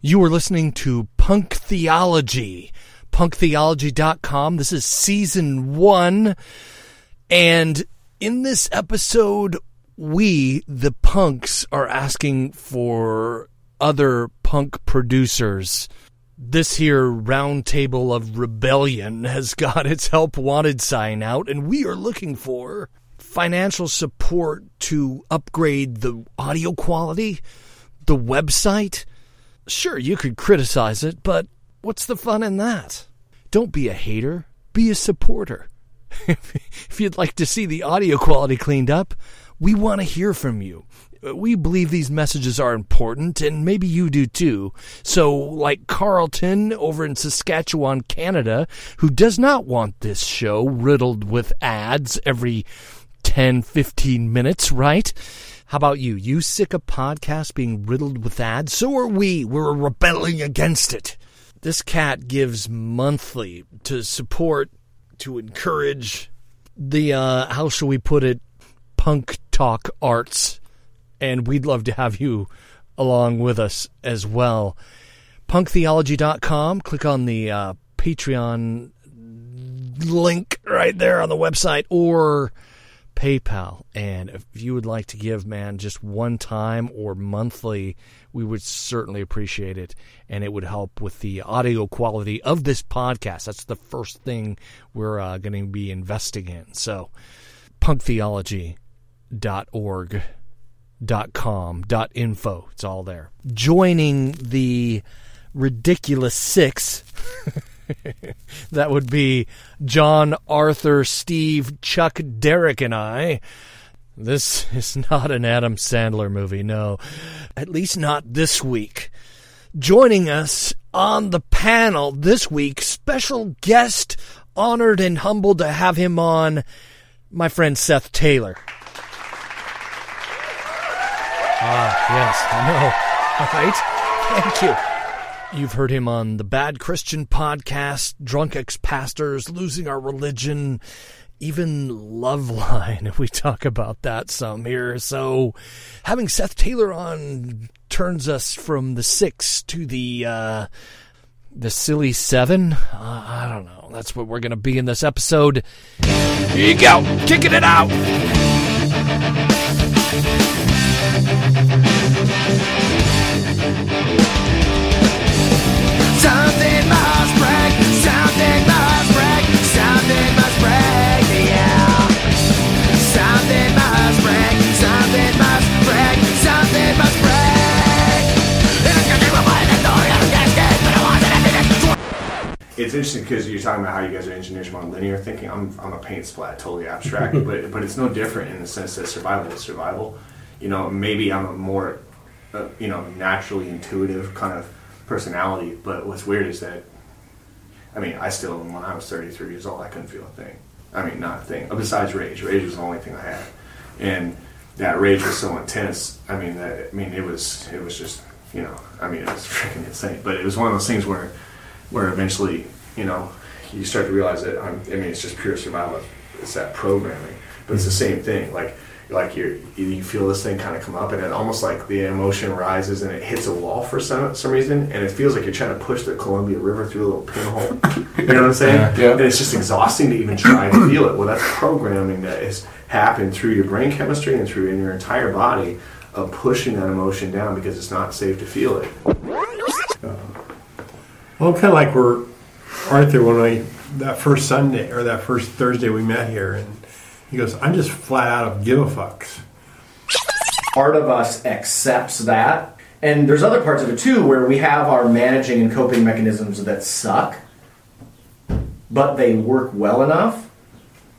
You are listening to Punk Theology, punktheology.com. This is season one. And in this episode, we, the punks, are asking for other punk producers. This here roundtable of rebellion has got its help wanted sign out, and we are looking for financial support to upgrade the audio quality, the website. Sure, you could criticize it, but what's the fun in that? Don't be a hater, be a supporter. if you'd like to see the audio quality cleaned up, we want to hear from you. We believe these messages are important, and maybe you do too. So, like Carlton over in Saskatchewan, Canada, who does not want this show riddled with ads every 10, 15 minutes, right? How about you? You sick of podcasts being riddled with ads? So are we. We're rebelling against it. This cat gives monthly to support, to encourage the, uh, how shall we put it, punk talk arts. And we'd love to have you along with us as well. Punktheology.com. Click on the uh, Patreon link right there on the website or PayPal. And if you would like to give, man, just one time or monthly, we would certainly appreciate it. And it would help with the audio quality of this podcast. That's the first thing we're uh, going to be investing in. So, punktheology.org. Dot com dot info it's all there joining the ridiculous six that would be John, Arthur, Steve, Chuck, Derek, and I. This is not an Adam Sandler movie, no. At least not this week. Joining us on the panel this week, special guest, honored and humbled to have him on, my friend Seth Taylor. Ah, yes, I know. All right. Thank you. You've heard him on the Bad Christian podcast, Drunk Ex Pastors, Losing Our Religion, even Loveline. If we talk about that some here. So, having Seth Taylor on turns us from the six to the uh, the silly seven. Uh, I don't know. That's what we're going to be in this episode. Here you go, kicking it out. It's interesting because you're talking about how you guys are engineers from linear thinking. I'm, I'm a paint splat, totally abstract, but but it's no different in the sense that survival is survival. You know, maybe I'm a more, uh, you know, naturally intuitive kind of personality. But what's weird is that, I mean, I still, when I was 33 years old, I couldn't feel a thing. I mean, not a thing. Besides rage, rage was the only thing I had, and that rage was so intense. I mean, that I mean, it was it was just you know, I mean, it was freaking insane. But it was one of those things where where eventually, you know, you start to realize that I'm, I mean, it's just pure survival. It's that programming, but it's the same thing. Like, like you you feel this thing kind of come up, and it almost like the emotion rises and it hits a wall for some some reason, and it feels like you're trying to push the Columbia River through a little pinhole. you know what I'm saying? Yeah. Yeah. And it's just exhausting to even try to feel it. Well, that's programming that has happened through your brain chemistry and through in your entire body of pushing that emotion down because it's not safe to feel it. Uh, well, kind of like we're Arthur when we that first Sunday or that first Thursday we met here, and he goes, "I'm just flat out of give a fucks." part of us accepts that. And there's other parts of it too where we have our managing and coping mechanisms that suck, but they work well enough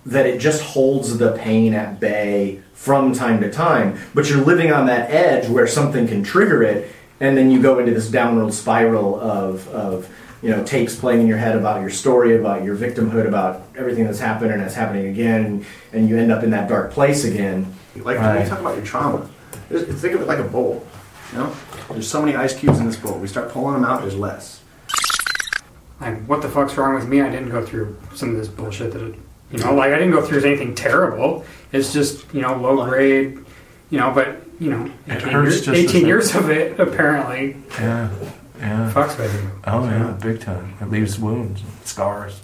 that it just holds the pain at bay from time to time. But you're living on that edge where something can trigger it, and then you go into this downward spiral of, of you know tapes playing in your head about your story, about your victimhood, about everything that's happened and that's happening again, and you end up in that dark place again. Like when you talk about your trauma, think of it like a bowl. You know, there's so many ice cubes in this bowl. We start pulling them out, there's less. And what the fuck's wrong with me? I didn't go through some of this bullshit that, it, you know, like I didn't go through anything terrible. It's just, you know, low grade, you know, but, you know, It 18, hurts years, just 18 years of it, apparently. Yeah. Yeah. Fucks with you. Oh yeah, big time. It leaves wounds, scars.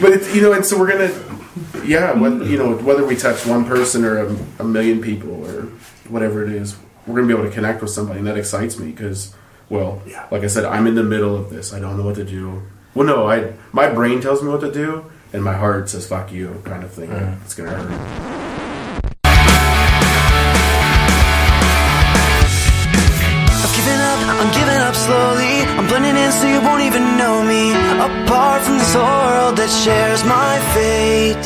But it's, you know, and so we're gonna, yeah, what, you know, whether we touch one person or a, a million people or whatever it is, we're gonna be able to connect with somebody, and that excites me because, well, yeah. like I said, I'm in the middle of this. I don't know what to do. Well, no, I my brain tells me what to do, and my heart says "fuck you" kind of thing. It's gonna hurt. You won't even know me. Apart from this world that shares my fate.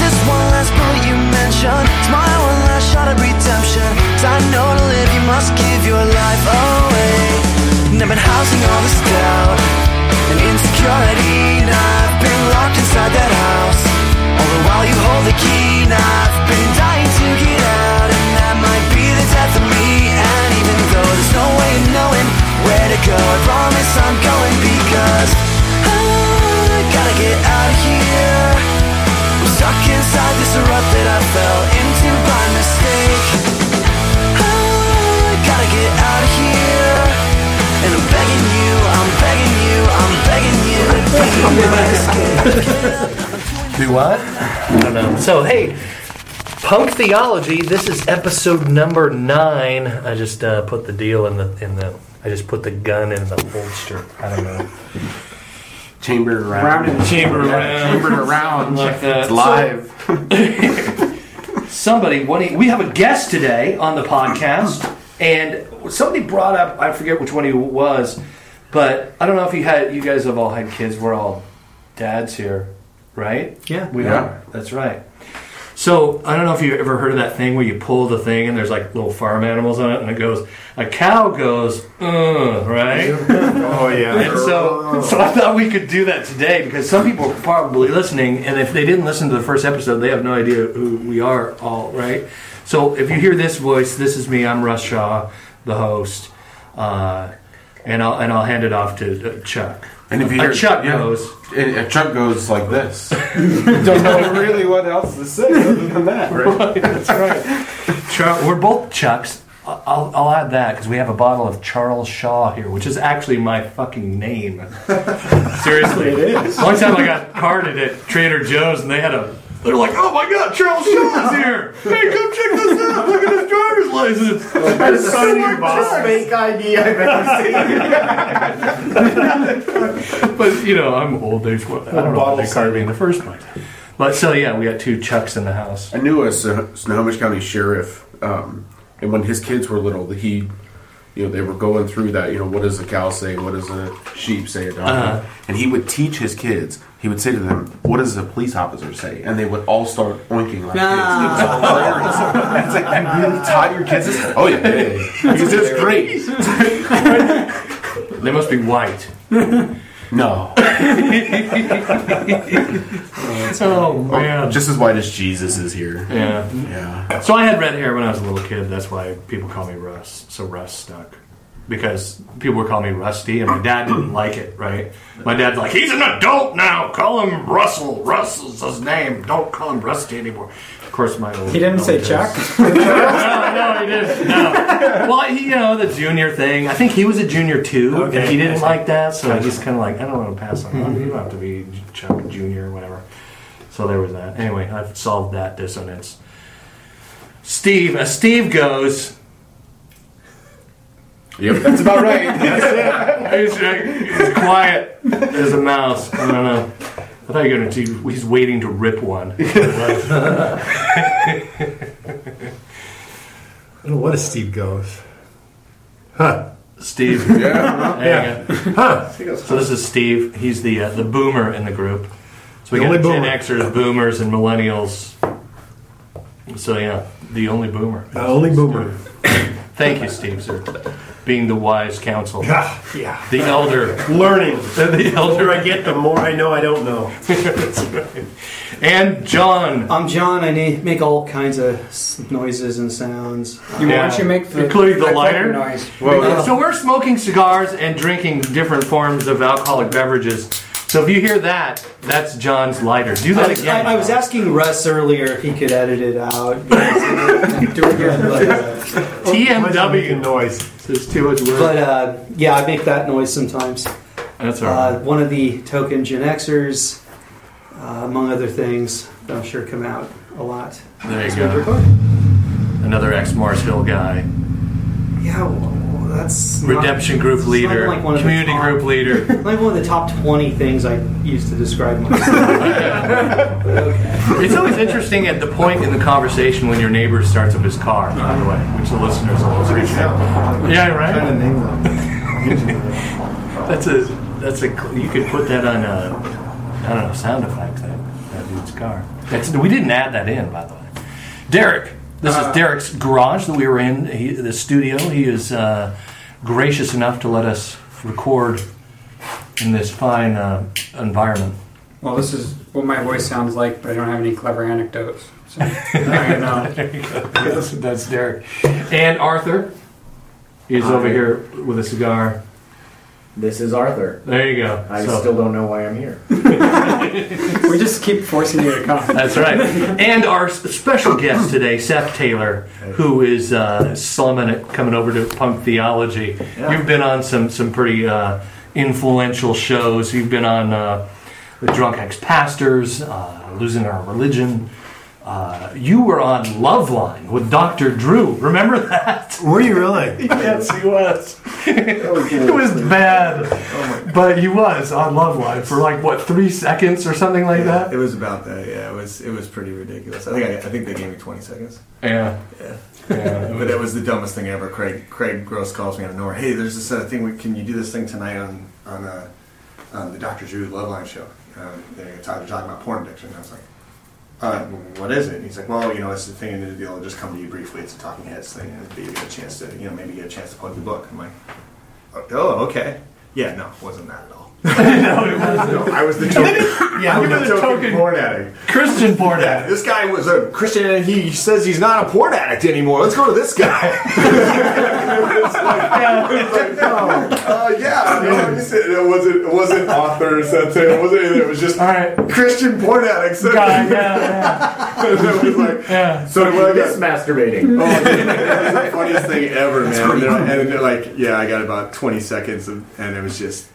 This one last bullet you mentioned. It's my one last shot at redemption. Cause I know to live you must give your life away. And I've been housing all this doubt and insecurity. And I've been locked inside that house. All the while you hold the key. And I've been dying to get out. And that might be the death of me. And even though there's no way of knowing where to go, I promise I'm going because I gotta get out of here. I'm stuck inside this rut that I fell into by mistake. I gotta get out of here. And I'm begging you, I'm begging you, I'm begging you to be my escape. Do what? I don't know. So hey, Punk Theology. This is episode number nine. I just uh, put the deal in the in the. I just put the gun in the holster. I don't know. Chambered around, Round in the Chamber around. chambered around. Like that. It's live. somebody one we have a guest today on the podcast and somebody brought up i forget which one he was but i don't know if you had you guys have all had kids we're all dads here right Yeah. we Yeah. are that's right so i don't know if you ever heard of that thing where you pull the thing and there's like little farm animals on it and it goes a cow goes uh, right Oh yeah. and so, so I thought we could do that today because some people are probably listening, and if they didn't listen to the first episode, they have no idea who we are all, right? So if you hear this voice, this is me. I'm Russ Shaw, the host, uh, and I'll and I'll hand it off to uh, Chuck. And if you Uh, hear Chuck yeah. goes. And, and Chuck goes like this. Don't know really what else to say other than that, right? That's right. Chuck, we're both Chucks. I'll, I'll add that because we have a bottle of Charles Shaw here, which is actually my fucking name. Seriously, it is. One time I got carded at Trader Joe's and they had a. They're like, "Oh my God, Charles Shaw's here! Hey, come check this out! Look at his driver's license." I just saw you, boss. Fake ID I've ever seen. But you know, I'm old age. I don't know why they carded me in the first place. But so yeah, we got two Chucks in the house. I knew a Sno- Snohomish County sheriff, um, and when his kids were little, he, you know, they were going through that. You know, what does a cow say? What does a sheep say? A donkey? Uh-huh. And he would teach his kids. He would say to them, "What does a police officer say?" And they would all start oinking like kids. It was hilarious. It's like you really taught your kids this? Oh yeah, yeah, yeah. because it's great. They must be white. No, Oh man. just as white as Jesus is here. Yeah. Yeah. So I had red hair when I was a little kid. That's why people call me Russ. So Russ stuck. Because people were calling me Rusty, and my dad didn't like it, right? My dad's like, he's an adult now. Call him Russell. Russell's his name. Don't call him Rusty anymore. Of course, my old. He didn't say Chuck. no, no, he didn't. No. Well, he, you know, the junior thing. I think he was a junior too, and he didn't like that. So he's kind of like, I don't want to pass on. on. You don't have to be Chuck Junior or whatever. So there was that. Anyway, I've solved that dissonance. Steve, as Steve goes, Yep, that's about right. that's he's, he's quiet as a mouse. I don't know. I thought you were going to see he's waiting to rip one. I don't know what a Steve goes. Huh. Steve. yeah. There you go. Huh. So this is Steve. He's the uh, the boomer in the group. So we The got only Gen boomer. Xers, boomers, and millennials. So yeah, the only boomer. The only boomer. Thank you, Steve, sir, being the wise counsel, Ah, yeah. the elder, Learning. the The older elder, I get, the more I know I don't know. and John. I'm John. I na- make all kinds of s- noises and sounds. You Yeah. Why don't you make the Including the that lighter? noise? So we're smoking cigars and drinking different forms of alcoholic beverages. So if you hear that, that's John's lighter. Do I that was, again. I, I was asking Russ earlier if he could edit it out. Do it again. But, uh, Mine's not making TMW. noise. There's too much work. But uh, yeah, I make that noise sometimes. That's all Uh, right. one of the token Gen Xers, uh, among other things, that I'm sure come out a lot. There you go. record. Another ex Mars Hill guy. Yeah, well, that's not- Redemption group leader. like one community top- group leader. Like one of the top 20 things I used to describe myself. It's always interesting at the point in the conversation when your neighbor starts up his car, by the way, which the listeners will appreciate. Yeah, right? Trying to name them. That's a that's a you could put that on a I don't know sound effect that that dude's car. That's we didn't add that in by the way. Derek, this is Derek's garage that we were in. He, the studio. He is uh, gracious enough to let us record in this fine uh, environment. Well, this is what my voice sounds like, but I don't have any clever anecdotes. So, I don't know. that's, that's Derek and Arthur. He's over here with a cigar. This is Arthur. There you go. I So- still don't know why I'm here. We just keep forcing you to come. That's right. And our special guest today, Seth Taylor, who is uh, slumming it, coming over to Punk Theology. Yeah. You've been on some some pretty uh, influential shows. You've been on uh, the Drunk Ex Pastors, uh, Losing Our Religion. Uh, you were on Loveline with Dr. Drew. Remember that? Were you really? yes, he was. it was bad, but he was on Loveline for like what three seconds or something like that. It was about that. Yeah, it was. It was pretty ridiculous. I think. I, I think they gave me 20 seconds. Yeah. Yeah. Yeah. But that was the dumbest thing ever. Craig Craig Gross calls me out of nowhere. Hey, there's this uh, thing. We, can you do this thing tonight on on uh, um, the Dr. Drew Loveline show? Um, they're talking, talking about porn addiction. I was like, uh, what is it? He's like, well, you know, it's the thing in the deal. I'll just come to you briefly. It's a talking heads thing, and you get a chance to, you know, maybe get a chance to plug the book. I'm like, oh, okay. Yeah, no, wasn't that at all. no, I was the token. Yeah, I you was the the token token- porn addict. Christian porn Yeah, addict. this guy was a Christian and he says he's not a porn addict anymore. Let's go to this guy. It's like, oh, uh, yeah, no, it wasn't it wasn't author said it wasn't. It was just All right. Christian porn addict said God, it. yeah, it was like, yeah. so when I This got, masturbating. oh, dude, that was the funniest thing ever, man. And they're, and they're like, yeah, I got about twenty seconds, of, and it was just,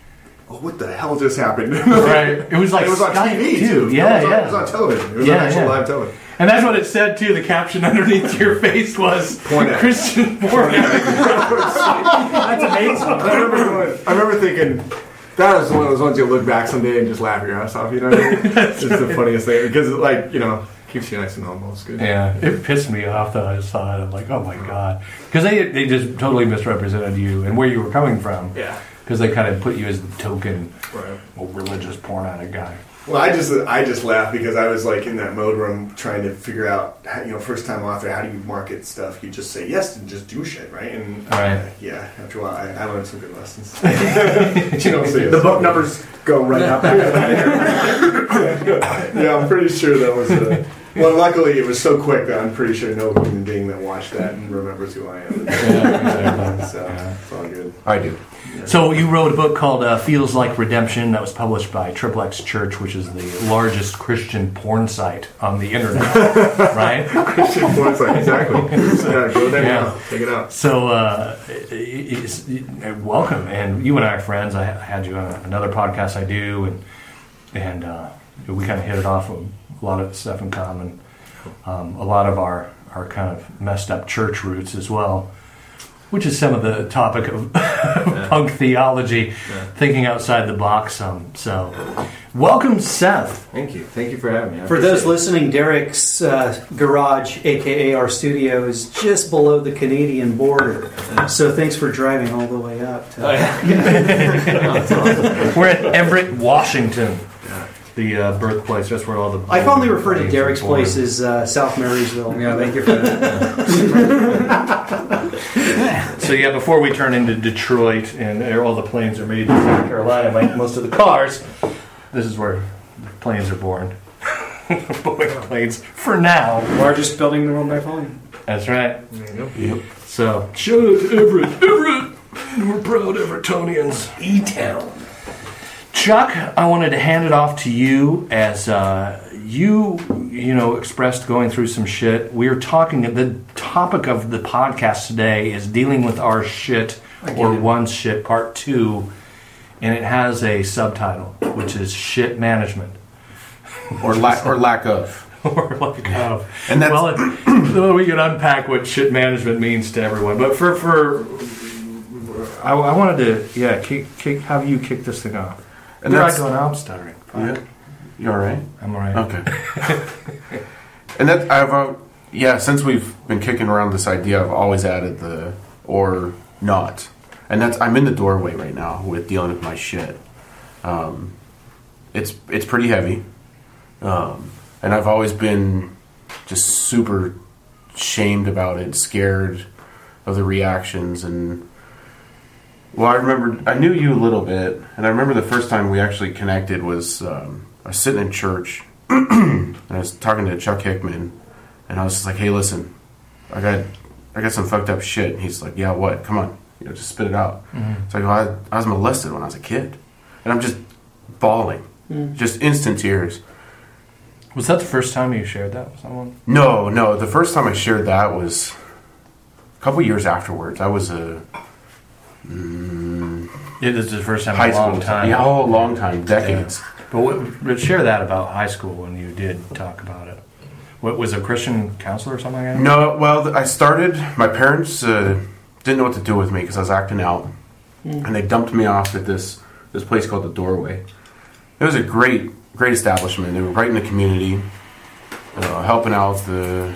oh, what the hell just happened? Right. It was like it was on Skype, TV too. too. Yeah, it was on, yeah. It was on television. It was Yeah, on actual yeah. live television. And that's what it said too. The caption underneath your face was Porn addict. Christian porn. That's amazing. I remember, going, I remember thinking that was one of those ones you'll look back someday and just laugh your ass off. You know, what I mean? it's the funniest thing because, like, you know, keeps you nice and humble. It's good. Yeah, it pissed me off though. I saw it. I'm like, oh my god, because they they just totally misrepresented you and where you were coming from. Yeah. Because they kind of put you as the token Right. well, religious porn addict guy. Well, I just I just laughed because I was like in that mode where I'm trying to figure out, how, you know, first time author, how do you market stuff? You just say yes and just do shit, right? And Right. uh, yeah, after a while, I, I learned some good lessons. you don't say The book numbers go right up yeah, I'm pretty sure that was. Uh, well, luckily it was so quick that I'm pretty sure no human being that watched that and remembers who I am. so yeah. it's all good. I do. So you wrote a book called uh, "Feels Like Redemption" that was published by Triple X Church, which is the largest Christian porn site on the internet, right? Christian porn site, exactly. Yeah, go there Yeah. now. Check it out. So, uh, it's, welcome, and you and I are friends. I I had you on another podcast I do, and and uh, we kind of hit it off with a lot of stuff in common. Um, a lot of our our kind of messed up church roots as well, which is some of the topic of punk theology, thinking outside the box. Some so, welcome, Seth. Thank you. Thank you for having me. I For those it. listening, Derek's uh, garage, aka our studio, is just below the Canadian border. So thanks for driving all the way up. To, We're at Everett, Washington, the uh, birthplace. That's where all the I fondly refer to Derek's place as uh, South Marysville. Yeah, thank you for that. So yeah, before we turn into Detroit and all the planes are made in South Carolina, like most of the cars, this is where the planes are born. Boeing planes for now. Largest building in the world by volume. That's right. There you go. Yep. So shout out to Everett. Everett. We're proud Everetonians. E Town. Chuck, I wanted to hand it off to you as uh, you, you know, expressed going through some shit. We are talking. The topic of the podcast today is dealing with our shit or one's shit part two, and it has a subtitle which is shit management or lack or lack of. or like of. And that's- well, it, we can unpack what shit management means to everyone, but for for I, I wanted to yeah kick, kick have you kick this thing off. And I that's- go now, I'm stuttering. Yeah. You all right? I'm alright. Okay. and that I've uh, yeah, since we've been kicking around this idea, I've always added the or not, and that's I'm in the doorway right now with dealing with my shit. Um, it's it's pretty heavy, um, and I've always been just super shamed about it, scared of the reactions, and well, I remember I knew you a little bit, and I remember the first time we actually connected was um, I was sitting in church, and I was talking to Chuck Hickman, and I was just like, "Hey, listen, I got I got some fucked up shit." And he's like, "Yeah, what? Come on, you know, just spit it out." It's like, well, I, I was molested when I was a kid, and I'm just bawling, just instant tears. Was that the first time you shared that with someone? No, no. The first time I shared that was a couple years afterwards. I was a Mm, It is the first time high in a long school time. Yeah, oh, a long time, decades. But, what, but share that about high school when you did talk about it. What was a Christian counselor or something like that? No, well, I started. My parents uh, didn't know what to do with me because I was acting out, and they dumped me off at this this place called the Doorway. It was a great, great establishment. They were right in the community, uh, helping out the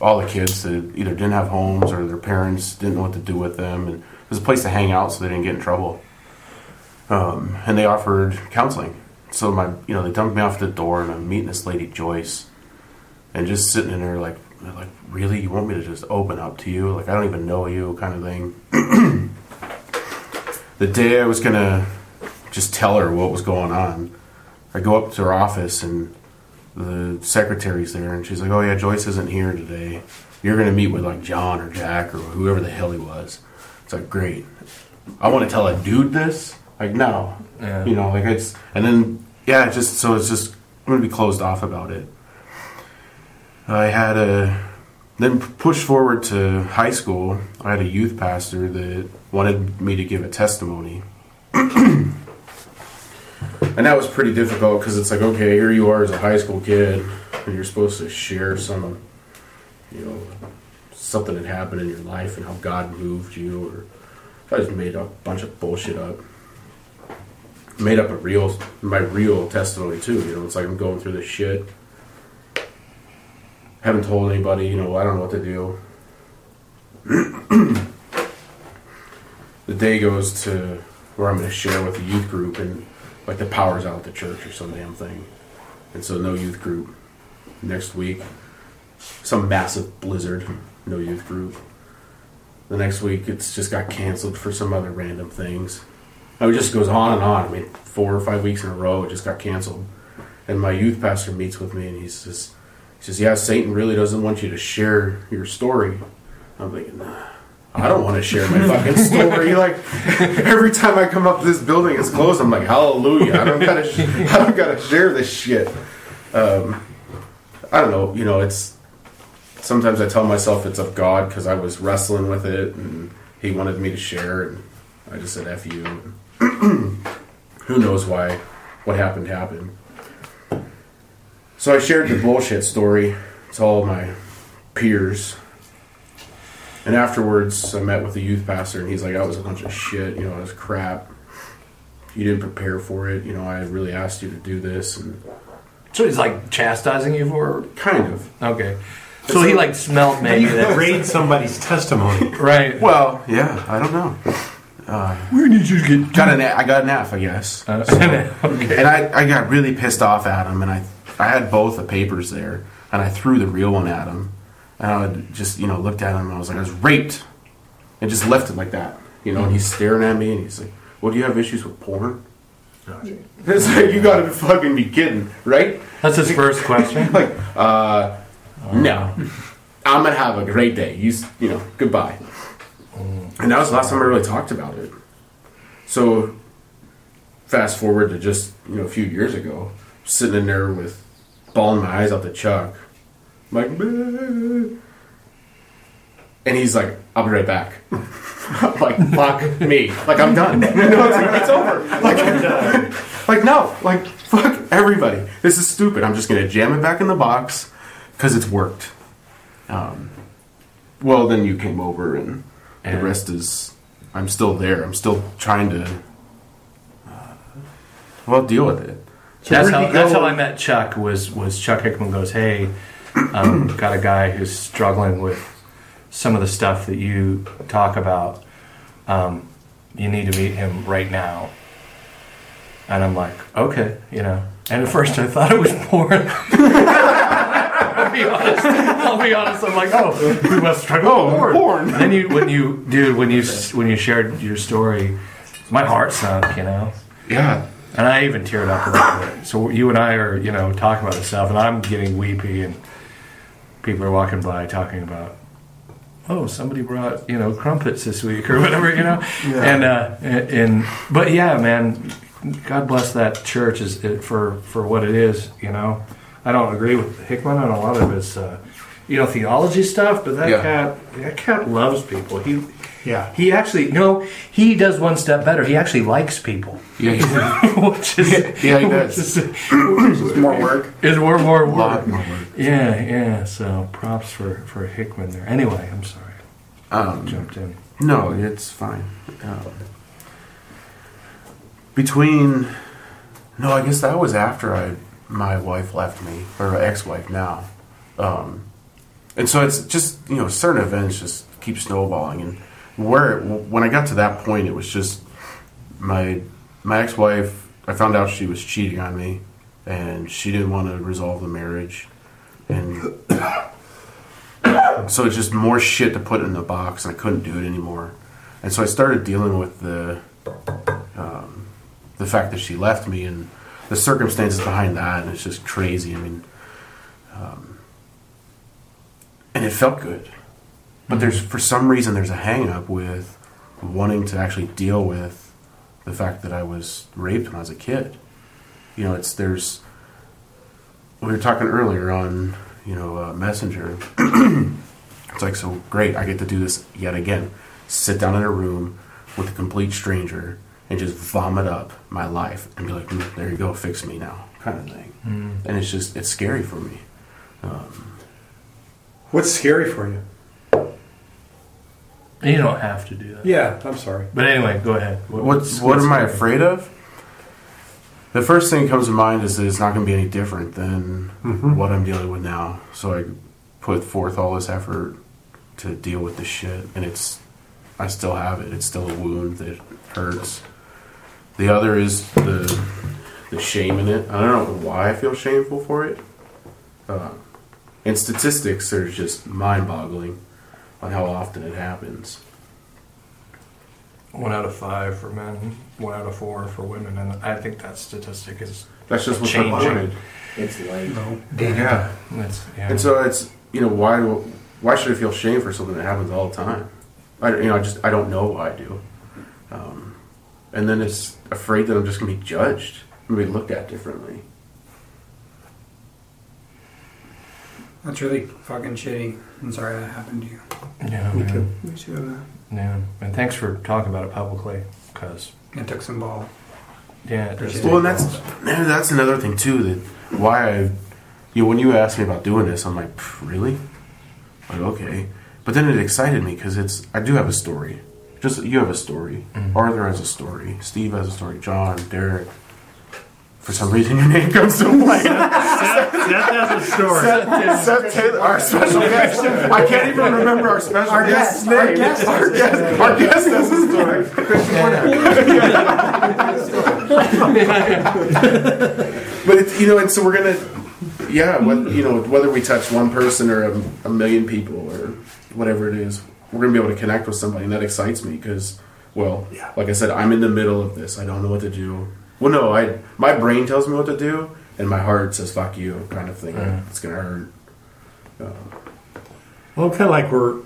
all the kids that either didn't have homes or their parents didn't know what to do with them, and it was a place to hang out so they didn't get in trouble. Um, and they offered counseling. So my, you know, they dumped me off at the door, and I'm meeting this lady Joyce and just sitting in there like like really? You want me to just open up to you? Like i don't even know you kind of thing. The day i was gonna just tell her what was going on i go up to her office and the secretary's there and she's like oh yeah joyce isn't here today. You're gonna meet with like john or jack or whoever the hell he was. It's like great. I want to tell a dude this? Like no. Yeah. you know like it's and then yeah just so it's just i'm gonna be closed off about it I had a then pushed forward to high school. I had a youth pastor that wanted me to give a testimony, and that was pretty difficult because it's like, okay, here you are as a high school kid, and you're supposed to share some, you know, something that happened in your life and how God moved you, or I just made a bunch of bullshit up. Made up a real, my real testimony too. You know, it's like I'm going through this shit haven't told anybody, you know, I don't know what to do. the day goes to where I'm going to share with the youth group, and like the power's out at the church or some damn thing. And so, no youth group. Next week, some massive blizzard, no youth group. The next week, it's just got canceled for some other random things. It just goes on and on. I mean, four or five weeks in a row, it just got canceled. And my youth pastor meets with me, and he says, he says, "Yeah, Satan really doesn't want you to share your story." I'm thinking, nah, I don't want to share my fucking story. Like every time I come up to this building, it's closed. I'm like, Hallelujah! I don't gotta, sh- I don't gotta share this shit. Um, I don't know. You know, it's sometimes I tell myself it's of God because I was wrestling with it and He wanted me to share, and I just said, "F you." Who knows why? What happened happened. So I shared the bullshit story to all my peers. And afterwards, I met with the youth pastor, and he's like, "That was a bunch of shit. You know, it was crap. You didn't prepare for it. You know, I really asked you to do this, and So he's like chastising you for kind of. okay. So he like smelled maybe that Grade somebody's testimony. right. Well, yeah, I don't know. We need you to get Got an, I got an F, I guess. okay. And I, I got really pissed off at him, and I, I had both the papers there, and I threw the real one at him, and I just, you know, looked at him, and I was like, I was raped, and just left it like that, you know. And he's staring at me, and he's like, "Well, do you have issues with porn?" It's like you gotta fucking be kidding, right? That's his first question. Like, uh, no, I'm gonna have a great day. You, you know, goodbye. And that was the last time I really talked about it. So, fast forward to just you know a few years ago, sitting in there with bawling my eyes out the chuck, I'm like, and he's like, "I'll be right back." I'm like, fuck me. Like I'm done. No, it's, it's over. Like, like no. Like fuck everybody. This is stupid. I'm just gonna jam it back in the box because it's worked. Um, well, then you came over, and the rest is. I'm still there. I'm still trying to. Uh, well, deal with it. that's how that's how I met Chuck. Was was Chuck Hickman goes, hey, um, got a guy who's struggling with some of the stuff that you talk about. Um, you need to meet him right now. And I'm like, okay, you know. And at first I thought it was porn. I'll be honest. I'll be honest. I'm like, oh, we must struggle with porn. porn. And then you, when you, dude, when you when you shared your story, my heart sunk. You know. Yeah. And I even teared up a little bit. So you and I are, you know, talking about this stuff, and I'm getting weepy, and people are walking by talking about, oh, somebody brought, you know, crumpets this week or whatever, you know. yeah. And uh, and, and but yeah, man, God bless that church is it, for for what it is. You know, I don't agree with Hickman on a lot of his, uh, you know, theology stuff, but that Yeah. cat that cat loves people. He Yeah. he actually no, he does one step better. He actually likes people. Yeah. which is Yeah, he which does. is- It's more work. is more more A lot work. more work. Yeah, yeah. So props for for Hickman there. Anyway, I'm sorry, Um, jumped in. No, it's fine. Um, between, no, I guess that was after I my wife left me, or ex-wife now, um, and so it's just you know certain events just keep snowballing, and where when I got to that point, it was just my my ex-wife. I found out she was cheating on me, and she didn't want to resolve the marriage, and so it's just more shit to put in the box, and I couldn't do it anymore. And so I started dealing with the um, the fact that she left me and the circumstances behind that, and it's just crazy. I mean, um, and it felt good, but there's for some reason there's a hang up with wanting to actually deal with the fact that I was raped when I was a kid. You know, it's there's we were talking earlier on you know uh, messenger. It's like so great i get to do this yet again. Sit down in a room with a complete stranger and just vomit up my life and be like "Mm, there you go fix me now kind of thing and it's just it's scary for me What's scary for you? You don't have to do that. Yeah, I'm sorry. But anyway, go ahead. What- what's what am i afraid of the first thing that comes to mind is that it's not going to be any different than what i'm dealing with now so i put forth all this effort to deal with this shit and it's i still have it it's still a wound that hurts the other is the the shame in it i don't know why i feel shameful for it uh, and statistics are just mind-boggling on how often it happens One out of five for men, one out of four for women, and I think that statistic is that's just what's Changing. reported It's late. yeah that's yeah. And so it's you know why do why should I feel shame for something that happens all the time? I you know I just I don't know why I do, um, and then it's afraid that I'm just gonna be judged, I'm gonna be looked at differently. That's really fucking shitty. I'm sorry that happened to you. yeah, Me man. too. Me too. Yeah, and thanks for talking about it publicly, because It took some ball. yeah, it just- Well, and that's man, that's another thing too that why I you know when you asked me about doing this, I'm like "Pff, really, like okay, but then it excited me because it's I do have a story. Just you have a story. Mm-hmm. Arthur has a story. Steve has a story. John, Derek. For some reason, your name comes to mind. That, that's a story. Seth Taylor, our special guest. I can't even remember our special Our guest's guest, our name. guest. Our guest, our guest has a story. but it's you know, and so we're gonna, yeah, what, you know, whether we touch one person or a, a million people or whatever it is, we're gonna be able to connect with somebody, and that excites me because, well, Yeah. like I said, I'm in the middle of this. I don't know what to do. Well, no, I my brain tells me what to do, and my heart says "fuck you" kind of thing. It's gonna hurt. Well, kind of like we're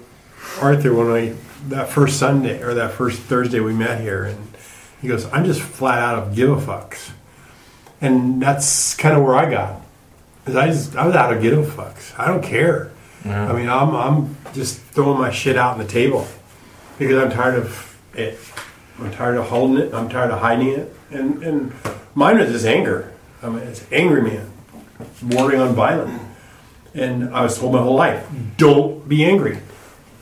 Arthur when I that first Sunday or that first Thursday we met here, and he goes, "I'm just flat out of give a fucks," and that's kind of where I got. 'Cause I just, I was out of give a fucks. I don't care. I mean, I'm I'm just throwing my shit out on the table because I'm tired of it. I'm tired of holding it. I'm tired of hiding it. And and mine is just anger. I mean, it's angry man, bordering on violent. And I was told my whole life, don't be angry.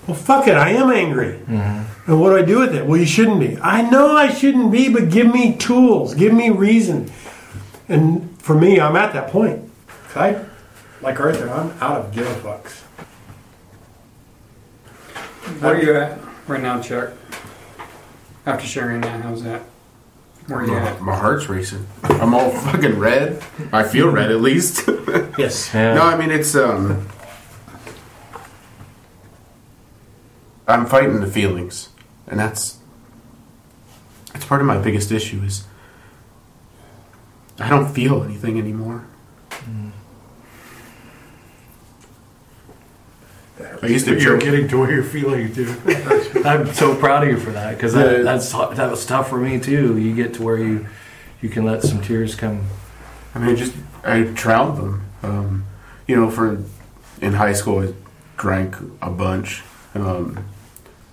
Well, fuck it, I am angry. Mm-hmm. And what do I do with it? Well, you shouldn't be. I know I shouldn't be, but give me tools, give me reason. And for me, I'm at that point. I, like Arthur, I'm out of give a fucks. Where are you at right now, Chuck? After sharing that, how's that? Where you My, at? my heart's racing. I'm all fucking red. I feel red at least. Yes. Yeah. No, I mean it's um. I'm fighting the feelings, and that's it's part of my biggest issue is I don't feel anything anymore. I used to You're joke. getting to where you're feeling too. I'm so proud of you for that because that, that's that was tough for me too. You get to where you you can let some tears come. I mean, just I drowned them. Um, you know, for in high school, I drank a bunch. Um,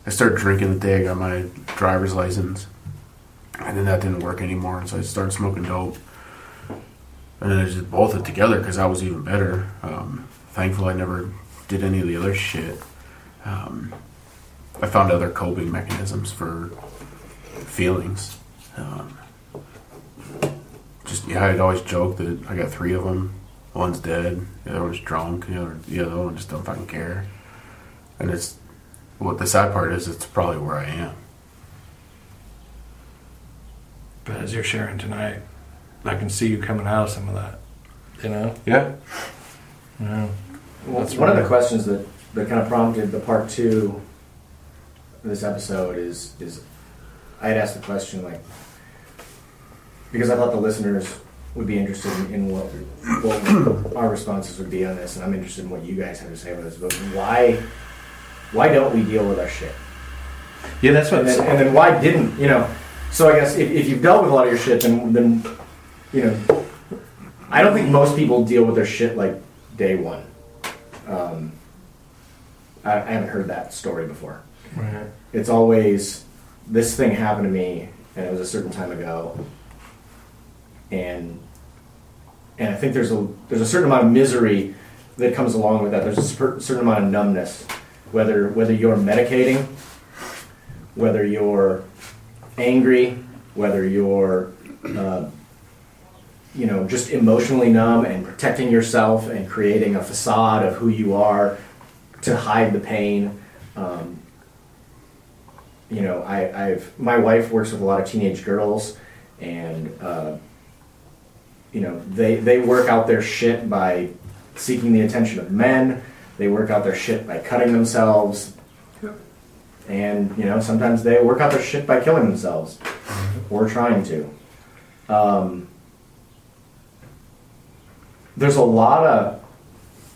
I started drinking the day I got my driver's license, and then that didn't work anymore. So I started smoking dope, and then I just bolted together because that was even better. Um, thankful I never did any of the other shit. Um, I found other coping mechanisms for feelings. Um, just yeah, I'd always joke that I got three of them. One's dead, the other one's drunk, the other the other one just don't fucking care. And it's what the sad part is. It's probably where I am. But as you're sharing tonight, I can see you coming out of some of that. You know. Yeah. Yeah. Well, That's one of the questions that, that kind of prompted the part two of this episode is is I had asked the question like because I thought the listeners would be interested in, in what what our responses would be on this, and I'm interested in what you guys have to say about this. But why why don't we deal with our shit? Yeah, that's what. And then, and then why didn't you know? So I guess if, if you've dealt with a lot of your shit, then then you know, I don't think most people deal with their shit like day one. Um, I, I haven't heard that story before. Right. It's always this thing happened to me, and it was a certain time ago, and and I think there's a there's a certain amount of misery that comes along with that. There's a certain amount of numbness, whether whether you're medicating, whether you're angry, whether you're uh, you know just emotionally numb and protecting yourself and creating a facade of who you are to hide the pain. Um, you know, I, I've my wife works with a lot of teenage girls, and uh, you know they they work out their shit by seeking the attention of men. They work out their shit by cutting themselves, and you know sometimes they work out their shit by killing themselves or trying to. Um, there's a lot of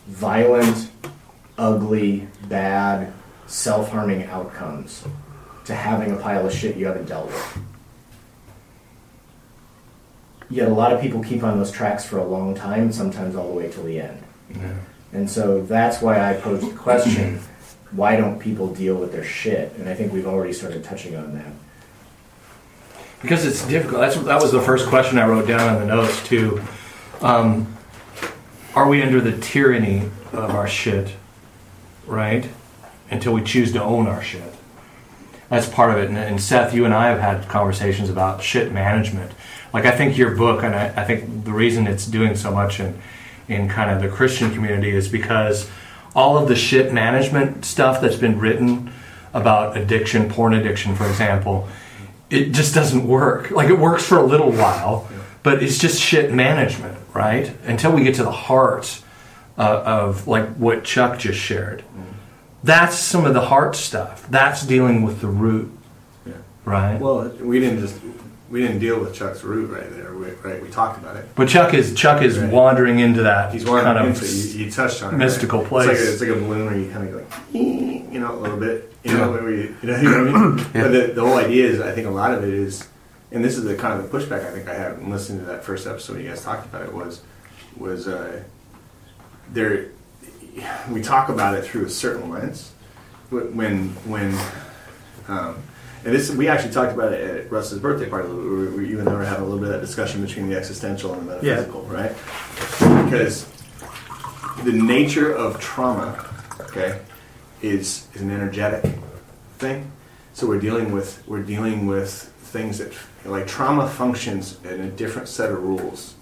violent, ugly, bad, self-harming outcomes to having a pile of shit you haven't dealt with. Yet a lot of people keep on those tracks for a long time, sometimes all the way till the end. And so that's why I posed the question, why don't people deal with their shit? And I think we've already started touching on that. because it's difficult. That's that was the first question I wrote down in the notes too. Um, are we under the tyranny of our shit, right? Until we choose to own our shit. That's part of it. And, and Seth, you and I have had conversations about shit management. Like I think your book, and I, I think the reason it's doing so much in in kind of the Christian community is because all of the shit management stuff that's been written about addiction, porn addiction, for example, it just doesn't work. Like it works for a little while, but it's just shit management, right? Until we get to the heart uh, of like what Chuck just shared. That's some of the heart stuff. That's dealing with the root, Yeah. right? Well, we didn't just we didn't deal with Chuck's root right there. We, right, we talked about it. but Chuck is Chuck is Right. wandering into that He's one kind of you, you touched on it, mystical right? place. It's like, a, it's like a balloon where you kind of go, like, you know, a little bit. You know, where you, you know, you know what I mean. But the, the whole idea is, I think a lot of it is, and this is the kind of the pushback I think I had in listening to that first episode you guys talked about it was, was uh, there. we talk about it through a certain lens. When when um, and this we actually talked about it at Russ's birthday party. We, we, you and I were having a little bit of that discussion between the existential and the Yeah. metaphysical, right? Because the nature of trauma, okay, is is an energetic thing. So we're dealing with we're dealing with things that like trauma functions in a different set of rules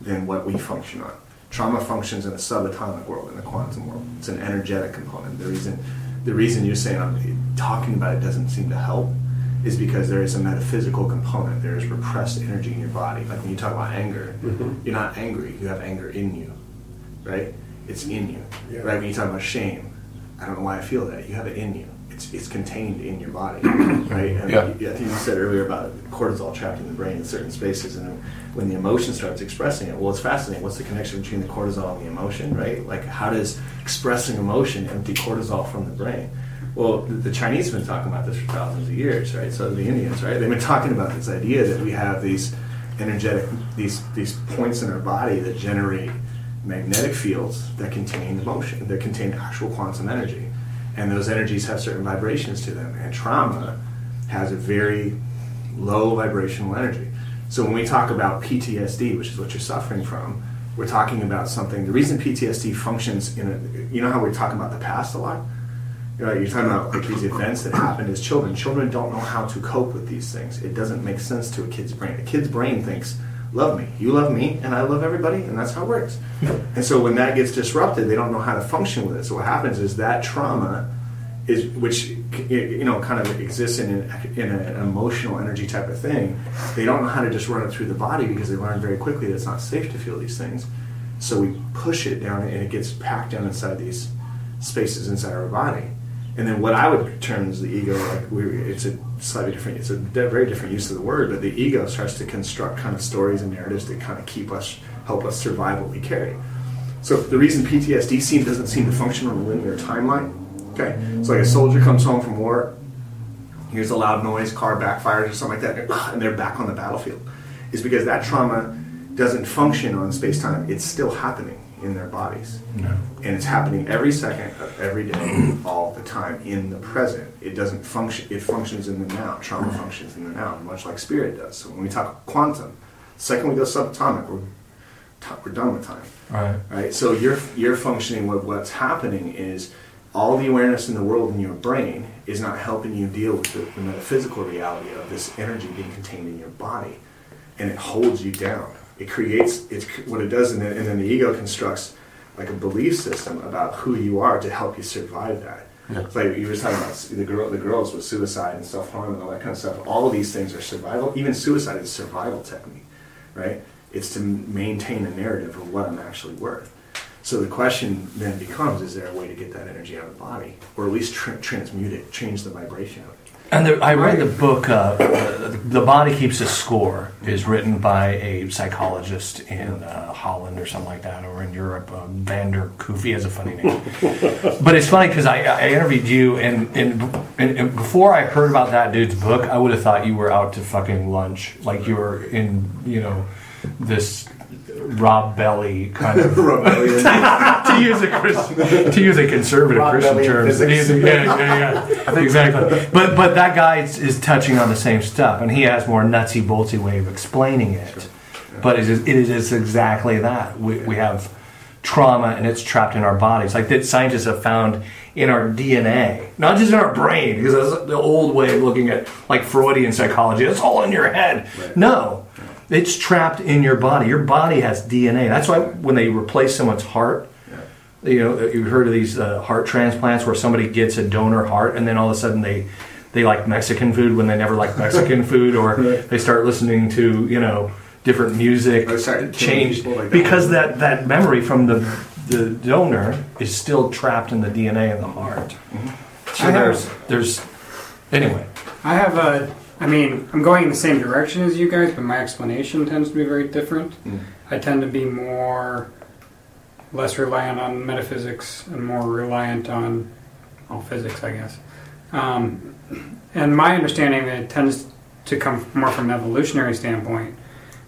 than what we function on. Trauma functions in a subatomic world, in the quantum world. It's an energetic component. The reason the reason you're saying I'm talking about it doesn't seem to help is because there is a metaphysical component. There is repressed energy in your body. Like when you talk about anger, mm-hmm. you're not angry. You have anger in you, right? It's in you, Yeah. right? When you talk about shame, I don't know why I feel that. You have it in you. It's it's contained in your body, right? And Yeah. I think you said earlier about cortisol trapped in the brain in certain spaces, and when the emotion starts expressing it, well, it's fascinating. What's the connection between the cortisol and the emotion, right? Like, how does expressing emotion empty cortisol from the brain? Well, the, the Chinese have been talking about this for thousands of years, right? So the Indians, right? They've been talking about this idea that we have these energetic, these these points in our body that generate magnetic fields that contain emotion, that contain actual quantum energy, and those energies have certain vibrations to them. And trauma has a very low vibrational energy. So when we talk about PTSD, which is what you're suffering from, we're talking about something. The reason PTSD functions in a, you know how we talk about the past a lot. You know, you're talking about like these events that happened as children. Children don't know how to cope with these things. It doesn't make sense to a kid's brain. A kid's brain thinks, "Love me, you love me, and I love everybody," and that's how it works. and so when that gets disrupted, they don't know how to function with it. So what happens is that trauma is which you know kind of exists in an, in an emotional energy type of thing. They don't know how to just run it through the body because they learn very quickly that it's not safe to feel these things. So we push it down, and it gets packed down inside these spaces inside our body. And then what I would term as the ego, like we, it's a slightly different, it's a very different use of the word, but the ego starts to construct kind of stories and narratives that kind of keep us, help us survive what we carry. So the reason PTSD seem, doesn't seem to function on a linear timeline, okay, so like a soldier comes home from war, hears a loud noise, car backfires or something like that, and ah, they're back on the battlefield, is because that trauma doesn't function on space time. It's still happening in their bodies, and it's happening every second of every day, all the time in the present. It doesn't function. It functions in the now. Trauma functions in the now, much like spirit does. So when we talk quantum, the second we go subatomic, we're we're done with time Right. right? So you're you're functioning. What what's happening is all the awareness in the world in your brain is not helping you deal with the, the metaphysical reality of this energy being contained in your body, and it holds you down. It creates it's what it does, and then, and then the ego constructs like a belief system about who you are to help you survive that. It's like you were talking about the girl, the girls with suicide and self harm and all that kind of stuff. All of these things are survival. Even suicide is a survival technique, right? It's to maintain a narrative of what I'm actually worth. So the question then becomes: Is there a way to get that energy out of the body, or at least tr- transmute it, change the vibration of it? And the, I read the book, uh, uh, "The Body Keeps a Score," is written by a psychologist in uh, Holland or something like that, or in Europe. Uh, Vander Koof. He has a funny name, but it's funny because I, I interviewed you, and, and, and, and before I heard about that dude's book, I would have thought you were out to fucking lunch, like you were in, you know, this Rob Belly kind of to use a Chris, to use a conservative Rob Christian Belly term. Yeah, yeah, yeah, exactly. But but that guy is, is touching on the same stuff, and he has more nutsy boltsy way of explaining it. But it is, it is exactly that. We, we have trauma, and it's trapped in our bodies. Like that, scientists have found in our DNA, not just in our brain, because that's the old way of looking at like Freudian psychology. It's all in your head. No. It's trapped in your body. Your body has DNA. That's why when they replace someone's heart, you know, you've heard of these uh, heart transplants where somebody gets a donor heart and then all of a sudden they they like Mexican food when they never liked Mexican food, or they start listening to you know different music, Or start killing change like that. because that that memory from the the donor is still trapped in the DNA in the heart. So I there's have- there's anyway. I have a. I mean, I'm going in the same direction as you guys, but my explanation tends to be very different. I tend to be more less reliant on metaphysics and more reliant on well, physics, I guess. Um, and my understanding that it tends to come more from an evolutionary standpoint,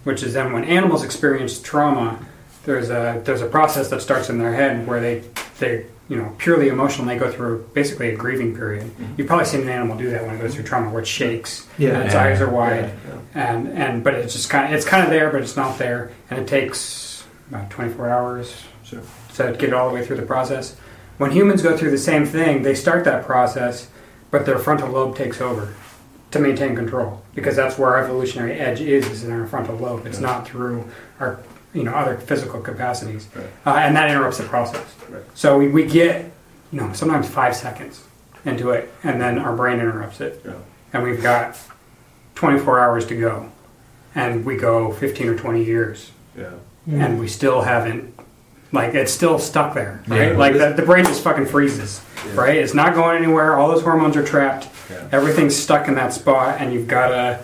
which is then when animals experience trauma, there's a there's a process that starts in their head where they they you know purely emotional. and They go through basically a grieving period. Mm-hmm. You've probably seen an animal do that when it goes through trauma, where it shakes Yeah. and its Yeah. eyes are wide, and and but it's just kind of it's kind of there, but it's not there, and it takes about 24 hours Sure. to get it all the way through the process. When humans go through the same thing, they start that process, but their frontal lobe takes over to maintain control because that's where our evolutionary edge is, is in our frontal lobe. It's not through our you know other physical capacities, Right. uh, and that interrupts the process. Right. So we, we get you know sometimes five seconds into it, and then our brain interrupts it, Yeah. and we've got 24 hours to go, and we go 15 or 20 years Yeah. and we still haven't like it's still stuck there right Yeah. like the, the brain just fucking freezes Yeah. right it's not going anywhere all those hormones are trapped Yeah. everything's stuck in that spot and you've got to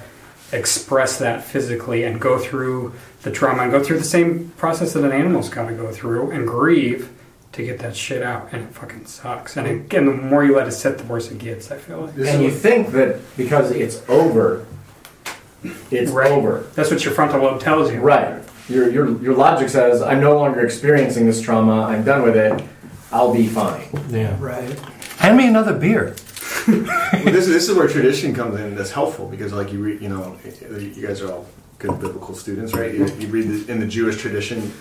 express that physically and go through the trauma and go through the same process that an animal's got to go through and grieve to get that shit out and it fucking sucks and again the more you let it sit the worse it gets i feel like And you think that because it's over, it's Right. over. that's what your frontal lobe tells you Right. Your, your, your logic says, I'm no longer experiencing this trauma, I'm done with it, I'll be fine. Yeah. Right. Hand me another beer. Well, this, this is where tradition comes in. That's helpful because, like you read, you know, you guys are all good biblical students, right? You, you read the, in the Jewish tradition.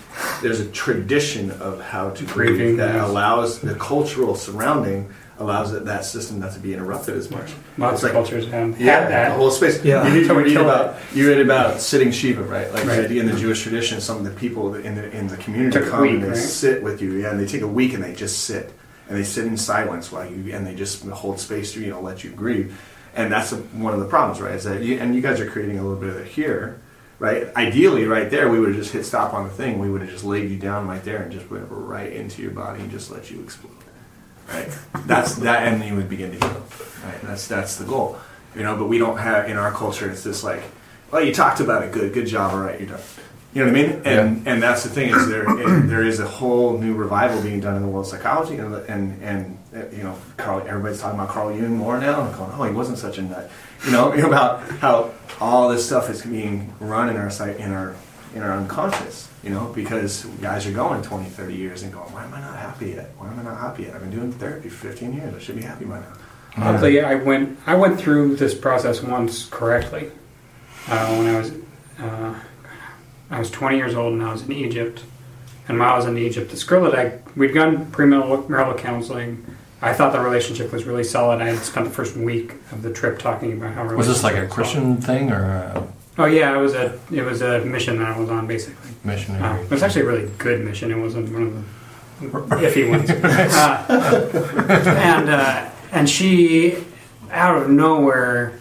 There's a tradition of how to grieve that allows the cultural surrounding allows it, that system not to be interrupted as much. lots It's of like- cultures have Yeah, had the that whole space. Yeah. You, read- you read about you read about sitting shiva, right? Like Right. the idea in the Jewish tradition, some of the people in the in the community come week, and they right? sit with you, yeah, and they take a week and they just sit and they sit in silence while you and they just hold space to you know let you grieve, and that's a, one of the problems, right? Is that you, and you guys are creating a little bit of it here. Right. Ideally, right there, we would have just hit stop on the thing. We would have just laid you down right there and just went right into your body and just let you explode right? That's that, and you would begin to heal, right? That's that's the goal, you know. But we don't have in our culture. It's just like, well, you talked about it, good, good job, all right, you're done. You know what I mean? And and that's the thing is there and there is a whole new revival being done in the world of psychology, and and and uh, you know, Carl, everybody's talking about Carl Jung more now, and going, oh, he wasn't such a nut, you know, about how all this stuff is being run in our sight in our in our unconscious, you know, because guys are going 20, 30 years and going, why am I not happy yet? Why am I not happy yet? I've been doing therapy for 15 years. I should be happy by now. Luckily, I went I went through this process once correctly uh, when I was uh, I was 20 years old and I was in Egypt. And while I was in Egypt, the I we'd done premarital marital counseling. I thought the relationship was really solid. I had spent the first week of the trip talking about how Was this like a Christian thing or a. Oh yeah, it was a it was a mission that I was on basically. Uh, missionary? it was actually a really good mission. It wasn't one of the iffy ones. Uh, and uh, and she, out of nowhere,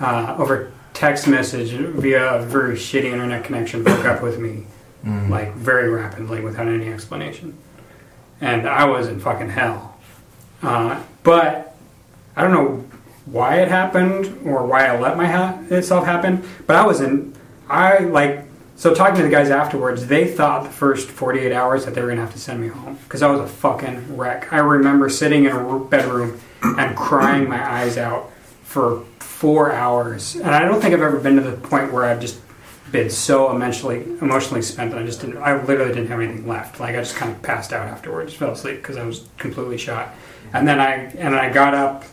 uh, over text message via a very shitty internet connection, broke up with me Mm. like very rapidly without any explanation. And I was in fucking hell. Uh, but I don't know why it happened or why I let my ha- itself happen. But I was in. I like. So talking to the guys afterwards, they thought the first 48 hours that they were gonna have to send me home because I was a fucking wreck. I remember sitting in a bedroom and crying my eyes out for four hours, and I don't think I've ever been to the point where I've just been so emotionally emotionally spent that I just didn't. I literally didn't have anything left. Like I just kind of passed out afterwards, fell asleep because I was completely shot. And then I and I got up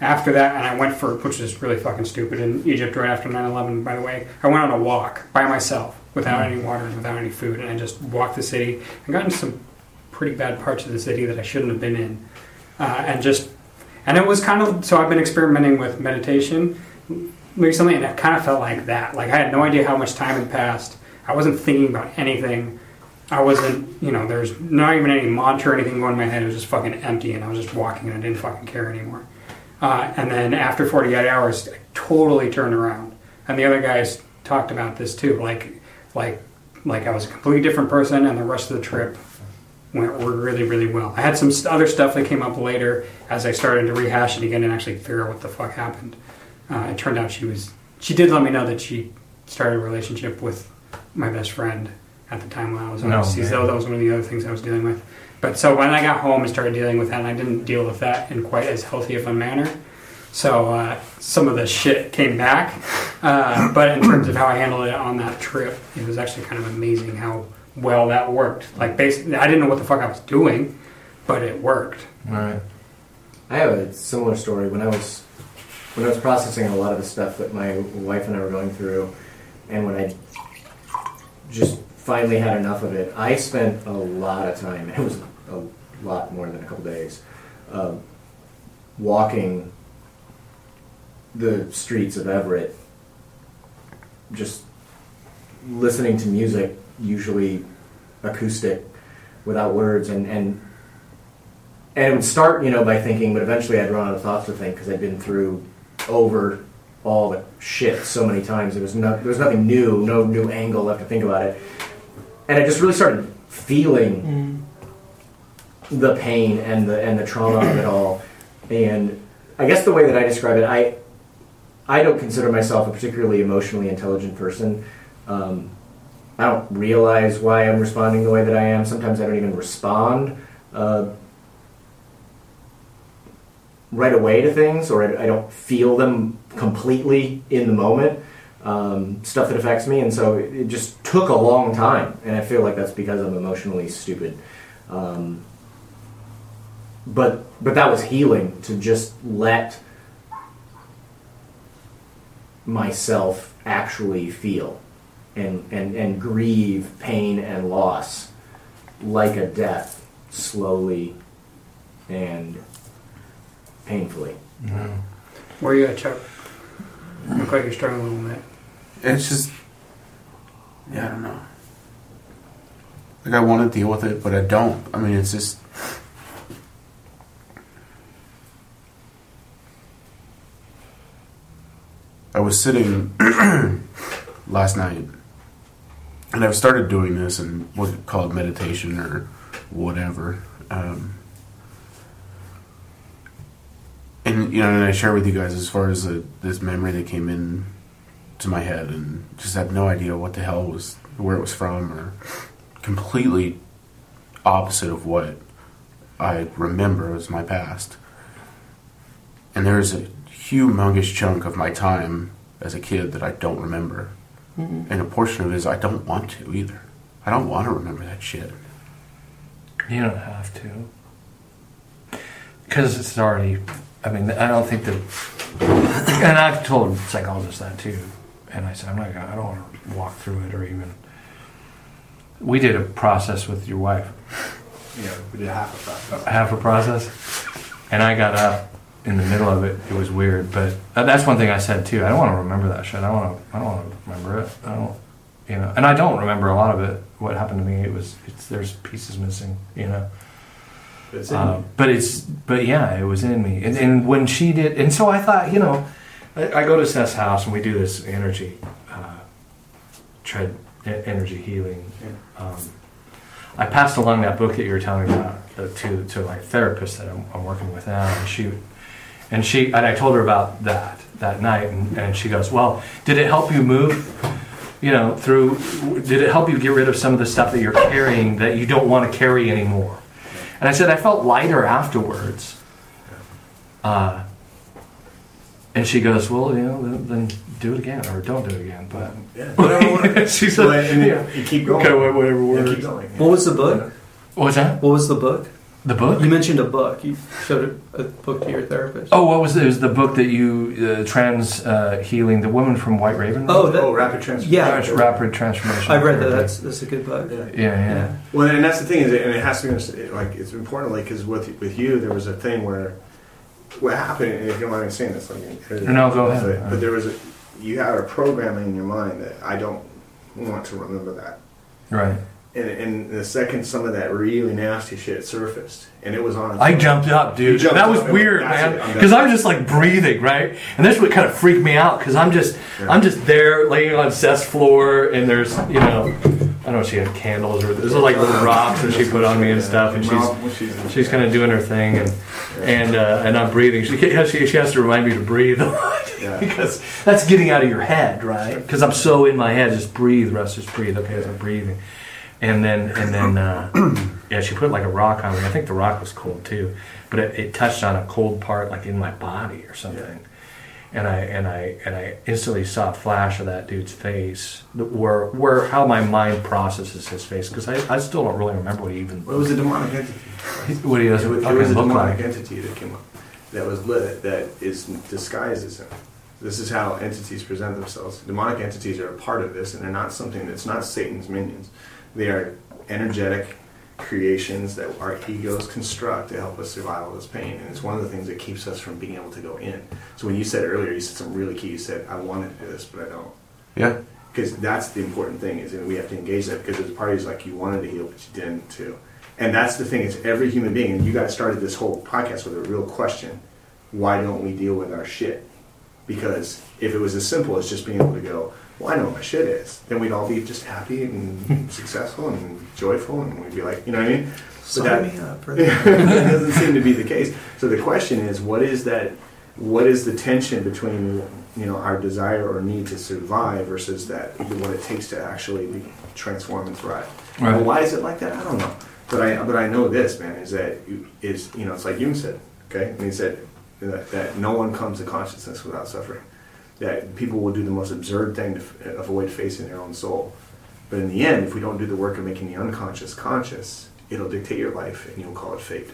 after that and I went for which is really fucking stupid in Egypt right after 9/11. By the way, I went on a walk by myself without any water and without any food, and I just walked the city and got into some pretty bad parts of the city that I shouldn't have been in, uh, and just and it was kind of so I've been experimenting with meditation recently, and it kind of felt like that. Like I had no idea how much time had passed. I wasn't thinking about anything. I wasn't, you know, there's not even any mantra or anything going in my head. It was just fucking empty, and I was just walking, and I didn't fucking care anymore. Uh, and then after 48 hours, I totally turned around. And the other guys talked about this too. Like, like, like I was a completely different person, and the rest of the trip went really, really well. I had some other stuff that came up later as I started to rehash it again and actually figure out what the fuck happened. Uh, it turned out she was. She did let me know that she started a relationship with my best friend at the time when I was No, overseas. That was one of the other things I was dealing with. But so when I got home and started dealing with that, and I didn't deal with that in quite as healthy of a manner. So uh, some of the shit came back. Uh, but in terms of how I handled it on that trip, it was actually kind of amazing how well that worked. Like basically, I didn't know what the fuck I was doing, but it worked. Right. I have a similar story. When I was when I was processing a lot of the stuff that my wife and I were going through, and when I just finally had enough of it, I spent a lot of time. It was a lot more than a couple days, um, walking the streets of Everett, just listening to music, usually acoustic, without words, and and and it would start, you know, by thinking, but eventually I'd run out of thoughts to think because I'd been through over all the shit so many times. There was no, there was nothing new, no new angle left to think about it, and I just really started feeling the pain and the and the trauma of it all. And I guess the way that I describe it, I I don't consider myself a particularly emotionally intelligent person. Um, I don't realize why I'm responding the way that I am. Sometimes I don't even respond. Uh, right away to things, or I, I don't feel them completely in the moment. Um, stuff that affects me, and so it, it just took a long time, and I feel like that's because I'm emotionally stupid. Um, but but that was healing to just let myself actually feel and, and, and grieve pain and loss like a death slowly and painfully. Mm-hmm. Where are you at, Chuck? Look like you're struggling a little bit. It's just, yeah, I don't know. Like I want to deal with it, but I don't. I mean, it's just. I was sitting last night, and I've started doing this and what you call it meditation or whatever. Um, and you know, and I share with you guys as far as this memory that came in to my head, and just had no idea what the hell was where it was from, or completely opposite of what I remember as my past. And there's a humongous chunk of my time as a kid that I don't remember. Mm-hmm. And a portion of it is I don't want to either. I don't want to remember that shit. You don't have to. Because it's already, I mean, I don't think that, and I've told psychologists that too. And I said, I'm not gonna, I don't want to walk through it or even. We did a process with your wife, Yeah, we did half of that. half a process, and I got up in the middle of it. It was weird, but uh, that's one thing I said too. I don't want to remember that shit. I don't want to. I don't want to remember it. I don't, you know. And I don't remember a lot of it. What happened to me? It was. It's there's pieces missing. You know. It's in Uh, but it's but yeah, it was in me, and, and when she did, and so I thought, you know, I, I go to Seth's house and we do this energy, uh, tread energy healing. Um, I passed along that book that you were telling me about uh, to to my therapist that I'm, I'm working with now, and she, and she, and I told her about that that night, and, and she goes, well, did it help you move? You know, through, did it help you get rid of some of the stuff that you're carrying that you don't want to carry anymore? And I said, I felt lighter afterwards. Uh, and she goes, Well, you know, then, then do it again, or don't do it again. But Yeah. Whatever she said, Well, you- yeah. you keep going. Okay, wha- whatever works. keep going. What was the book? What was that? What was the book? The book? You mentioned a book. You showed a, a book to your therapist. Oh, what was it? It was the book that you, uh, Trans uh, Healing, the woman from White Raven? Oh, that, Oh, rapid transformation. yeah. Rapid, rapid Transformation. I've read that. That's that's a good book. Yeah. Yeah, yeah. Well, and that's the thing is, and it has to be like it's important, like because with with you, there was a thing where what happened, and if you don't mind me saying this, like No, go ahead. But, but there was a you had a programming in your mind that I don't want to remember that, Right. And and the second some of that really nasty shit surfaced, and it was on. I jumped up, dude. jumped that was up. weird, man. Because. I'm just like breathing, right? And that's what kind of freaked me out. Because I'm just, Yeah. I'm just there laying on Seth's floor, and there's, you know, I don't know, if she had candles or there's like little rocks that she put on me and stuff, and she's, she's kind of doing her thing, and and uh, and I'm breathing. She, she she has to remind me to breathe a lot because that's getting out of your head, right? Because I'm so in my head, just breathe, Russ, just breathe. Okay, as I'm breathing, and then and then uh, yeah, she put like a rock on me. I think the rock was cold too, but it, it touched on a cold part like in my body or something. and I and I and I instantly saw a flash of that dude's face, where where how my mind processes his face because I, I still don't really remember what he even Well, it was a demonic entity. what he does It was, it was a demonic like. entity that came up, that was lit, that is disguised as him. This is how entities present themselves. Demonic entities are a part of this, and they're not something that's not Satan's minions. They are energetic creations that our egos construct to help us survive all this pain, and it's one of the things that keeps us from being able to go in. So when you said earlier, you said something really key. You said, "I wanted to do this, but I don't." Yeah. because that's the important thing is that we have to engage that because there's parties like you wanted to heal but you didn't too and that's the thing is every human being and you guys started this whole podcast with a real question why don't we deal with our shit because if it was as simple as just being able to go well i know what my shit is then we'd all be just happy and successful and joyful and we'd be like you know what i mean but Sign me up. that doesn't seem to be the case. So the question is, what is that? What is the tension between you know our desire or need to survive versus that what it takes to actually be, transform and thrive? Right. Well, why is it like that? I don't know. But I but I know this man is that is you- you know it's like Jung said. Okay, and he said that, that no one comes to consciousness without suffering. That people will do the most absurd thing to f- uh, avoid facing their own soul. But in the end, if we don't do the work of making the unconscious conscious, it'll dictate your life and you'll call it fate.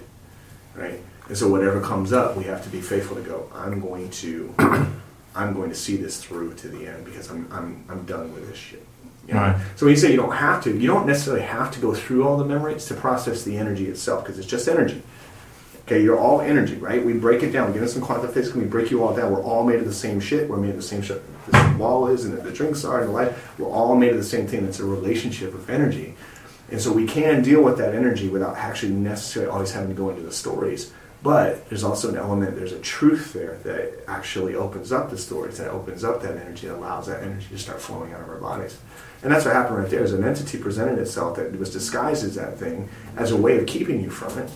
Right? And so whatever comes up, we have to be faithful to go, I'm going to I'm going to see this through to the end because I'm I'm I'm done with this shit. You know? Right. So when you say you don't have to, you don't necessarily have to go through all the memories to process the energy itself because it's just energy. Okay, you're all energy, right? We break it down. We get into some quantum physics and we break you all down. We're all made of the same shit. We're made of the same shit. The wall is and the drinks are and the light. We're all made of the same thing. It's a relationship of energy. And so we can deal with that energy without actually necessarily always having to go into the stories. But there's also an element, there's a truth there that actually opens up the stories, that opens up that energy, that allows that energy to start flowing out of our bodies. And that's what happened right there. Is an entity presented itself that was disguised as that thing as a way of keeping you from it.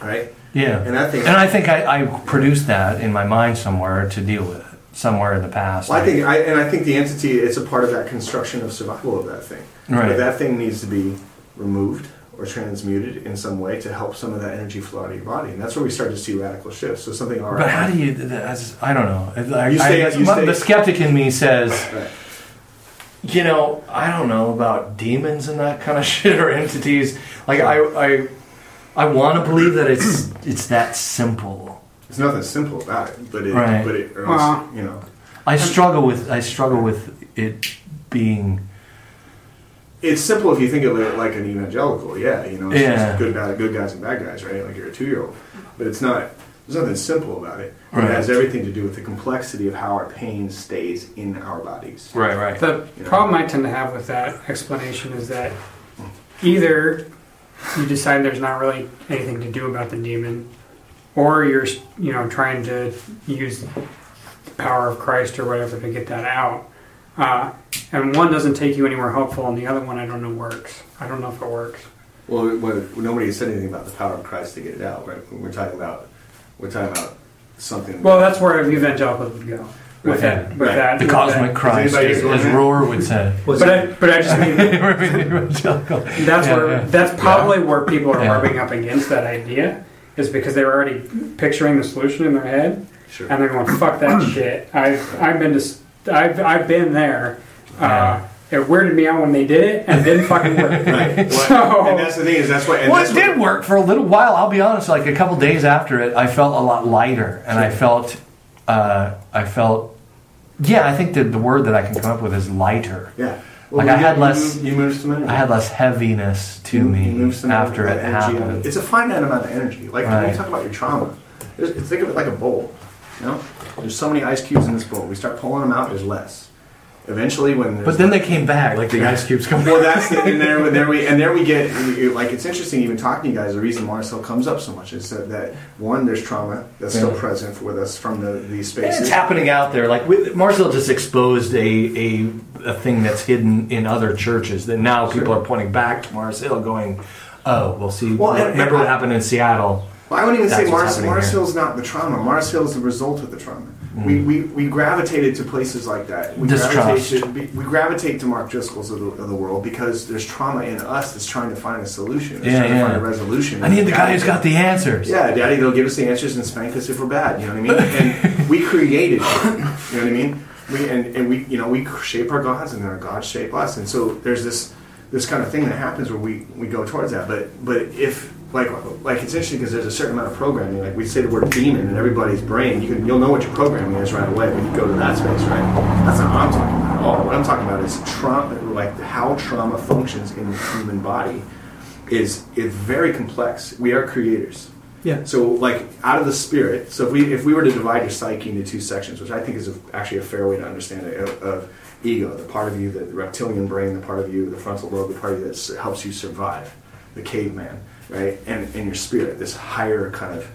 Right? Yeah, And I think- and I think I, I produced that in my mind somewhere to deal with it somewhere in the past. Well, I think, I, and I think the entity, it's a part of that construction of survival of that thing. Right. But that thing needs to be removed or transmuted in some way to help some of that energy flow out of your body. And that's where we start to see radical shifts. So something already. But how do you? That's, I don't know. Like- You stay- I- you stay- the skeptic in me says, Right. you know, I don't know about demons and that kind of shit or entities. Like I, I, I want to believe that it's it's that simple. There's nothing simple about it, but it, Right. but it, or else, Well- you know, I struggle with I struggle with it being. it's simple if you think of it like an evangelical. Yeah, you know, it's Yeah. just good, bad, good guys and bad guys, right? Like you're a two-year-old, but it's not. There's nothing simple about it. Right. It has everything to do with the complexity of how our pain stays in our bodies. Right, right. The Yeah. problem I tend to have with that explanation is that either you decide there's not really anything to do about the demon, or you're you know trying to use the power of Christ or whatever to get that out. Uh, and one doesn't take you anywhere helpful, and the other one I don't know works. I don't know if it works. Well, nobody said anything about the power of Christ to get it out, right? We're talking about we're talking about something. Well, that's where evangelicals would go with Right. that. With Right. that, The with cosmic that. Christ, anybody as, going as there? Rohr would say. Was But it- I, but I just mean That's Yeah, where yeah. that's probably where people are Yeah. rubbing up against that idea is because they're already picturing the solution in their head Sure. and they're going fuck that shit. I've I've been to s- I've I've been there. Uh, it weirded me out when they did it and it didn't fucking work. Right. Well, So- and that's the thing is that's what. Well, that's it what- did work for a little while. I'll be honest. Like a couple days after it, I felt a lot lighter, and I felt, uh, I felt, yeah. I think that the word that I can come up with is lighter. Yeah. Like I had you less- You moved some energy. I had less heaviness to You- me you after it that energy out of happened. It's a finite amount of energy. Like when you talk about your trauma, think of it like a bowl. You know, there's so many ice cubes in this bowl. We start pulling them out. There's less. Eventually, when there's But then they came back, like the ice cubes come well, that's the, and there, there we and there we get like it's interesting even talking to you guys. The reason Mars Hill comes up so much is that, that one, there's trauma that's still present with us from the these And it's happening out there. Like we- Mars Hill just exposed a, a a thing that's hidden in other churches that now people are pointing back to Mars Hill, going, "Oh, we'll see, Well, remember what and happened in Seattle?" Well, I wouldn't even That's say Mars, Mars. Hill's not the trauma. Mars Hill's the result of the trauma. We, mm. we, we gravitated to places like that. We gravitate to we, gravitate to Mark Driscoll's of the, of the world because there's trauma in us that's trying to find a solution. That's Yeah, trying to find a resolution. I need the guy who's got the answers. Yeah, Daddy, they'll give us the answers and spank us if we're bad. You know what I mean? And we created it. You know what I mean? We and, and we you know we shape our gods and then our gods shape us. And so there's this this kind of thing that happens where we, we go towards that. But but if like like it's interesting because there's a certain amount of programming. Like we say the word demon in everybody's brain, you can you'll know what your programming is right away when you go to that space, right? That's not what I'm talking about at all. What I'm talking about is trauma, like how trauma functions in the human body is is very complex. We are creators. Yeah. So, like out of the spirit. So, if we if we were to divide your psyche into two sections, which I think is a, actually a fair way to understand it, of, of ego, the part of you, the reptilian brain, the part of you, the frontal lobe, the part of you that helps you survive, the caveman, right, and and your spirit, this higher kind of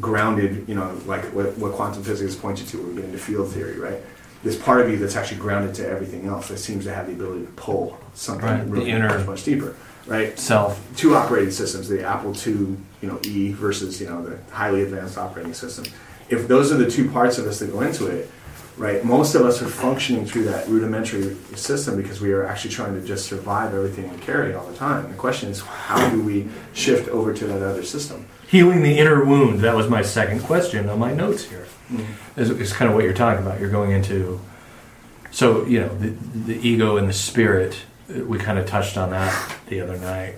grounded, you know, like what, what quantum physics points you to when we get into field theory, right? This part of you that's actually grounded to everything else that seems to have the ability to pull something Right, the inner- much, much deeper, right? Self. two operating systems, the Apple II, you know, E versus you know the highly advanced operating system. If those are the two parts of us that go into it, right? Most of us are functioning through that rudimentary system because we are actually trying to just survive everything we carry all the time. The question is, how do we shift over to that other system? Healing the inner wound. That was my second question on my notes here. Is, is kind of what you're talking about. You're going into. So you know the, the ego and the spirit. We kind of touched on that the other night.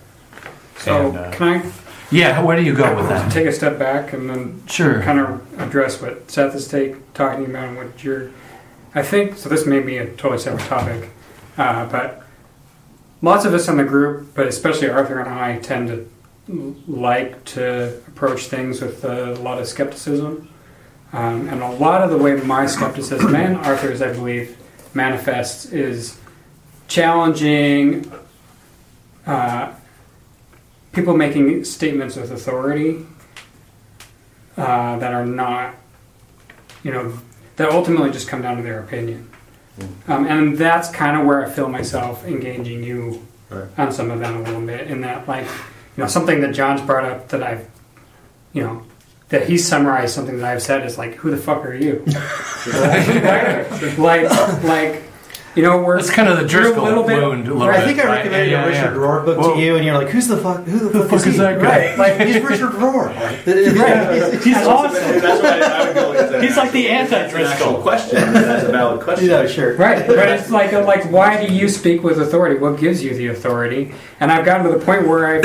So And, uh, can I Yeah, where do you go with that? take a step back and then Sure. kind of address what Seth is take, talking about and what you're. I think so. This may be a totally separate topic, uh, but lots of us in the group, but especially Arthur and I, tend to like to approach things with a lot of skepticism, um, and a lot of the way my skepticism and Arthur's, I believe, manifests is challenging. Uh, people making statements with authority uh, that are not, you know, that ultimately just come down to their opinion. Um, and that's kind of where I feel myself engaging you Right. on some of that a little bit. In that, like, you know, something that John's brought up that I've, you know, that he summarized something that I've said is like, who the fuck are you? like, like, you know, we're That's kind of the we're Driscoll a little bit. wound. A little I bit, think I right? recommended Yeah, a yeah, Richard yeah. Rohr book Well, to you, and you're like, "Who's the fuck? Who the, fuck, fuck is, is that guy? Right, like he's Richard Rohr. Right. He's awesome. That's what I would go. Uh, he's like the anti-Driscoll. actual question. That's a valid question. You know, sure. Right, but it's like like why do you speak with authority? What gives you the authority? And I've gotten to the point where I,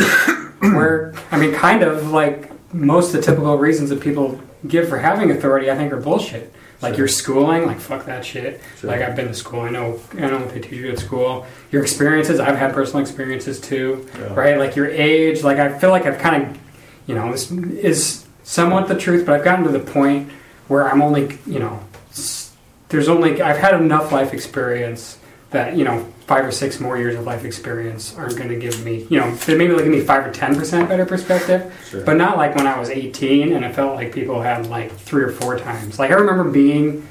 where I mean, kind of like most of the typical reasons that people give for having authority, I think are bullshit. Like your schooling, like fuck that shit. Like I've been to school, I know, I know what they teach you at school. Your experiences, I've had personal experiences too, right? Like your age, like I feel like I've kind of, you know, this is somewhat the truth, but I've gotten to the point where I'm only, you know, there's only I've had enough life experience that you know five or six more years of life experience aren't going to give me you know they maybe like give me five or ten percent better perspective, Sure. but not like when I was 18 and it felt like people had like three or four times. Like I remember being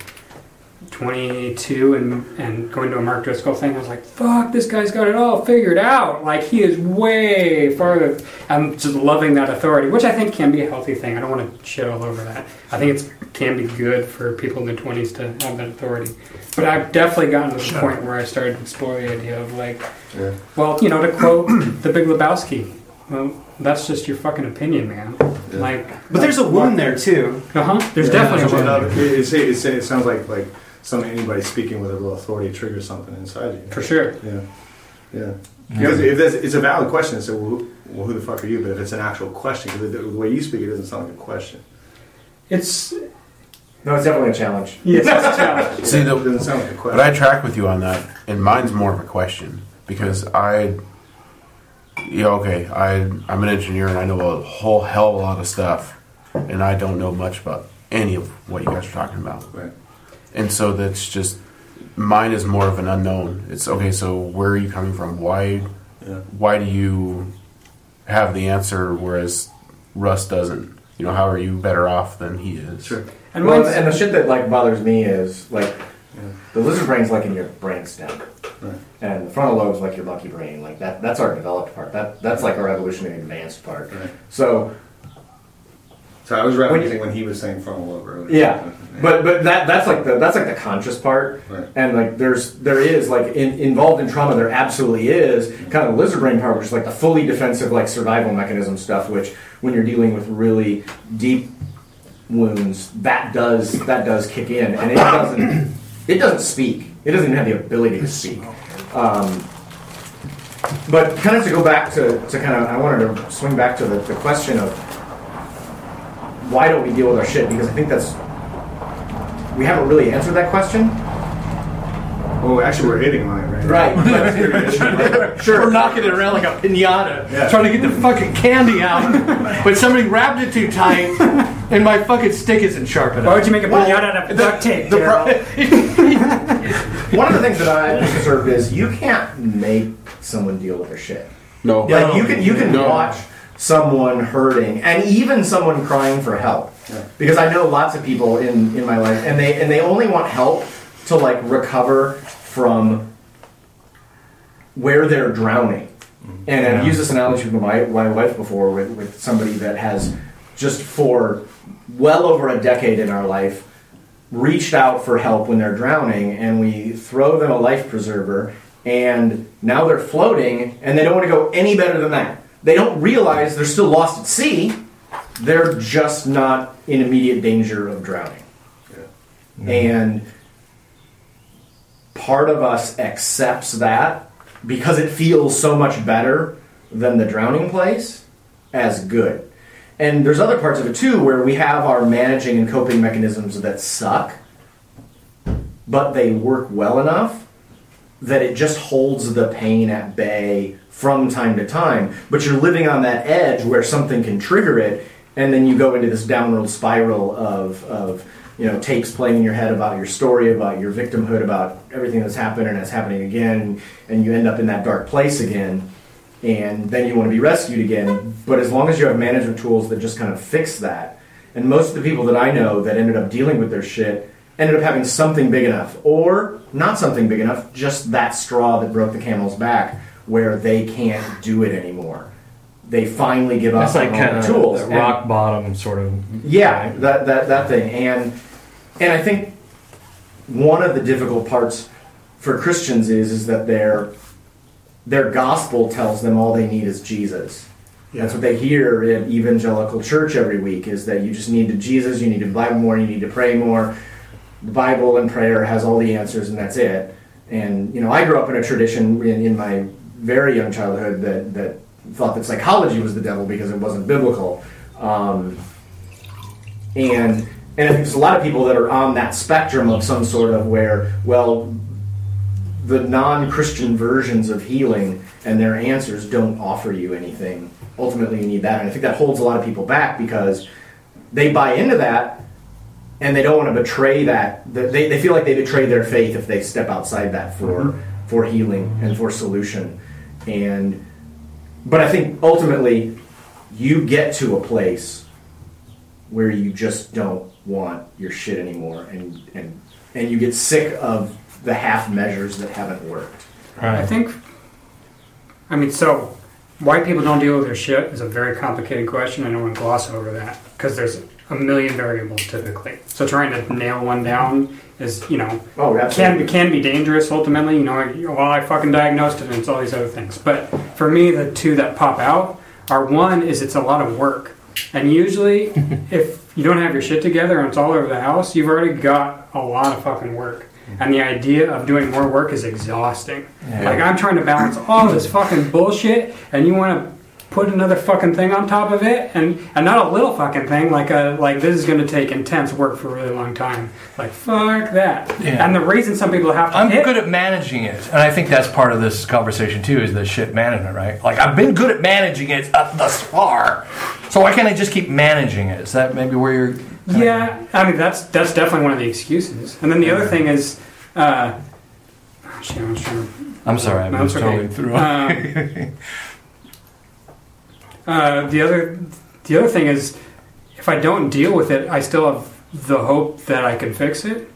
22 and and going to a Mark Driscoll thing. I was like, fuck, this guy's got it all figured out. Like he is way farther. I'm just loving that authority, which I think can be a healthy thing. I don't want to shit all over that. I think it can be good for people in their 20s to have that authority. But I've definitely gotten to the point where I started to explore the idea of like, Yeah. well, you know, to quote The Big Lebowski, well, that's just your fucking opinion, man. Like, But there's a wound there too. uh huh. There's Yeah, definitely a wound. It, it, it, it sounds like like some anybody speaking with a real authority triggers something inside you. for sure. Yeah, yeah. Because if that's, it's a valid question, so well, who, well, who the fuck are you? But if it's an actual question, because the, the way you speak, it doesn't sound like a question. It's No, it's definitely a challenge. yes, it's a challenge. See, it doesn't sound like a question. but I track with you on that, and mine's more of a question because I, yeah, okay, I I'm an engineer and I know a whole hell of a lot of stuff, and I don't know much about any of what you guys are talking about, Right. And so that's just mine is more of an unknown. It's okay. So where are you coming from? Why Yeah. why do you have the answer whereas Russ doesn't? You know, how are you better off than he is? Sure. And well, and the shit that like bothers me is like Yeah. the lizard brain's like in your brainstem, Right. and the frontal lobe's like your lucky brain. Like that, that's our developed part. That that's like our evolutionary advanced part. Right. So So I was When you- referencing when he was saying frontal lobe earlier. Yeah, but but that that's like the that's like the conscious part, Right. and like there's there is like in, involved in trauma there absolutely is kind of the lizard brain part, which is like the fully defensive like survival mechanism stuff, which when you're dealing with really deep wounds, that does that does kick in, and it doesn't it doesn't speak. It doesn't even have the ability to speak. Um, but kind of to go back to, to kind of, I wanted to swing back to the, the question of why don't we deal with our shit? Because I think that's we haven't really answered that question. Well, actually, we're hitting on it right. Right. Sure. We're knocking it around like a pinata, Yeah. trying to get the fucking candy out. but somebody wrapped it too tight, and my fucking stick isn't sharp enough. Why would you make a pinata out of duct tape, the Daryl? One of the things that I observed is you can't make someone deal with their shit. No. Like you can you can No. watch someone hurting and even someone crying for help. Because I know lots of people in, in my life and they and they only want help to like recover from where they're drowning. Mm-hmm. And I've used this analogy with my, my wife before with, with somebody that has just for well over a decade in our life reached out for help when they're drowning and we throw them a life preserver and now they're floating and they don't want to go any better than that. They don't realize they're still lost at sea. They're just not in immediate danger of drowning. And part of us accepts that because it feels so much better than the drowning place as good. And there's other parts of it too where we have our managing and coping mechanisms that suck, but they work well enough that it just holds the pain at bay from time to time. But you're living on that edge where something can trigger it, and then you go into this downward spiral of, of you know tapes playing in your head about your story, about your victimhood, about everything that's happened and it's happening again, and you end up in that dark place again. And then you want to be rescued again. But as long as you have management tools that just kind of fix that, and most of the people that I know that ended up dealing with their shit ended up having something big enough, or not something big enough, just that straw that broke the camel's back, where they can't do it anymore. They finally give up That's like on all kind the of tools. the And- rock bottom sort of. yeah, that, that, that thing. And, and I think one of the difficult parts for Christians is, is that their, their gospel tells them all they need is Jesus. That's what they hear in evangelical church every week is that you just need to Jesus, you need to Bible more, you need to pray more. The Bible and prayer has all the answers and that's it. And, you know, I grew up in a tradition in, in my very young childhood that, that thought that psychology was the devil because it wasn't biblical. Um, and and I think there's a lot of people that are on that spectrum of some sort of where, well, the non-Christian versions of healing and their answers don't offer you anything. Ultimately, you need that, and I think that holds a lot of people back because they buy into that and they don't want to betray that. They, they feel like they betray their faith if they step outside that for for healing and for solution. And but I think ultimately, you get to a place where you just don't want your shit anymore, and and and you get sick of the half measures that haven't worked. I think. I mean, so why people don't deal with their shit is a very complicated question. I don't want to gloss over that because there's a million variables typically. So trying to nail one down is, you know, Oh, can absolutely. can be dangerous ultimately. You know, well, I fucking diagnosed it, and it's all these other things. But for me, the two that pop out are one is it's a lot of work, and usually, if you don't have your shit together and it's all over the house, you've already got a lot of fucking work. And the idea of doing more work is exhausting. Like I'm trying to balance all this fucking bullshit, and you want to put another fucking thing on top of it, and and not a little fucking thing like a like this is going to take intense work for a really long time. Like fuck that. Yeah. And the reason some people have to I'm hit- good at managing it, and I think that's part of this conversation too. Is the shit management, right? Like I've been good at managing it thus far, so why can't I just keep managing it? Is that maybe where you're? Yeah, I mean that's that's definitely one of the excuses. And then the other thing is, uh, oh, shit, I was trying to I'm sorry, I No, was okay. totally through. Um, uh, the other, the other thing is, if I don't deal with it, I still have the hope that I can fix it.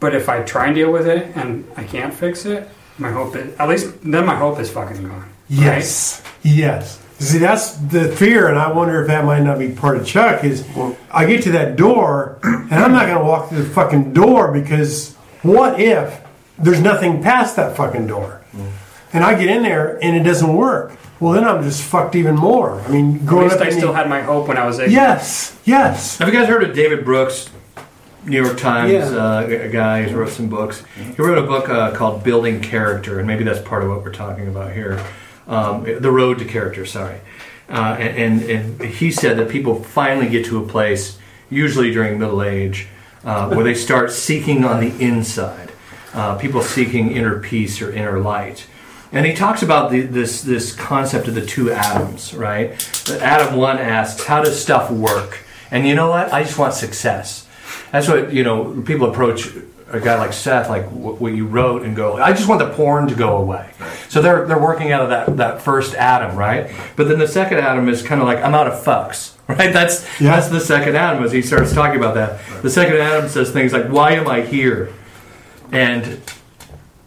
But if I try and deal with it and I can't fix it, my hope is at least then my hope is fucking gone. yes, yes. See, that's the fear, and I wonder if that might not be part of Chuck. Is I get to that door, and I'm not going to walk through the fucking door because what if there's nothing past that fucking door, and I get in there and it doesn't work? Well, then I'm just fucked even more. I mean, At growing least up, I in still the- had my hope when I was eight. yes, yes. Have you guys heard of David Brooks, New York Times Yeah. uh, a guy who's wrote some books? He wrote a book uh, called Building Character, and maybe that's part of what we're talking about here. Um, the Road to Character, sorry. Uh, and, and, and he said that people finally get to a place, usually during middle age, uh, where they start seeking on the inside. Uh, people seeking inner peace or inner light. And he talks about the, this this concept of the two Adams, right? That Adam one asks, "How does stuff work?" And you know what? I just want success. That's what you know. People approach a guy like Seth, like what you wrote, and go, "I just want the porn to go away." So they're they're working out of that that first Adam, right? But then the second Adam is kind of like, "I'm out of fucks." Right? That's Yeah. that's the second Adam. As he starts talking about that, the second Adam says things like, "Why am I here?" And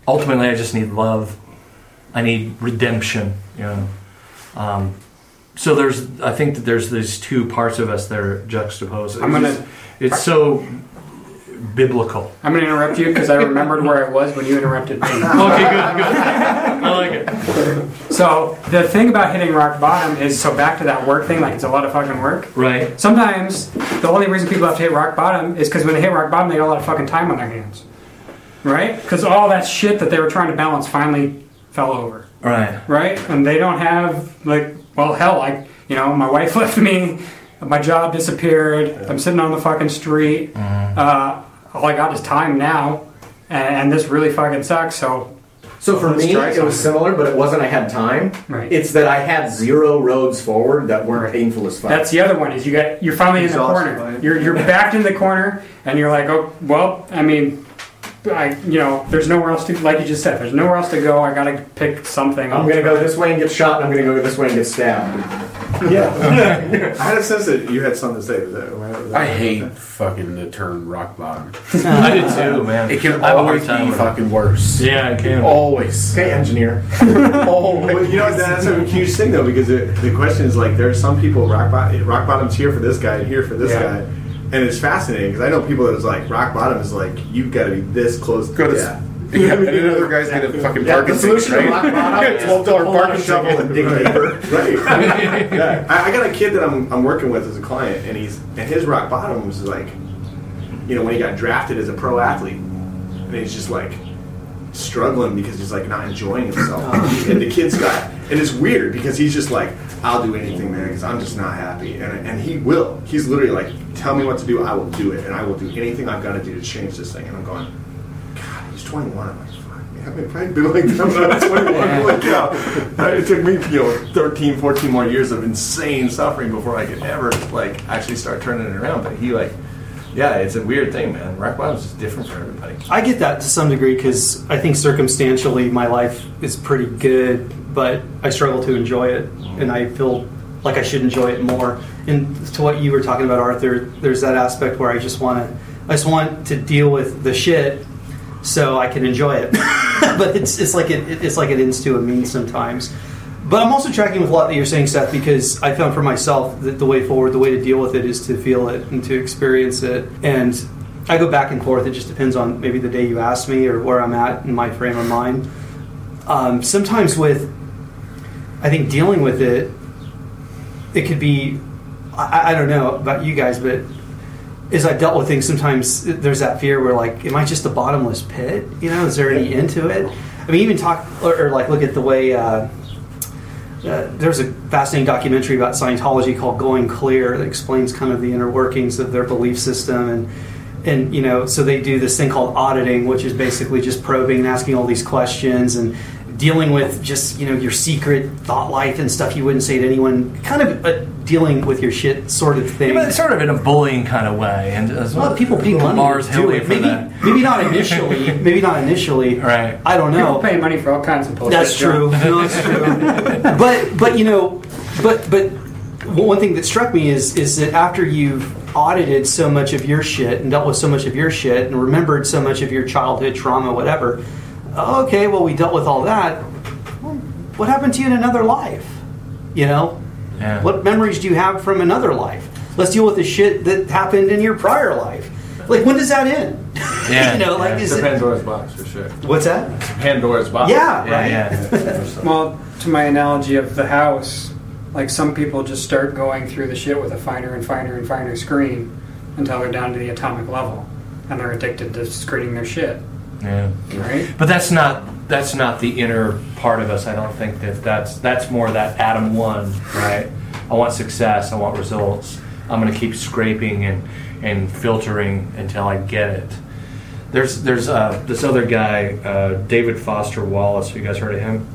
ultimately, I just need love. I need redemption. You know. Um, so there's, I think that there's these two parts of us that are juxtaposed. I'm gonna- just- It's so biblical. I'm going to interrupt you because I remembered where I was when you interrupted me. Okay, good, good. I like it. So the thing about hitting rock bottom is so back to that work thing, like it's a lot of fucking work. Right. Sometimes the only reason people have to hit rock bottom is because when they hit rock bottom, they got a lot of fucking time on their hands, right? Because all that shit that they were trying to balance finally fell over, Right. right? And they don't have like, well, hell, like you know, my wife left me, my job disappeared, I'm sitting on the fucking street. Uh, all I got is time now, and, and this really fucking sucks. So So for me, it was similar, but it wasn't I had time. Right. It's that I had zero roads forward that weren't painful as fuck. That's the other one. Is you got you're finally in the corner. it. You're you're backed in the corner, and you're like, oh well. I mean, I you know, there's nowhere else to like you just said. There's nowhere else to go. I gotta pick something. I'm gonna go this way and get shot, and I'm gonna go this way and get stabbed. Yeah. I had a sense that you had something to say. Was that, that- I hate fucking the term rock bottom. I did too, man. It can I have a hard always time be with it. fucking worse. Yeah, it can. Always. Okay, engineer. Well, you know that's a huge thing though because it, the question is like there are some people rock bottom rock bottom's here for this guy and here for this Yeah. guy, and it's fascinating because I know people that is like rock bottom is like you've got to be this close. Go to yeah. Yeah, and another guy's gonna fucking Yeah, parking the solution to ticket, rock bottom is Twelve to dollar pull out a parking shovel and dig deeper. Right. yeah. I, I got a kid that I'm, I'm working with as a client, and he's and his rock bottom was like, you know, when he got drafted as a pro athlete, and he's just like struggling because he's like not enjoying himself. Uh-huh. and the kid's got, and it's weird because he's just like, I'll do anything, man, because I'm just not happy, and and he will. He's literally like, tell me what to do, I will do it, and I will do anything I've got to do to change this thing. And I'm going, God, he's 21. I'm like, fuck, man, if I'd been like that when I was 21, holy cow. Uh, it took me, you know, 13, 14 more years of insane suffering before I could ever, like, actually start turning it around. But he, like, yeah, it's a weird thing, man. Rock bottom's just different for everybody. I get that to some degree because I think circumstantially my life is pretty good, but I struggle to enjoy it, and I feel like I should enjoy it more. And to what you were talking about, Arthur, there's that aspect where I just want to, I just want to deal with the shit so I can enjoy it. but it's it's like it, it's like it ends to a means sometimes. But I'm also tracking with a lot that you're saying, Seth, because I found for myself that the way forward, the way to deal with it is to feel it and to experience it. And I go back and forth. It just depends on maybe the day you ask me or where I'm at in my frame of mind. Um, sometimes with, I think dealing with it, it could be, I, I don't know about you guys, but as I dealt with things, sometimes there's that fear where like, am I just a bottomless pit? You know, is there any end to it? I mean, even talk or, or like look at the way. Uh, uh, there's a fascinating documentary about Scientology called Going Clear that explains kind of the inner workings of their belief system. And and you know so they do this thing called auditing which is basically just probing and asking all these questions. And dealing with just you know your secret thought life and stuff you wouldn't say to anyone kind of uh, dealing with your shit sort of thing Yeah, but sort of in a bullying kind of way, and as well, people pay money Mars to do it. for Maybe, that. maybe not initially. maybe not initially. Right. I don't know. People pay money for all kinds of bullshit. That's true. No, that's true. but but you know, but but one thing that struck me is is that after you've audited so much of your shit and dealt with so much of your shit and remembered so much of your childhood trauma, whatever. Okay, well, we dealt with all that. Well, what happened to you in another life? You know, Yeah. What memories do you have from another life? Let's deal with the shit that happened in your prior life. Like, when does that end? Yeah, you know, like, yeah. is It's a it, Pandora's box for sure. what's that? It's a Pandora's box. Yeah, Yeah, right. yeah. Well, to my analogy of the house, like some people just start going through the shit with a finer and finer and finer screen until they're down to the atomic level, and they're addicted to screening their shit. Yeah. Right? But that's not that's not the inner part of us. I don't think that that's that's more that Adam one, right? I want success. I want results. I'm going to keep scraping and and filtering until I get it. There's there's uh, this other guy, uh, David Foster Wallace. You guys heard of him?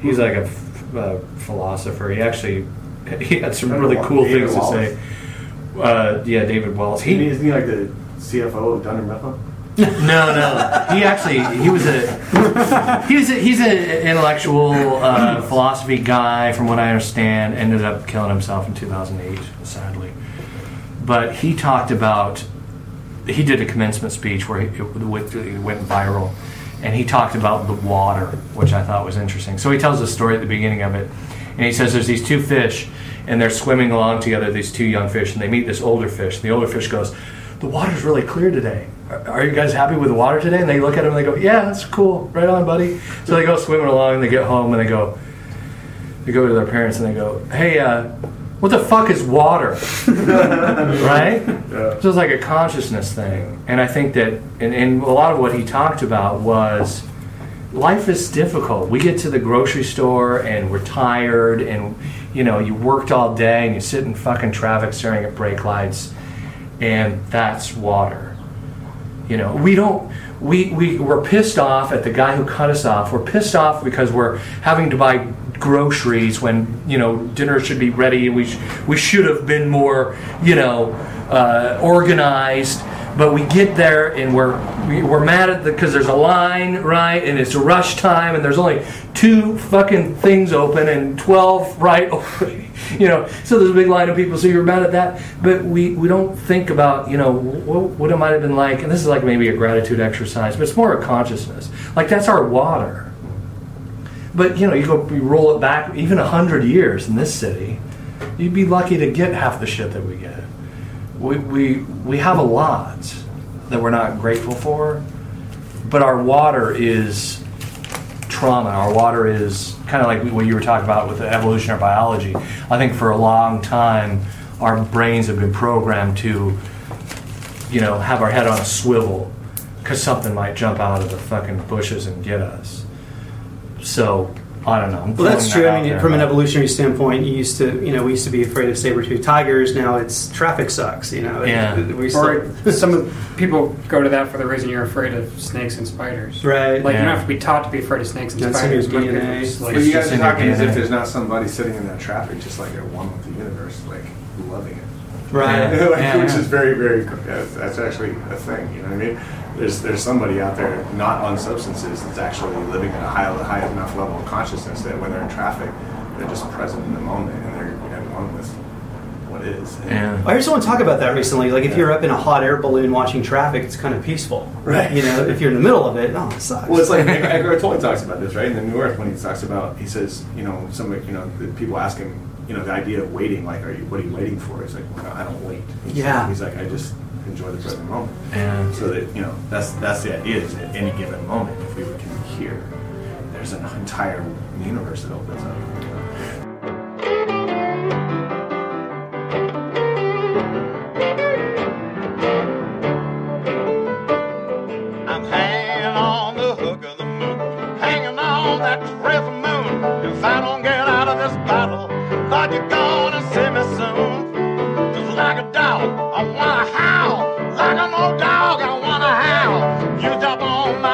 He's like a f- uh, philosopher. He actually he had some really cool David things Wallace? to say. Uh, yeah, David Wallace. He Isn't he like the CFO of Dunder Mifflin? No, no. He actually he was a he was a, he's an intellectual uh, philosophy guy, from what I understand. Ended up killing himself in 2008, sadly. But he talked about he did a commencement speech where he, it, went- it went viral, and he talked about the water, which I thought was interesting. So he tells a story at the beginning of it, and he says there's these two fish, and they're swimming along together. These two young fish, and they meet this older fish. And The older fish goes, "The water's really clear today. Are, you guys happy with the water today?" And they look at him and they go, "Yeah, that's cool. Right on, buddy." So they go swimming along, and they get home, and they go, they go to their parents, and they go, "Hey, uh, what the fuck is water?" right? So it's like a consciousness thing. And I think that, and, and a lot of what he talked about was life is difficult. We get to the grocery store and we're tired, and you know, you worked all day and you sit in fucking traffic staring at brake lights, and that's water. You know, we don't. We, we, we're pissed off at the guy who cut us off. We're pissed off because we're having to buy groceries when, you know, dinner should be ready we, sh- we should have been more, you know, uh, organized. But we get there and we're, we, we're mad at the, because there's a line, right? And it's rush time and there's only two fucking things open and 12 right you know so there's a big line of people so you're mad at that. But we we don't think about you know what, what it might have been like and this is like maybe a gratitude exercise but it's more a consciousness. Like that's our water. But you know you go you roll it back even a hundred years in this city you'd be lucky to get half the shit that we get. We, we we have a lot that we're not grateful for but our water is trauma. Our water is kind of like what you were talking about with the evolutionary biology. I think for a long time, our brains have been programmed to, you know, have our head on a swivel because something might jump out of the fucking bushes and get us. So I don't know. I'm Well, that's true. that I mean, there, from an evolutionary standpoint, you used to, you know, we used to be afraid of saber-toothed tigers. Now it's traffic sucks. You know, Yeah. We still, Or some people go to that for the reason you're afraid of snakes and spiders. right. Like you don't have to be taught to be afraid of snakes and That's in spiders. your but people DNA. just, like, But you guys are in your talking as if there's not somebody sitting in that traffic just like at one with the universe, like loving it. right. Like, Yeah, which yeah. is very, very. That's, that's actually a thing. You know what I mean? There's there's somebody out there not on substances that's actually living at a high high enough level of consciousness that when they're in traffic, they're just present in the moment and they're at one with what is. And Yeah. I heard someone talk about that recently. Like, if you're up in a hot air balloon watching traffic, it's kind of peaceful. Right. You know, if you're in the middle of it, oh, it sucks. Well, it's like Eckhart Tolle talks about this, right? In the New Earth, when he talks about, he says, you know, some, you know, the people ask him, you know, the idea of waiting, like, are you, what are you waiting for? He's like, well, I don't wait. He's Yeah. He's like, I just enjoy the present moment. Yeah. So that you know, that's that's the idea. Is at any given moment, if we were can hear, there's an entire universe that opens up.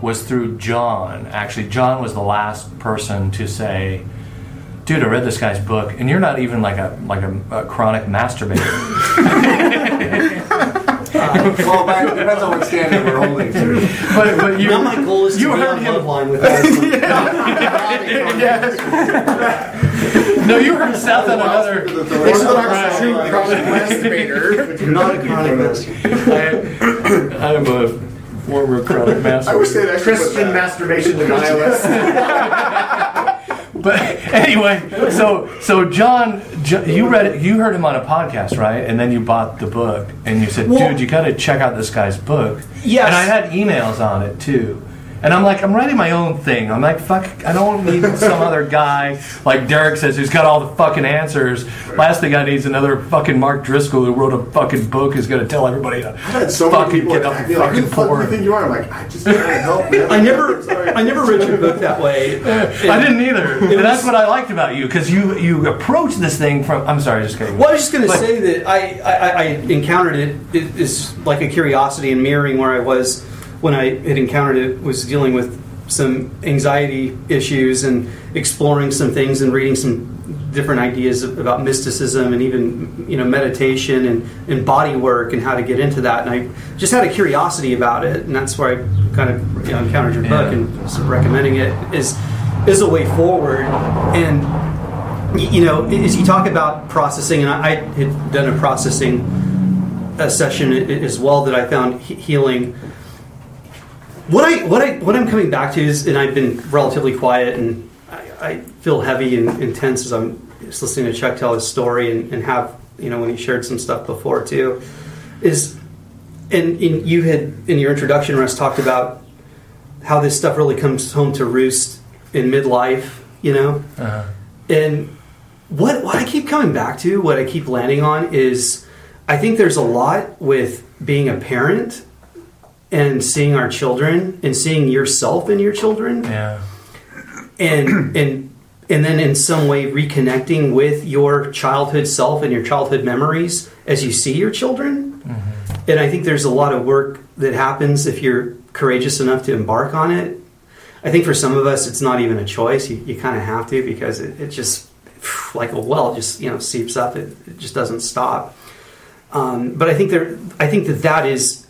was through John. Actually, John was the last person to say, dude, I read this guy's book, and you're not even like a like a, a chronic masturbator. well, but it depends on what standard we're holding to. but but you now my goal is to you be heard on him. love line with Ashley. No, you heard Seth on another. Orthodox Jew chronic masturbator. not a chronic masturbator. I, I'm a former chronic I wish masturbator. they'd actually Christian masturbation denialist. But anyway, so so John, Jo- you read it, you heard him on a podcast, right? And then you bought the book, and you said, Well- "Dude, you got to check out this guy's book." Yes. And I had emails on it too. And I'm like, I'm writing my own thing. I'm like, fuck, I don't need some other guy like Derek says who's got all the fucking answers. Last thing I need is another fucking Mark Driscoll who wrote a fucking book who's going to tell everybody to I've had so many fucking people get that up be like, "Who the fucking fuck do you forward. think you are?" I'm like, "I just trying to help." Man. I never, Sorry. I never read your book that way. I didn't either. And that's what I liked about you because you you approach this thing from. I'm sorry, just kidding. Well, I was just going to say that I, I, I encountered it, it is like a curiosity and mirroring where I was when I had encountered it was dealing with some anxiety issues and exploring some things and reading some different ideas about mysticism and even you know meditation and, and body work and how to get into that. And I just had a curiosity about it. And that's where I kind of you know, encountered your book and recommending it is is a way forward. And you know, as you talk about processing, and I, I had done a processing uh session as well that I found healing. What I what I what I'm coming back to is, and I've been relatively quiet, and I, I feel heavy and intense as I'm just listening to Chuck tell his story, and, and have you know when he shared some stuff before too, is, and, and you had in your introduction, Russ talked about how this stuff really comes home to roost in midlife, you know, Uh, and what what I keep coming back to, what I keep landing on is I think there's a lot with being a parent and seeing our children and seeing yourself in your children yeah. and and and then in some way reconnecting with your childhood self and your childhood memories as you see your children. And I think there's a lot of work that happens if you're courageous enough to embark on it. I think for some of us, it's not even a choice. You, you kind of have to because it, it just, like a well, just you know seeps up. It, it just doesn't stop. Um, but I think there, I think that that is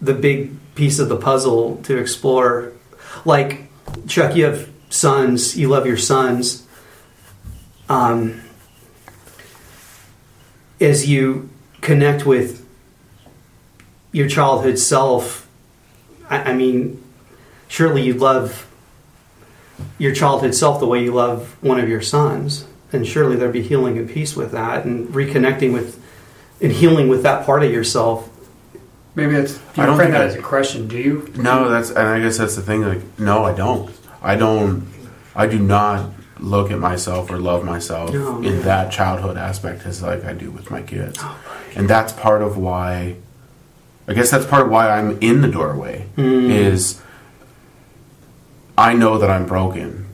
the big piece of the puzzle to explore. Like Chuck, you have sons. You love your sons. Um, as you connect with your childhood self, I, I mean, surely you love your childhood self the way you love one of your sons, and surely there'd be healing and peace with that, and reconnecting with and healing with that part of yourself. Maybe that's. I don't frame think that I- as a question. Do you? No, that's and I guess that's the thing. Like, no, I don't. I don't. I do not look at myself or love myself No, in that childhood aspect as like I do with my kids, oh, and that's part of why. I guess that's part of why I'm in the doorway. Hmm. Is I know that I'm broken,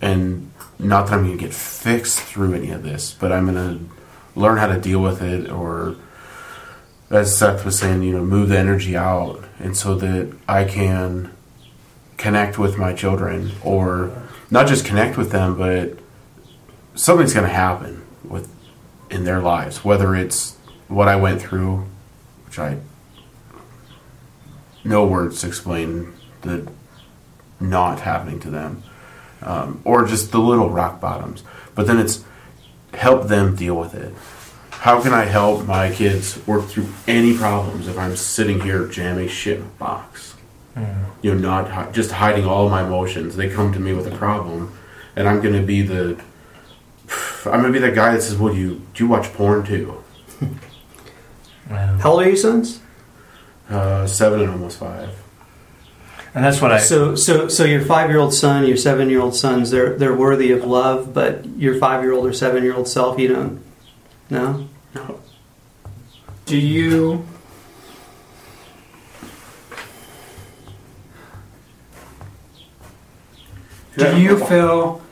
and not that I'm going to get fixed through any of this, but I'm going to learn how to deal with it or as Seth was saying, you know, move the energy out, and so that I can connect with my children, or not just connect with them, but something's going to happen with in their lives, whether it's what I went through, which I no words to explain the not happening to them, um, or just the little rock bottoms. But then it's help them deal with it. How can I help my kids work through any problems if I'm sitting here jamming shit in a box? You know, not hi- just hiding all my emotions. They come to me with a problem, and I'm going to be the I'm going to be that guy that says, "Well, do you do you watch porn too?" yeah. How old are your sons? Uh, seven and almost five. And that's what I. So, so, so your five-year-old son, your seven-year-old sons, they're they're worthy of love, but your five-year-old or seven-year-old self, you don't. No. Do you? Do you feel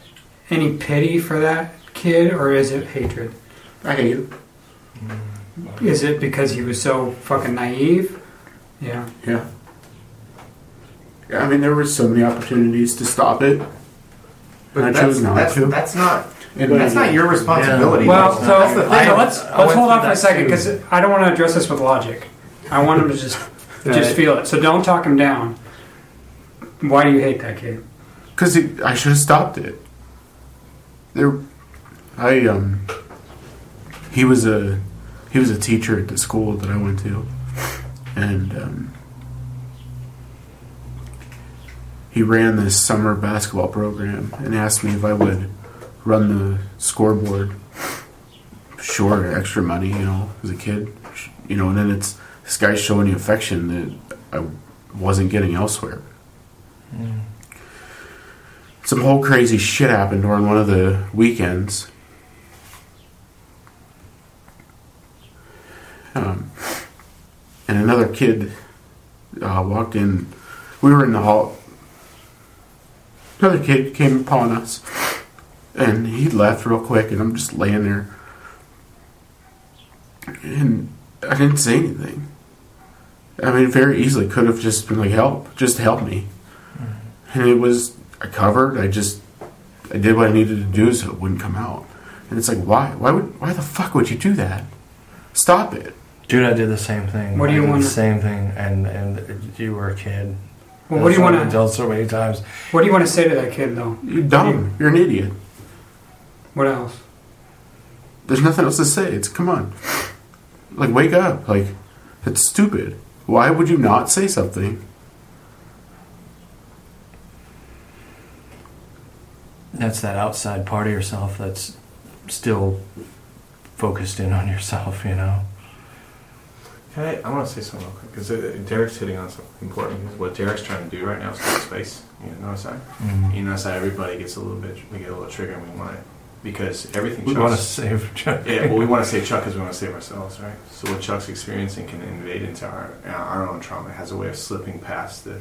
any pity for that kid, or is it hatred? I hate you. Is it because he was so fucking naive? Yeah. Yeah. Yeah, I mean, there were so many opportunities to stop it, And I that's, chose not that's, to. That's not. And- that's not your responsibility. Well, That's so, that's the so thing. let's I let's hold through off for a second because I don't want to address this with logic. I want him to just just feel it. So don't talk him down. Why do you hate that kid? Because I should have stopped it. There, I um, he was a he was a teacher at the school that I went to, and um, he ran this summer basketball program and asked me if I would run the scoreboard. Sure, extra money, you know, as a kid, you know, and then it's this guy's showing you affection that I wasn't getting elsewhere some whole crazy shit happened during one of the weekends. Um, and another kid uh, walked in. We were in the hall. Another kid came upon us, and he left real quick, and I'm just laying there. And I didn't say anything. I mean, very easily could have just been like, help, just help me. Mm-hmm. And it was, I covered, I just, I did what I needed to do so it wouldn't come out. And it's like, why? Why would, why the fuck would you do that? Stop it. Dude, I did the same thing. What do you wanna- The same thing, and and you were a kid. Well, what do you want to told so many times. what do you want to say to that kid though? You're dumb. You're an idiot. What else? There's nothing else to say. It's, come on. Like, wake up. Like, it's stupid. Why would you not say something? That's that outside part of yourself that's still focused in on yourself. You know. Can I, I want to say something real quick because Derek's hitting on something important. Because what Derek's trying to do right now is create space. You know what notice that? Mhm. You notice how everybody gets a little bit, we get a little trigger and we want it because everything. We want to save Chuck. Yeah, well, we want to save Chuck because we want to save ourselves, right? So what Chuck's experiencing can invade into our our own trauma. It has a way of slipping past the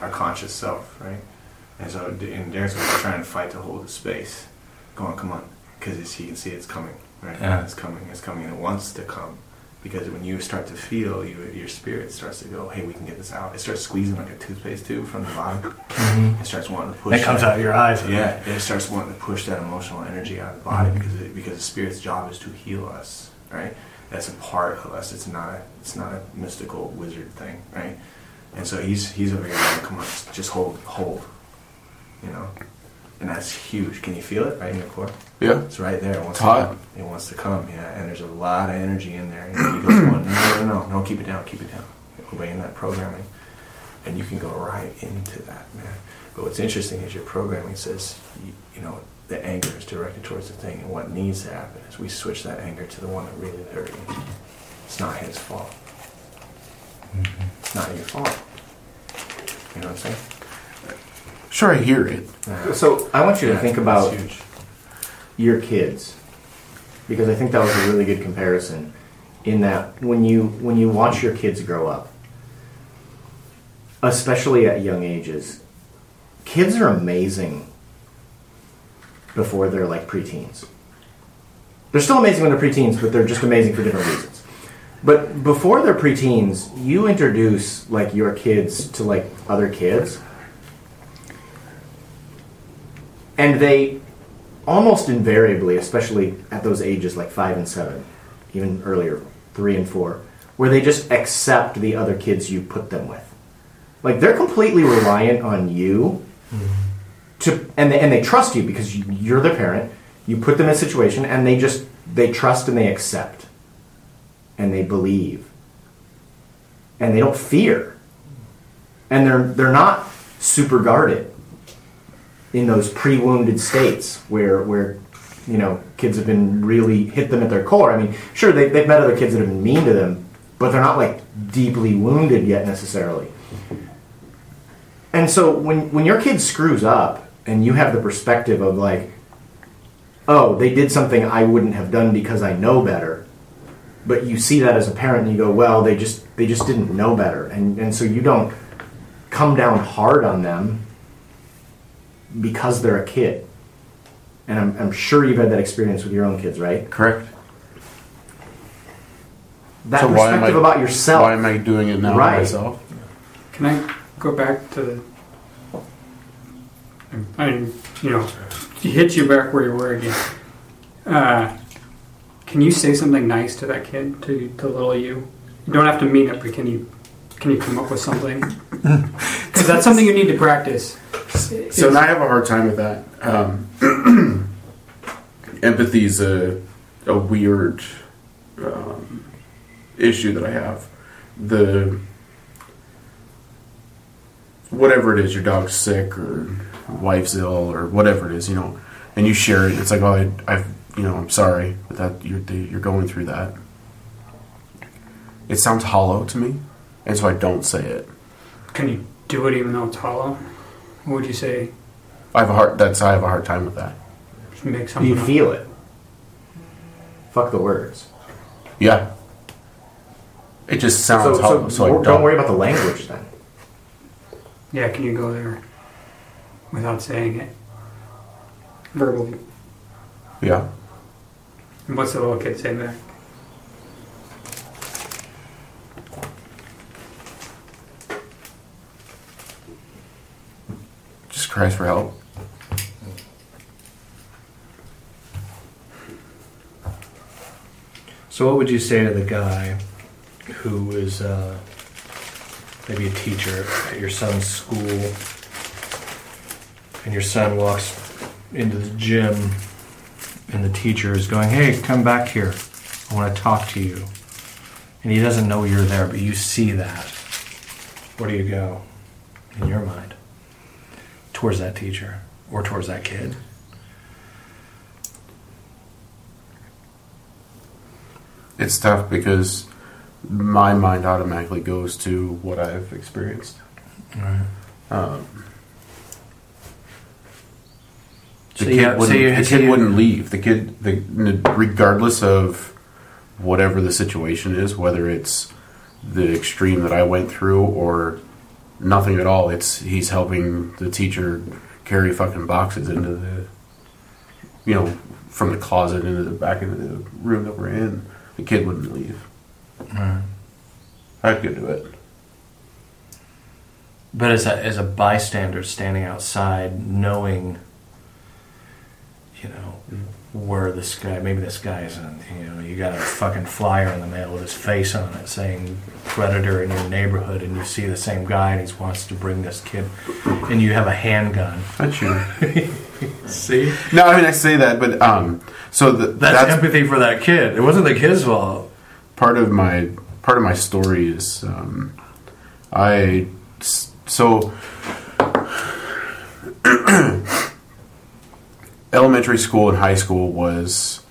our conscious self, right? And so in Derek's way, we're trying to fight to hold the space. Going, come on, because he can see it's coming, right? Yeah. It's coming. It's coming. and It wants to come. Because when you start to feel, you, your spirit starts to go, hey, we can get this out. It starts squeezing like a toothpaste tube from the bottom. Mhm. It starts wanting to push. That comes that- out of your eyes. yeah, it starts wanting to push that emotional energy out of the body because it, because the spirit's job is to heal us, right? That's a part of us. It's not a it's not a mystical wizard thing, right? And so he's he's over here going, come on, just hold hold, you know, and that's huge. Can you feel it right in your core? Yeah. It's right there. It wants It's hot. to come. It wants to come, yeah. And there's a lot of energy in there. And you just want, no, no, no, no, keep it down, keep it down. Obeying that programming. And you can go right into that, man. But what's interesting is your programming says, you, you know, the anger is directed towards the thing. And what needs to happen is we switch that anger to the one that really hurt you. It's not his fault. Mm-hmm. It's not your fault. You know what I'm saying? Sure, I hear it. So I want you to think about your kids because I think that was a really good comparison in that when you when you watch your kids grow up especially at young ages kids are amazing before they're like preteens. They're still amazing when they're preteens but they're just amazing for different reasons. But before they're preteens you introduce like your kids to like other kids and they almost invariably, especially at those ages like five and seven, even earlier, three and four, where they just accept the other kids you put them with. Like they're completely reliant on you to, and they, and they trust you because you, you're their parent. You put them in a situation, and they just they trust and they accept, and they believe, and they don't fear, and they're they're not super guarded in those pre-wounded states where where you know kids have been really hit them at their core. I mean, sure they, they've met other kids that have been mean to them, but they're not like deeply wounded yet necessarily. And so when when your kid screws up and you have the perspective of like, oh, they did something I wouldn't have done because I know better. But you see that as a parent and you go, well, they just they just didn't know better. And and so you don't come down hard on them because they're a kid. And I'm, I'm sure you've had that experience with your own kids, right? Correct. That So why am perspective I- about yourself. Why am I doing it now Right. myself? Can I go back to the? I mean, you know, hit you back where you were again. Uh, can you say something nice to that kid, to, to little you? You don't have to mean it, but can you can you come up with something? Because that's something you need to practice. So and I have a hard time with that. Um, empathy is a, a weird um, issue that I have. The whatever it is, your dog's sick or wife's ill or whatever it is, you know, and you share it. It's like, oh, I, I you know, I'm sorry that you're you're going through that. It sounds hollow to me, and so I don't say it. Can you do it even though it's hollow? What would you say? I have a hard. That's I have a hard time with that. Just make something. You up? feel it. Fuck the words. Yeah. It just sounds So, hollow. so, So, I don't, don't worry about the language then. Yeah, can you go there without saying it verbally? Yeah. And what's the little kid saying back? Cries for help. So, what would you say to the guy who is uh, maybe a teacher at your son's school, and your son walks into the gym, and the teacher is going, "Hey, come back here. I want to talk to you," and he doesn't know you're there, but you see that. Where do you go in your mind towards that teacher or towards that kid? It's tough because my mind automatically goes to what I've experienced. Right. Um, So the kid, you- wouldn't, so you- the so kid you- wouldn't leave. The kid, the, regardless of whatever the situation is, whether it's the extreme that I went through or nothing at all, it's he's helping the teacher carry fucking boxes into the, you know, from the closet into the back into the room that we're in. The kid wouldn't leave. Right. I could do it. But as a, as a bystander standing outside, knowing, you know, mm-hmm. Where this guy, maybe this guy's, in, you know, you got a fucking flyer in the mail with his face on it saying predator in your neighborhood, and you see the same guy and he wants to bring this kid, and you have a handgun. I'd shoot. See? No, I mean I say that, but um, so the, That's, empathy for that kid. It wasn't the kid's fault. part of my part of my story is um, I so elementary school and high school was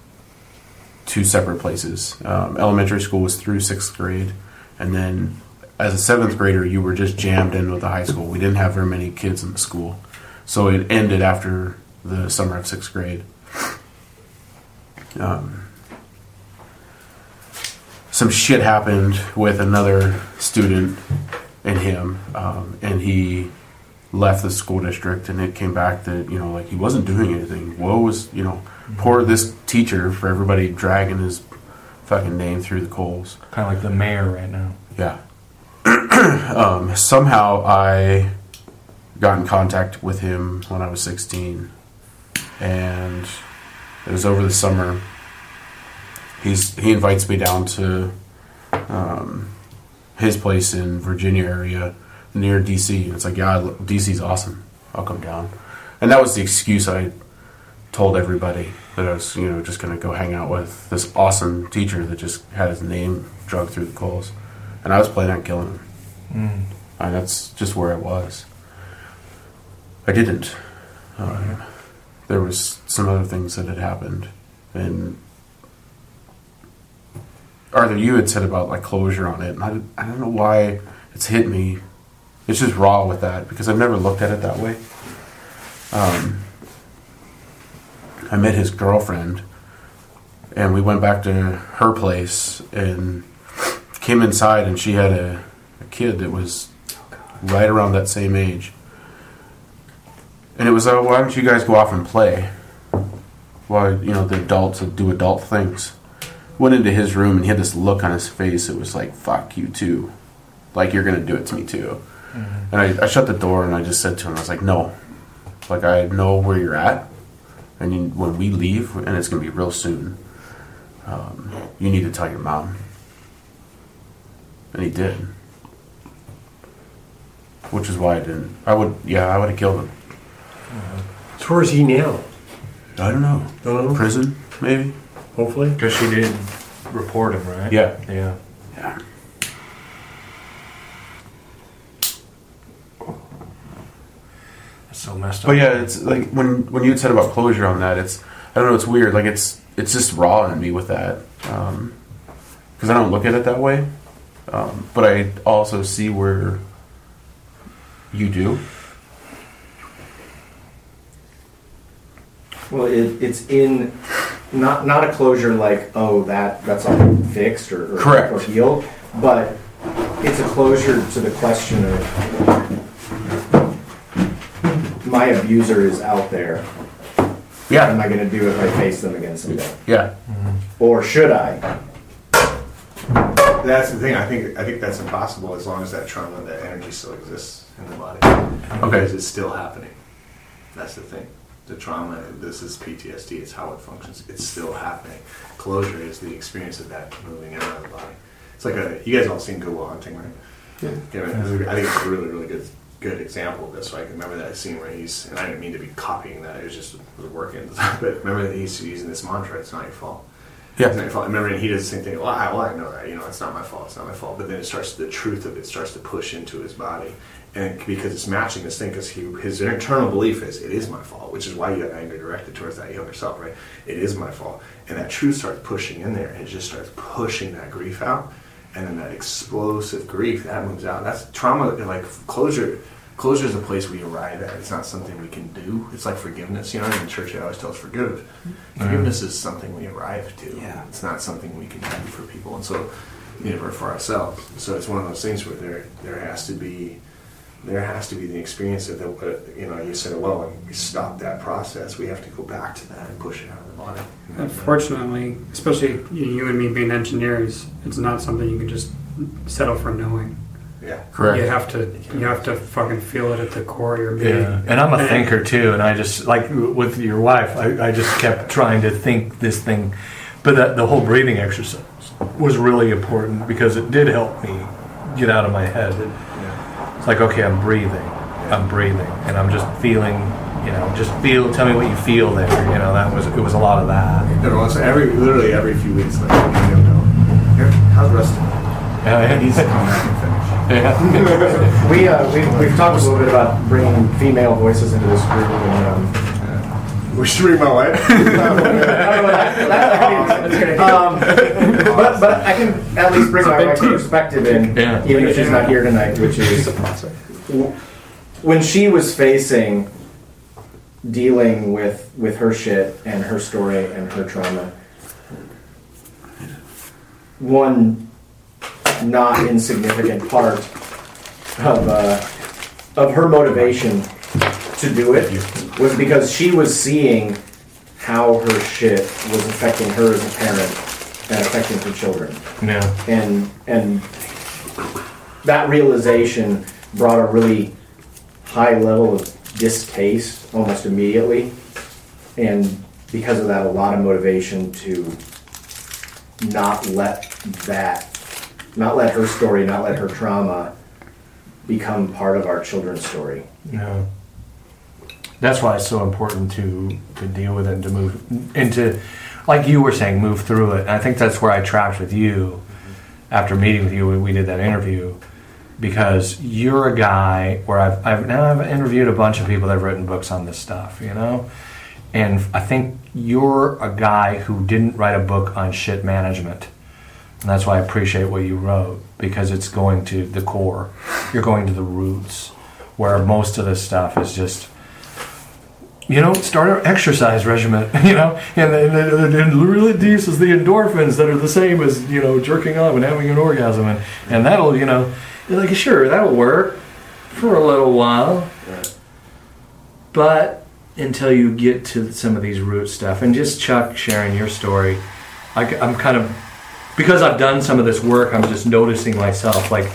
two separate places. Um, elementary school was through sixth grade, and then as a seventh grader, you were just jammed in with the high school. We didn't have very many kids in the school, so it ended after the summer of sixth grade. Um, some shit happened with another student and him, um, and he left the school district, and it came back that you know like he wasn't doing anything. Woe was you know poor this teacher for everybody dragging his fucking name through the coals. Kind of like the mayor right now. Yeah. um, somehow I got in contact with him when I was 16, and it was over the summer. He's he invites me down to um, his place in Virginia area near DC. And it's like, yeah, DC's awesome. I'll come down. And that was the excuse I told everybody that I was, you know, just going to go hang out with this awesome teacher that just had his name dragged through the coals. And I was planning on killing him. Mm. And that's just where I was. I didn't. Um, there was some other things that had happened, and Arthur, you had said about like closure on it, and I, I don't know why it's hit me. It's just raw with that because I've never looked at it that way. Um, I met his girlfriend, and we went back to her place and came inside, and she had a, a kid that was right around that same age. And it was, like, why don't you guys go off and play? Why, you know, the adults do adult things. Went into his room and he had this look on his face. It was like, fuck you too. Like, you're going to do it to me too. And I, I shut the door and I just said to him, I was like, no. Like, I know where you're at. and you, when we leave, and it's going to be real soon, um, you need to tell your mom. And he did. Which is why I didn't. I would, yeah, I would have killed him. So where's he now? I don't know. Don't know. Prison, maybe? Hopefully. Because she didn't report him, right? Yeah. Yeah. Yeah. So messed up. But yeah, it's like when when you had said about closure on that, it's I don't know, it's weird. Like it's it's just raw in me with that because I don't look at it that way. Um, but I also see where you do. Well, it, it's in not not a closure like oh that that's all fixed or, or Correct. or healed, but it's a closure to the question of my abuser is out there. What am Yeah, I going to do if I face them again someday? yeah, mm-hmm. Or should I? That's the thing. I think I think that's impossible as long as that trauma, that energy still exists in the body. Okay. Because it's still happening. That's the thing. The trauma. This is PTSD. It's how it functions. It's still happening. Closure is the experience of that moving out of the body. It's like a. You guys all seen Good Will Hunting, right? Yeah. I think it's a really, really good, good example of this. So I can remember that scene where he's, and I didn't mean to be copying that. It was just was working. But remember that he's using this mantra. It's not your fault. Yeah. It's not your fault. I remember and he does the same thing. Well, I, well, I know that. You know, it's not my fault. It's not my fault. But then it starts. The truth of it starts to push into his body, and because it's matching this thing, because he his internal belief is it is my fault, which is why you have anger directed towards that younger self, right? It is my fault, and that truth starts pushing in there, and it just starts pushing that grief out, and then that explosive grief that moves out. That's trauma. Like closure. Closure is a place we arrive at. It's not something we can do. It's like forgiveness. You know, in church, they always tell us forgive. Mm-hmm. Forgiveness is something we arrive to. Yeah. It's not something we can do for people, and so you know, or for ourselves. So it's one of those things where there there has to be there has to be the experience of that. you know you said well we stop that process we have to go back to that and push it out of the body. Unfortunately, especially you you and me being engineers, it's not something you can just settle for knowing. Yeah. correct. You have to you have to fucking feel it at the core of your being. Yeah, and I'm a thinker too, and I just like with your wife, I, I just kept trying to think this thing, but that, the whole breathing exercise was really important because it did help me get out of my head. It's like okay, I'm breathing, I'm breathing, and I'm just feeling, you know, just feel. Tell me what you feel there. You know, that was it was a lot of that. You know, every literally every few weeks, like you don't know, how's Rustin? Yeah, He needs to come back and finish. yeah. We, uh, we, we've talked a little bit about bringing female voices into this group. And, um, We should bring my wife. I don't know what that- that's gonna do. Um, but, but I can at least bring my wife's perspective in, Yeah. even if she's not here tonight, which is w- when she was facing dealing with with her shit and her story and her trauma. One not insignificant part of uh, of her motivation to do it was because she was seeing how her shit was affecting her as a parent and affecting her children yeah. and and that realization brought a really high level of distaste almost immediately and because of that a lot of motivation to not let that not let her story not let her trauma become part of our children's story No. That's why it's so important to to deal with it and to move into, like you were saying, move through it. And I think that's where I trapped with you after meeting with you. when We did that interview because you're a guy where I've, I've now I've interviewed a bunch of people that have written books on this stuff, you know, and I think you're a guy who didn't write a book on shit management. And that's why I appreciate what you wrote because it's going to the core. You're going to the roots where most of this stuff is just, you know, start an exercise regimen, you know, and, and, and, and release is the endorphins that are the same as, you know, jerking off and having an orgasm. And, and that'll, you know, like, sure, that'll work for a little while. But until you get to some of these root stuff, and just Chuck sharing your story, I, am kind of because I've done some of this work, I'm just noticing myself. Like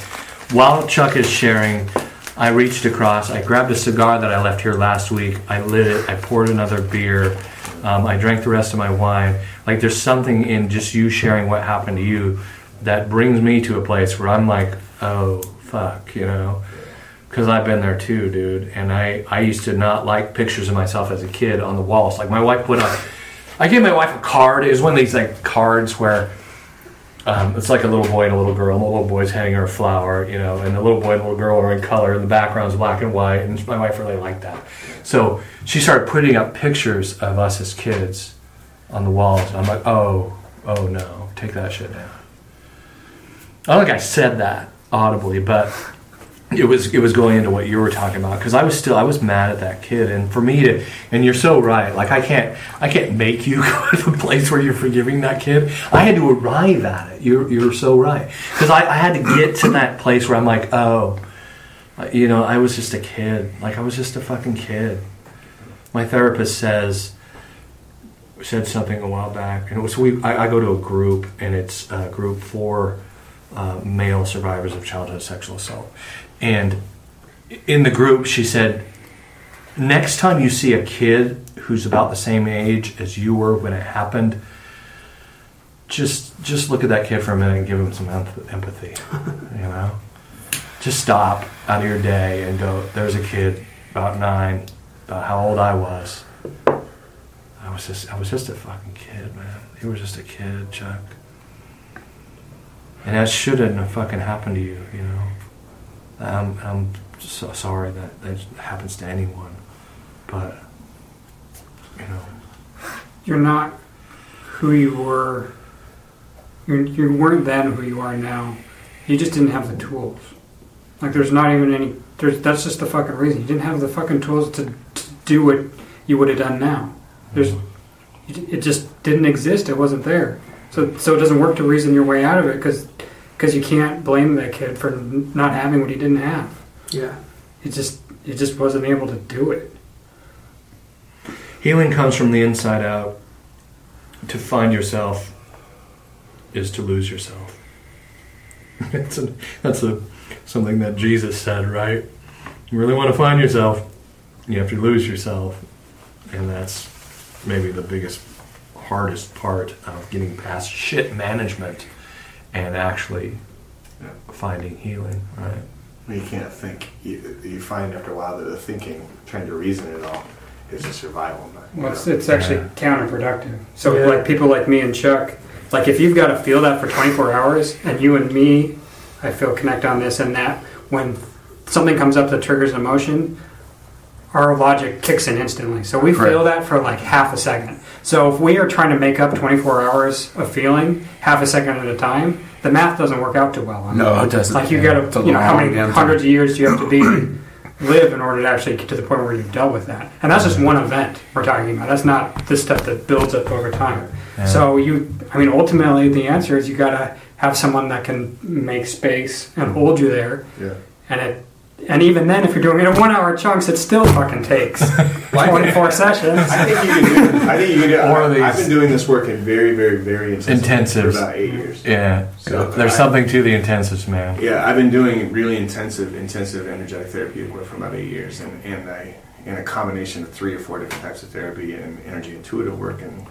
while Chuck is sharing, I reached across, I grabbed a cigar that I left here last week, I lit it, I poured another beer, Um, I drank the rest of my wine. Like there's something in just you sharing what happened to you that brings me to a place where I'm like, oh fuck, you know, because I've been there too, dude. And I I used to not like pictures of myself as a kid on the walls. Like my wife put on. I gave my wife a card. It was one of these like cards where um, it's like a little boy and a little girl. And the little boy's handing her a flower, you know, and the little boy and little girl are in color, and the background's black and white. And my wife really liked that. So she started putting up pictures of us as kids on the walls. I'm like, oh, oh no, take that shit down. I don't think I said that audibly, but it was it was going into what you were talking about because I was still I was mad at that kid, and for me to and you're so right. Like I can't I can't make you go to the place where you're forgiving that kid. I had to arrive at it. You're you're so right because I, I had to get to that place where I'm like, oh, you know, I was just a kid. Like I was just a fucking kid. My therapist says said something a while back, and it was we. I, I go to a group, and it's a group for uh, male survivors of childhood sexual assault. And in the group, she said, next time you see a kid who's about the same age as you were when it happened, just just look at that kid for a minute and give him some empathy. you know, just stop out of your day and go. There's a kid about nine, about how old I was. I was just I was just a fucking kid, man. He was just a kid, Chuck. And that shouldn't have fucking happened to you, you know. I'm, I'm so sorry that that happens to anyone, but you know, You're not who you were. You're, you weren't then who you are now. You just didn't have the tools. Like there's not even any. There's that's just the fucking reason. You didn't have the fucking tools to, to do what you would have done now. There's. Mm-hmm. It just didn't exist. It wasn't there. So so it doesn't work to reason your way out of it because because you can't blame that kid for not having what he didn't have. Yeah. He just he just wasn't able to do it. healing comes from the inside out. To find yourself is to lose yourself. that's a, that's a something that Jesus said, right? You really want to find yourself, you have to lose yourself, and that's maybe the biggest, hardest part of getting past shit management and actually finding healing, right? You can't think. You, you find after a while that the thinking, trying to reason it all, is a survival. you Well, it's, it's actually counterproductive. So, Yeah. like people like me and Chuck, like if you've got to feel that for 24 hours, and you and me, I feel connect on this and that. When something comes up that triggers an emotion, our logic kicks in instantly. So we feel that for like half a second. So if we are trying to make up 24 hours of feeling half a second at a time, the math doesn't work out too well. on No, it doesn't. Like you Yeah. got to, you know, how many time. hundreds of years do you have to be live in order to actually get to the point where you've dealt with that? And that's just one event we're talking about. That's not this stuff that builds up over time. So you, I mean, ultimately the answer is you got to have someone that can make space and hold you there. Yeah. And it, and even then, if you're doing it in one-hour chunks, it still fucking takes 24 sessions. I think you can do. I think you can do. Or I, these- I've been doing this work in very, very, very intensive Intensives. for about eight years. Yeah, So there's I- something to the intensives, man. Yeah, I've been doing really intensive, intensive energetic therapeutic work for about eight years, and and I in a combination of three or four different types of therapy and energy intuitive work and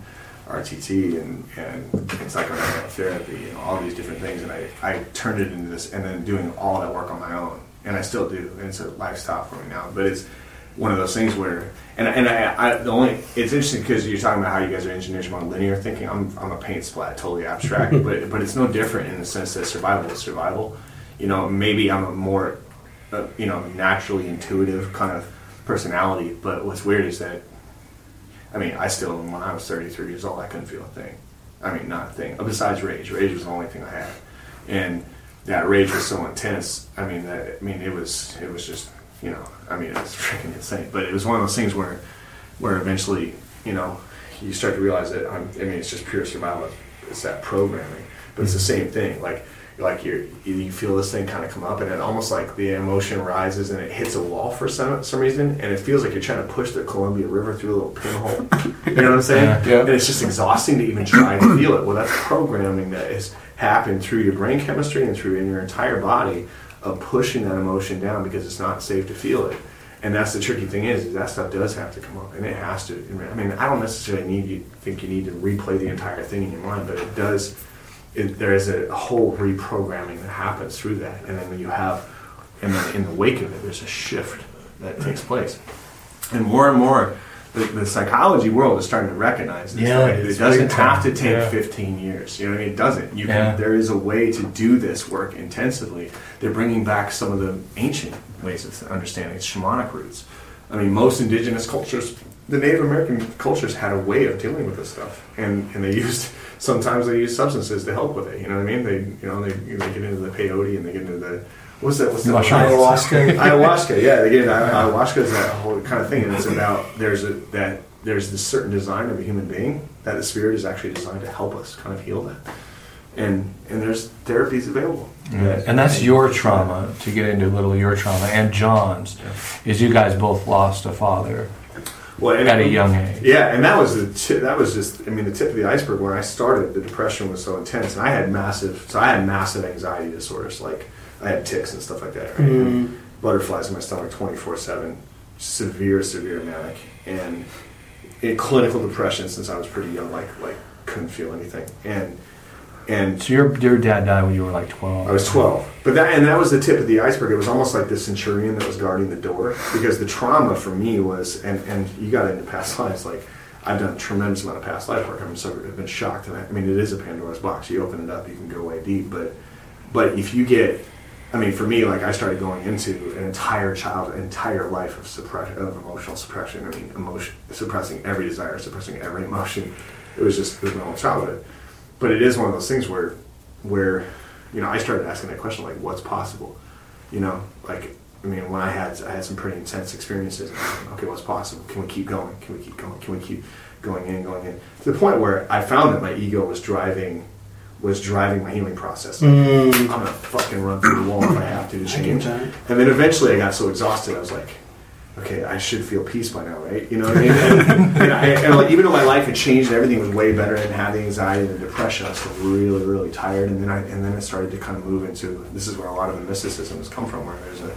RTT and and, and psychodynamic therapy and all these different things, and I I turned it into this, and then doing all that work on my own, and I still do, and it's a lifestyle for me now, but it's one of those things where and and I, I the only it's interesting because you're talking about how you guys are engineers on linear thinking. I'm I'm a paint splat, totally abstract, but but it's no different in the sense that survival is survival. You know, maybe I'm a more uh, you know naturally intuitive kind of personality, but what's weird is that I mean I still when I was 33 years old I couldn't feel a thing. I mean not a thing besides rage. Rage was the only thing I had, and that rage was so intense. I mean that I mean it was it was just you know I mean it was freaking insane. But it was one of those things where where eventually you know you start to realize that I'm, I mean it's just pure survival. It's that programming, but it's the mm-hmm. same thing. Like like you you feel this thing kind of come up, and it almost like the emotion rises and it hits a wall for some some reason, and it feels like you're trying to push the Columbia River through a little pinhole. you know what I'm saying? Yeah. Yeah. And it's just exhausting to even try to feel it. Well, that's programming that has happened through your brain chemistry and through in your entire body of pushing that emotion down because it's not safe to feel it. and that's the tricky thing is, is that stuff does have to come up, and it has to. I mean, I don't necessarily need you think you need to replay the entire thing in your mind, but it does. It, there is a whole reprogramming that happens through that, and then when you have, and then in the wake of it, there's a shift that takes place, and more and more. The, the psychology world is starting to recognize this. Yeah, Like, it doesn't have to take Yeah. 15 years. You know what I mean? It doesn't. You Yeah. can, there is a way to do this work intensively. They're bringing back some of the ancient ways of understanding its shamanic roots. I mean, most indigenous cultures, the Native American cultures had a way of dealing with this stuff, and and they used sometimes they used substances to help with it. You know what I mean? They you know they, they get into the peyote and they get into the what's that? What's that? Mushroom. Ayahuasca. ayahuasca, yeah, again, get ayahuasca is that whole kind of thing, and it's about there's a that there's this certain design of a human being that the spirit is actually designed to help us kind of heal that, and and there's therapies available, mm-hmm. And that's your trauma to get into a little your trauma and John's is you guys both lost a father well, and at a young age. Yeah, and that was the ti that was just I mean the tip of the iceberg. When I started, the depression was so intense, and I had massive so I had massive anxiety disorders like I had ticks and stuff like that, right? And butterflies in my stomach twenty four seven, severe severe manic, and in clinical depression since I was pretty young, like like couldn't feel anything, and and So your your dad died when you were like twelve. I was 12. But that and that was the tip of the iceberg. It was almost like the centurion that was guarding the door because the trauma for me was and and you got into past lives like I've done a tremendous amount of past life work. I'm so I've been shocked and I, I mean it is a Pandora's box. You open it up, you can go way deep, but but if you get I mean, for me, like I started going into an entire child, entire life of suppression, of emotional suppression. I mean, emotion, suppressing every desire, suppressing every emotion. It was just it was my whole childhood. But it is one of those things where, where, you know, I started asking that question like, what's possible? You know, like I mean, when I had I had some pretty intense experiences. Okay, what's possible? Can we keep going? Can we keep going? Can we keep going in, going in? To the point where I found that my ego was driving was driving my healing process. Like, I'm gonna fucking run through the wall if I have to to change. And then eventually I got so exhausted, I was like, okay, I should feel peace by now, right? You know what I mean? And, and, I, and like, even though my life had changed, and everything was way better, and had the anxiety and the depression, I was still really, really tired. And then I and then it started to kind of move into this is where a lot of the mysticism has come from, where there's a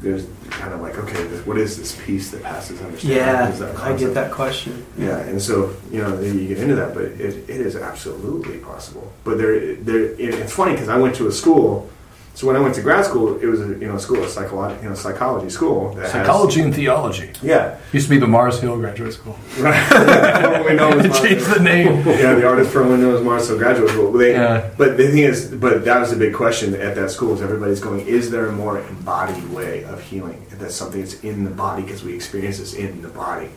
there's kind of like okay, what is this peace that passes understanding? Yeah, that I get that question. Yeah, and so you know then you get into that, but it, it is absolutely possible. But there, there, it, it's funny because I went to a school. So when I went to grad school, it was a you know school, a psychology, you know, psychology school. That has- Psychology and theology. yeah, Used to be the Mars Hill Graduate School. we know it was Changed the name. yeah, the artist for Windows Mars Hill graduate school. They, Yeah. But the thing is, but that was the big question at that school. Is everybody's going? Is there a more embodied way of healing? That's something that's in the body because we experience this in the body,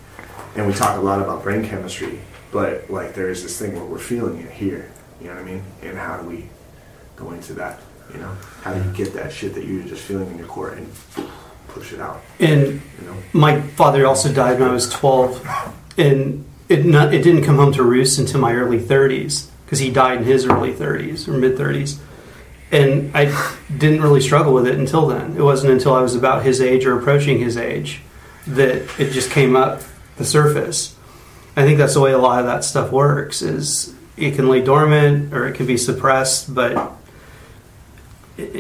and we talk a lot about brain chemistry. But like, there is this thing where we're feeling it here. You know what I mean? And how do we go into that? You know, how do you get that shit that you're just feeling in your core and push it out? And You know. my father also died when I was 12, and it not, it didn't come home to roost until my early 30s because he died in his early 30s or mid 30s, and I didn't really struggle with it until then. It wasn't until I was about his age or approaching his age that it just came up the surface. I think that's the way a lot of that stuff works. Is it can lay dormant or it can be suppressed, but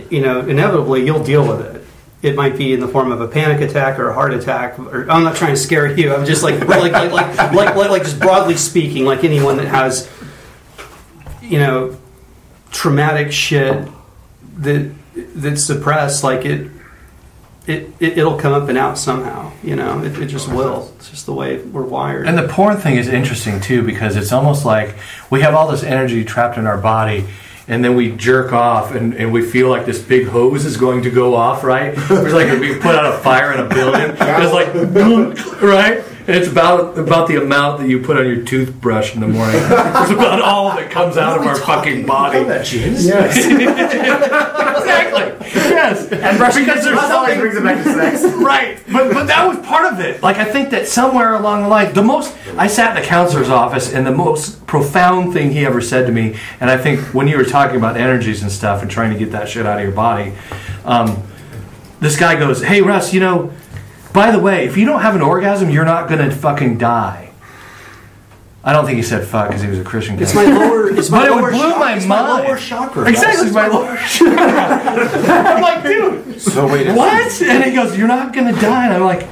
you know, inevitably you'll deal with it. It might be in the form of a panic attack or a heart attack. Or I'm not trying to scare you. I'm just like like like like like, like, like just broadly speaking, like anyone that has, you know, traumatic shit that that's suppressed, like it. It, it, it'll come up and out somehow, you know. It, it just will. It's just the way we're wired. And the porn thing is interesting too because it's almost like we have all this energy trapped in our body. And then we jerk off, and, and we feel like this big hose is going to go off, right? It's like we put out a fire in a building. It's like, right? And it's about about the amount that you put on your toothbrush in the morning. It's about all that comes out of our fucking body. exactly. Yes. And because there's something brings it back to sex. right but but that was part of it like i think that somewhere along the line the most i sat in the counselor's office and the most profound thing he ever said to me and i think when you were talking about energies and stuff and trying to get that shit out of your body um, this guy goes hey russ you know by the way if you don't have an orgasm you're not gonna fucking die I don't think he said fuck because he was a Christian. guy. It's my lower. It's my But it lower blew chakra. my it's mind. lower chakra. Exactly, my lower chakra. I'm like, dude, So wait, a what? And he goes, "You're not gonna die." And I'm like,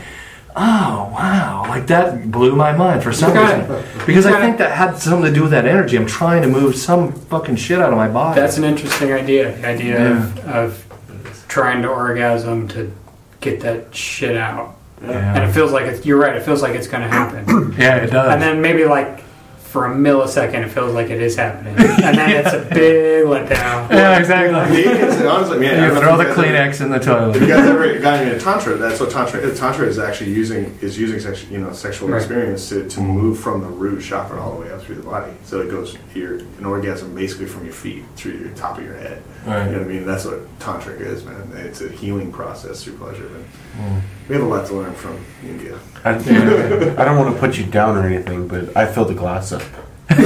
oh wow, like that blew my mind for some reason. Because I think that had something to do with that energy. I'm trying to move some fucking shit out of my body. That's an interesting idea. The idea of, of trying to orgasm to get that shit out. And it feels like it's, you're right, it feels like it's going to happen. yeah, it does. and then maybe like for a millisecond, it feels like it is happening. and then it's a big letdown. yeah, exactly. It's- honestly, man, I You don't throw the if you guys ever- Kleenex in the toilet. If you toilet. guys ever got into tantra, that's what tantra. Tantra is actually using is using sex, you know sexual Right. experience to, to move from the root chakra all the way up through the body. So it goes your an orgasm basically from your feet through your top of your head. Right. You know what I mean? That's what tantric is, man. It's a healing process through pleasure. But we have a lot to learn from India. I, I don't want to put you down or anything, but I filled the glass up. There's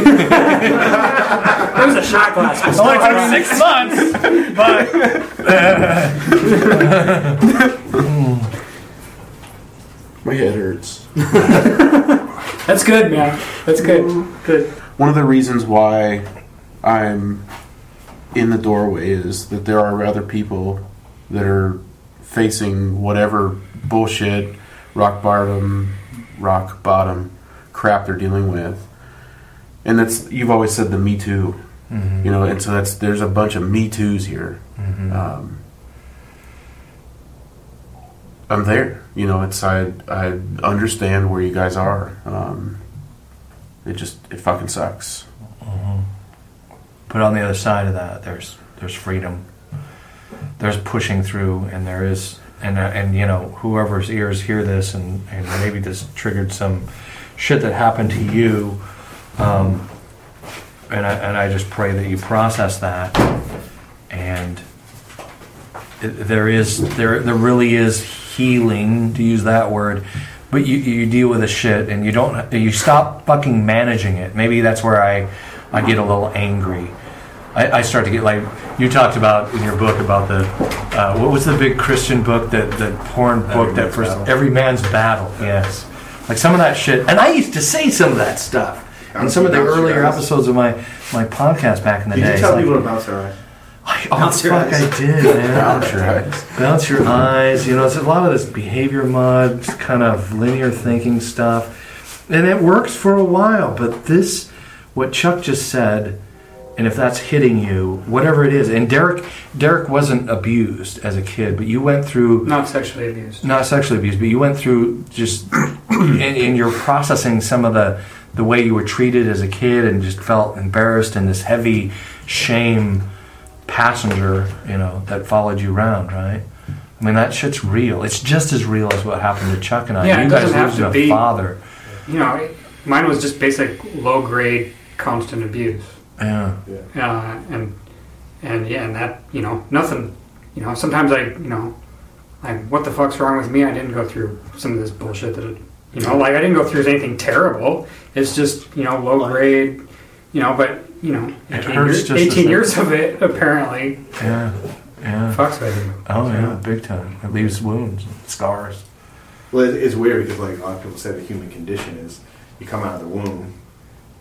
a shot glass. Only took six months, but My head hurts. That's good, man. That's good. Good. One of the reasons why I'm in the doorway is that there are other people that are facing whatever bullshit, rock bottom, rock bottom crap they're dealing with. And that's you've always said the Me Too, you know, and so that's there's a bunch of Me Too's here. Um, I'm there, you know. It's I I understand where you guys are. Um, it just it fucking sucks. But on the other side of that, there's there's freedom. There's pushing through, and there is, and uh, and you know, whoever's ears hear this, and and maybe this triggered some shit that happened to you, um, and I and I just pray that you process that, and there is there there really is healing to use that word. But you, you deal with the shit and you don't you stop fucking managing it. Maybe that's where I I get a little angry. I, I start to get like you talked about in your book about the uh, what was the big Christian book that the porn book that first Battle. every man's battle yes like some of that shit and I used to say some of that stuff in some of the earlier episodes of my my podcast back in the Did day. you tell like- people to bounce their eyes? I, oh, Bounce fuck, eyes. I did, man. Bounce your eyes. Bounce your eyes. You know, it's a lot of this behavior mud, kind of linear thinking stuff. And it works for a while, but this, what Chuck just said, and if that's hitting you, whatever it is, and Derek, Derek wasn't abused as a kid, but you went through Not sexually abused. not sexually abused, but you went through just in, in your processing some of the the way you were treated as a kid, and just felt embarrassed and this heavy shame passenger, you know, that followed you around, right? I mean, that shit's real. It's just as real as what happened to Chuck and I. Yeah, you guys losing to a be- father. You know, mine was just basic low grade constant abuse. Yeah, uh, and and yeah, and that you know nothing. You know, sometimes I you know, like what the fuck's wrong with me? I didn't go through some of this bullshit that it, you know, like I didn't go through anything terrible. It's just you know low grade. You know, but you know, It 18, hurts years, just 18 years of it apparently yeah, yeah. fucks with you. Oh yeah, big time. It leaves wounds, and scars. Well, it's weird because like a lot of people say the human condition is you come out of the womb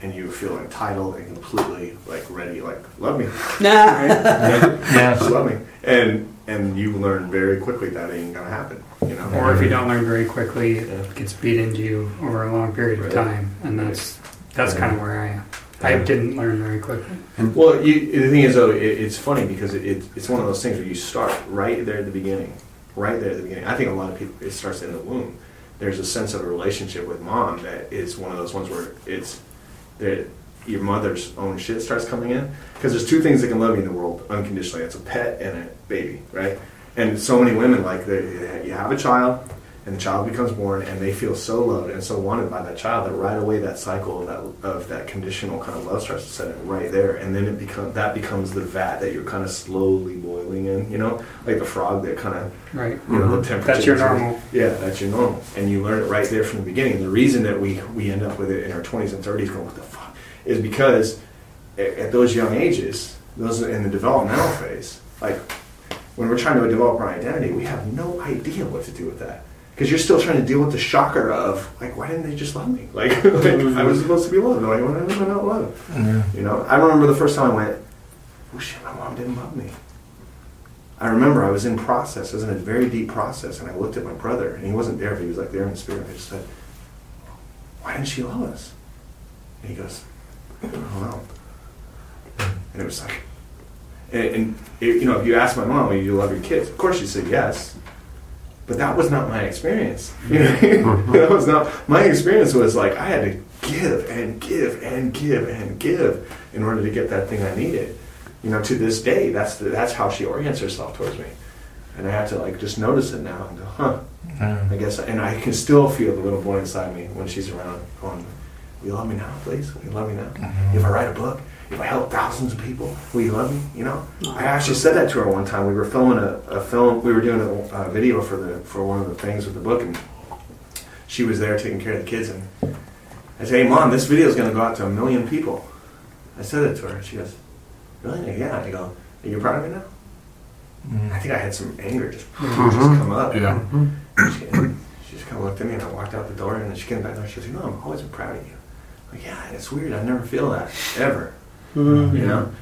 and you feel entitled and completely like ready, like love me, Nah. Yeah, just love me, and and you learn very quickly that ain't gonna happen, you know. Or if you don't learn very quickly, it gets beat into you over a long period of Right. time, and that's that's kind of where I am. I didn't learn very quickly. Well, you, the thing is, though, it, it's funny because it, it, it's one of those things where you start right there at the beginning, right there at the beginning. I think a lot of people it starts in the womb. There's a sense of a relationship with mom that is one of those ones where it's that your mother's own shit starts coming in. Because there's two things that can love you in the world unconditionally. It's a pet and a baby, right? And so many women like they, you have a child, and the child becomes born, and they feel so loved and so wanted by that child that right away that cycle of that of that conditional kind of love starts to set in right there, and then it becomes that becomes the vat that you're kind of slowly boiling in. You know, like the frog that kind of Right. you know, the mm-hmm. temperature. That's your normal. Yeah, that's your normal, and you learn it right there from the beginning. The reason that we we end up with it in our 20s and 30s, going what the fuck, is because at, at those young ages, those are in the developmental phase, like when we're trying to develop our identity, we have no idea what to do with that. Because you're still trying to deal with the shocker of like, why didn't they just love me? Like, like, I was supposed to be loved. Like, why was I not loved? yeah. You know, I remember the first time I went, oh shit, my mom didn't love me. I remember I was in process. I was in a very deep process, and I looked at my brother, and he wasn't there, but he was like there in the spirit. I just said, "Why didn't she love us?" And he goes, "I don't know." And it was like, and, and it, you know, if you ask my mom, "Do you love your kids?" Of course, she said yes. But that was not my experience. You know, that was not my experience. Was like I had to give and give and give and give in order to get that thing I needed. You know, to this day, that's the, that's how she orients herself towards me, and I have to like just notice it now and go, huh. I guess, and I can still feel the little boy inside me when she's around, going, "Will you love me now, please? Will you love me now? Mm-hmm. If I write a book, if I help thousands of people, will you love me? You know." Oh, I actually said that to her one time. We were filming a, a film. We were doing a, a video for the for one of the things with the book, and she was there taking care of the kids. And I said, "Hey, mom, this video is going to go out to a million people." I said it to her. She goes, "Really? Yeah." I go, "Are you proud of me now?" Mm. I think I had some anger just, mm-hmm. just come up. Yeah. Mm-hmm. She, and she just kind of looked at me, and I walked out the door, and then she came back there. She goes, "You know, I'm always proud of you." I'm like, yeah, it's weird. I never feel that ever. You know.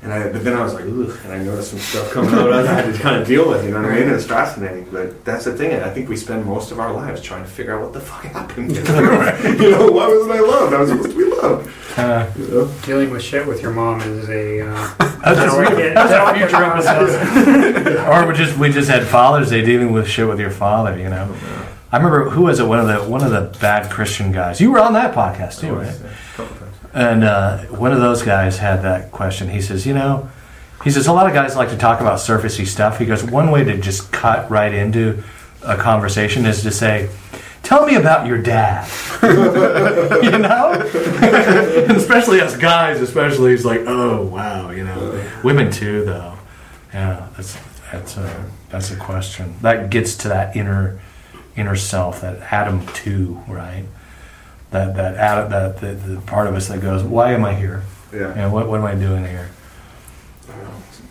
And I, but then I was like, ooh, and I noticed some stuff coming out I had to kind of deal with. You know what I mean? It was fascinating. But that's the thing. I think we spend most of our lives trying to figure out what the fuck happened. you know, why wasn't I loved? I was supposed to be loved. Uh, You know? Dealing with shit with your mom is a. Uh, That's I don't get- I don't get or we just we just had Father's Day dealing with shit with your father. You know, I remember who was it? One of the one of the bad Christian guys. You were on that podcast too, right? And uh, one of those guys had that question. He says, you know, he says a lot of guys like to talk about surfacey stuff. He goes, one way to just cut right into a conversation is to say, "Tell me about your dad." you know, especially us guys, especially he's like, "Oh wow," you know. Women too, though. Yeah, that's that's a that's a question that gets to that inner inner self, that Adam two, right? That that Adam, that the, the part of us that goes, "Why am I here? Yeah. Yeah, what what am I doing here?"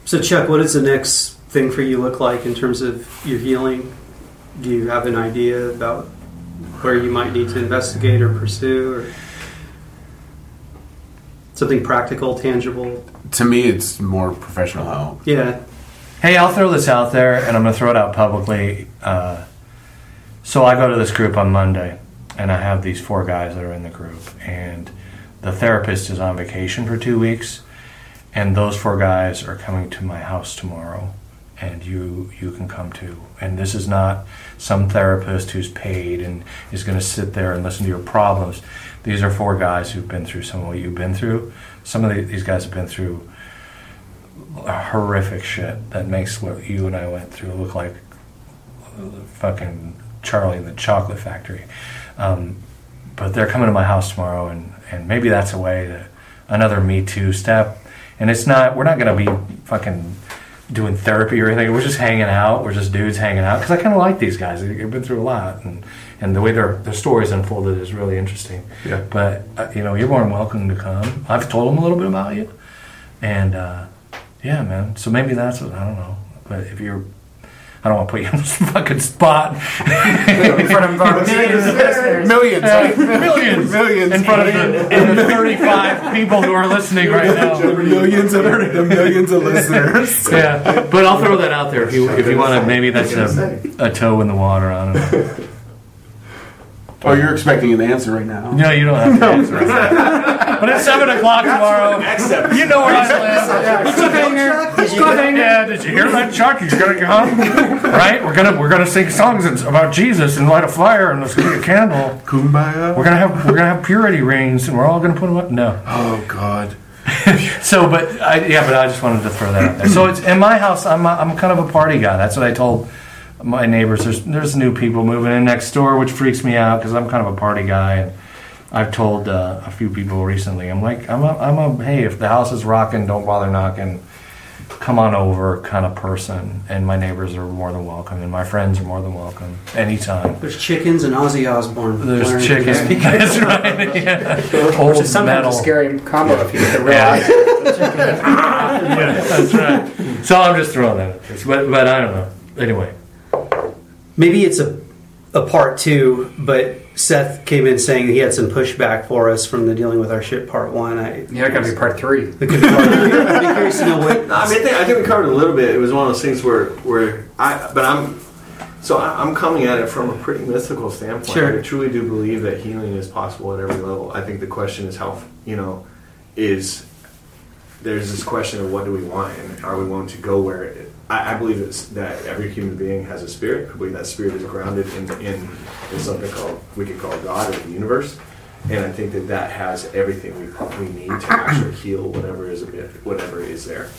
So, Chuck, what does the next thing for you look like in terms of your healing? Do you have an idea about where you might need to investigate or pursue, or something practical, tangible? To me, it's more professional help. Yeah, Hey, I'll throw this out there, and I'm going to throw it out publicly. Uh, so I go to this group on Monday, and I have these four guys that are in the group, and the therapist is on vacation for two weeks, and those four guys are coming to my house tomorrow, and you you can come too. And this is not some therapist who's paid and is going to sit there and listen to your problems. These are four guys who've been through some of what you've been through. Some of the, these guys have been through horrific shit that makes what you and I went through look like fucking Charlie in the Chocolate Factory. Um, but they're coming to my house tomorrow, and, and maybe that's a way to another Me Too step. And it's not we're not gonna be fucking doing therapy or anything. We're just hanging out. We're just dudes hanging out because I kind of like these guys. They've been through a lot, and and the way their their stories unfolded is really interesting. Yeah. But uh, you know, you're more than welcome to come. I've told them a little bit about you, and uh, yeah, man. So maybe that's what I don't know. But if you're, I don't want to put you on this fucking spot in front of our millions of listeners. Millions, uh, millions, millions, in front of the, the 35 people who are listening right now. millions of the millions of listeners. Yeah, but I'll throw that out there if you if you want to. Maybe that's a, a toe in the water. I don't know. Oh, you're expecting an answer right now. No, you don't have to answer. but it's seven o'clock tomorrow. You know where I live. Cliffhanger. Yeah, did you hear that, Chuck? He's gonna come. Right? We're gonna we're gonna sing songs about Jesus and light a fire and let's get a candle. Kumbaya. We're gonna have we're gonna have purity rings and we're all gonna put them up. No. Oh God. So, but I, yeah, but I just wanted to throw that out there. So it's in my house. I'm a, I'm kind of a party guy. That's what I told my neighbors. There's there's new people moving in next door, which freaks me out because I'm kind of a party guy. And I've told uh, a few people recently. I'm like I'm a I'm a hey if the house is rocking, don't bother knocking. Come on over, kind of person. And my neighbors are more than welcome, and my friends are more than welcome anytime. there's chickens and Ozzy Osbourne. There's chickens. chicken. through the speakers. That's right. Yeah. Which Old is sometimes metal. a scary combo if you get to Yeah. yeah, that's right. So I'm just throwing that. At this. But but I don't know. Anyway, Maybe it's a a part two, but Seth came in saying he had some pushback for us from the dealing with our shit part one. I, Yeah, it got to be part three. it could be part three. I'd be curious to know what. No, I mean, I think, I think we covered a little bit. It was one of those things where, where I, but I'm, so I- I'm coming at it from a pretty mystical standpoint. Sure. I truly do believe that healing is possible at every level. I think the question is how, you know, is there's this question of what do we want and are we willing to go where it, I, I believe that every human being has a spirit. I believe that spirit is grounded in, in, in something called, we could call God or the universe. And I think that that has everything we, we need to actually heal whatever is whatever is there.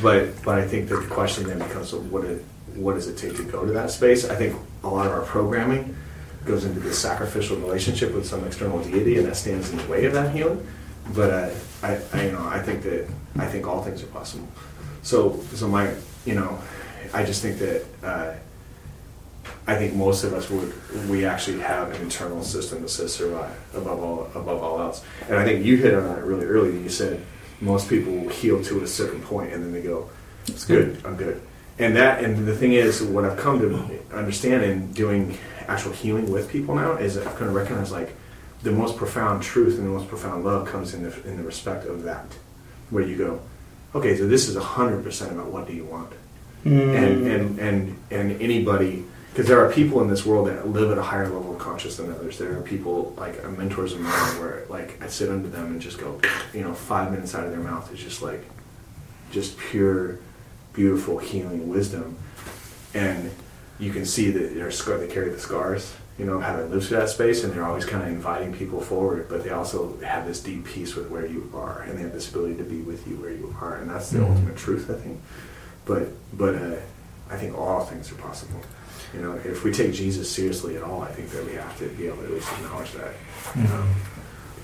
But but I think that the question then becomes what it, what does it take to go to that space? I think a lot of our programming goes into this sacrificial relationship with some external deity, and that stands in the way of that healing. But uh, I, I you know I think that I think all things are possible. So so my you know I just think that. Uh, I think most of us would we actually have an internal system that says survive above all above all else. And I think you hit on it really early. You said most people will heal to a certain point and then they go, "It's good, I'm good." And that and the thing is, what I've come to understand in doing actual healing with people now is I've kind of recognize like the most profound truth and the most profound love comes in the in the respect of that, where you go, okay, so this is hundred percent about what do you want, and and and and anybody because there are people in this world that live at a higher level of conscious than others. There are people like uh, mentors of mine where like I sit under them and just go, you know, five minutes out of their mouth is just like, just pure, beautiful healing wisdom, and you can see that they're scar- they carry the scars, you know, how they live through that space, and they're always kind of inviting people forward, but they also have this deep peace with where you are, and they have this ability to be with you where you are, and that's the ultimate truth, I think. But but uh, I think all things are possible. You know, if we take Jesus seriously at all, I think that we have to be able to at least acknowledge that. Um,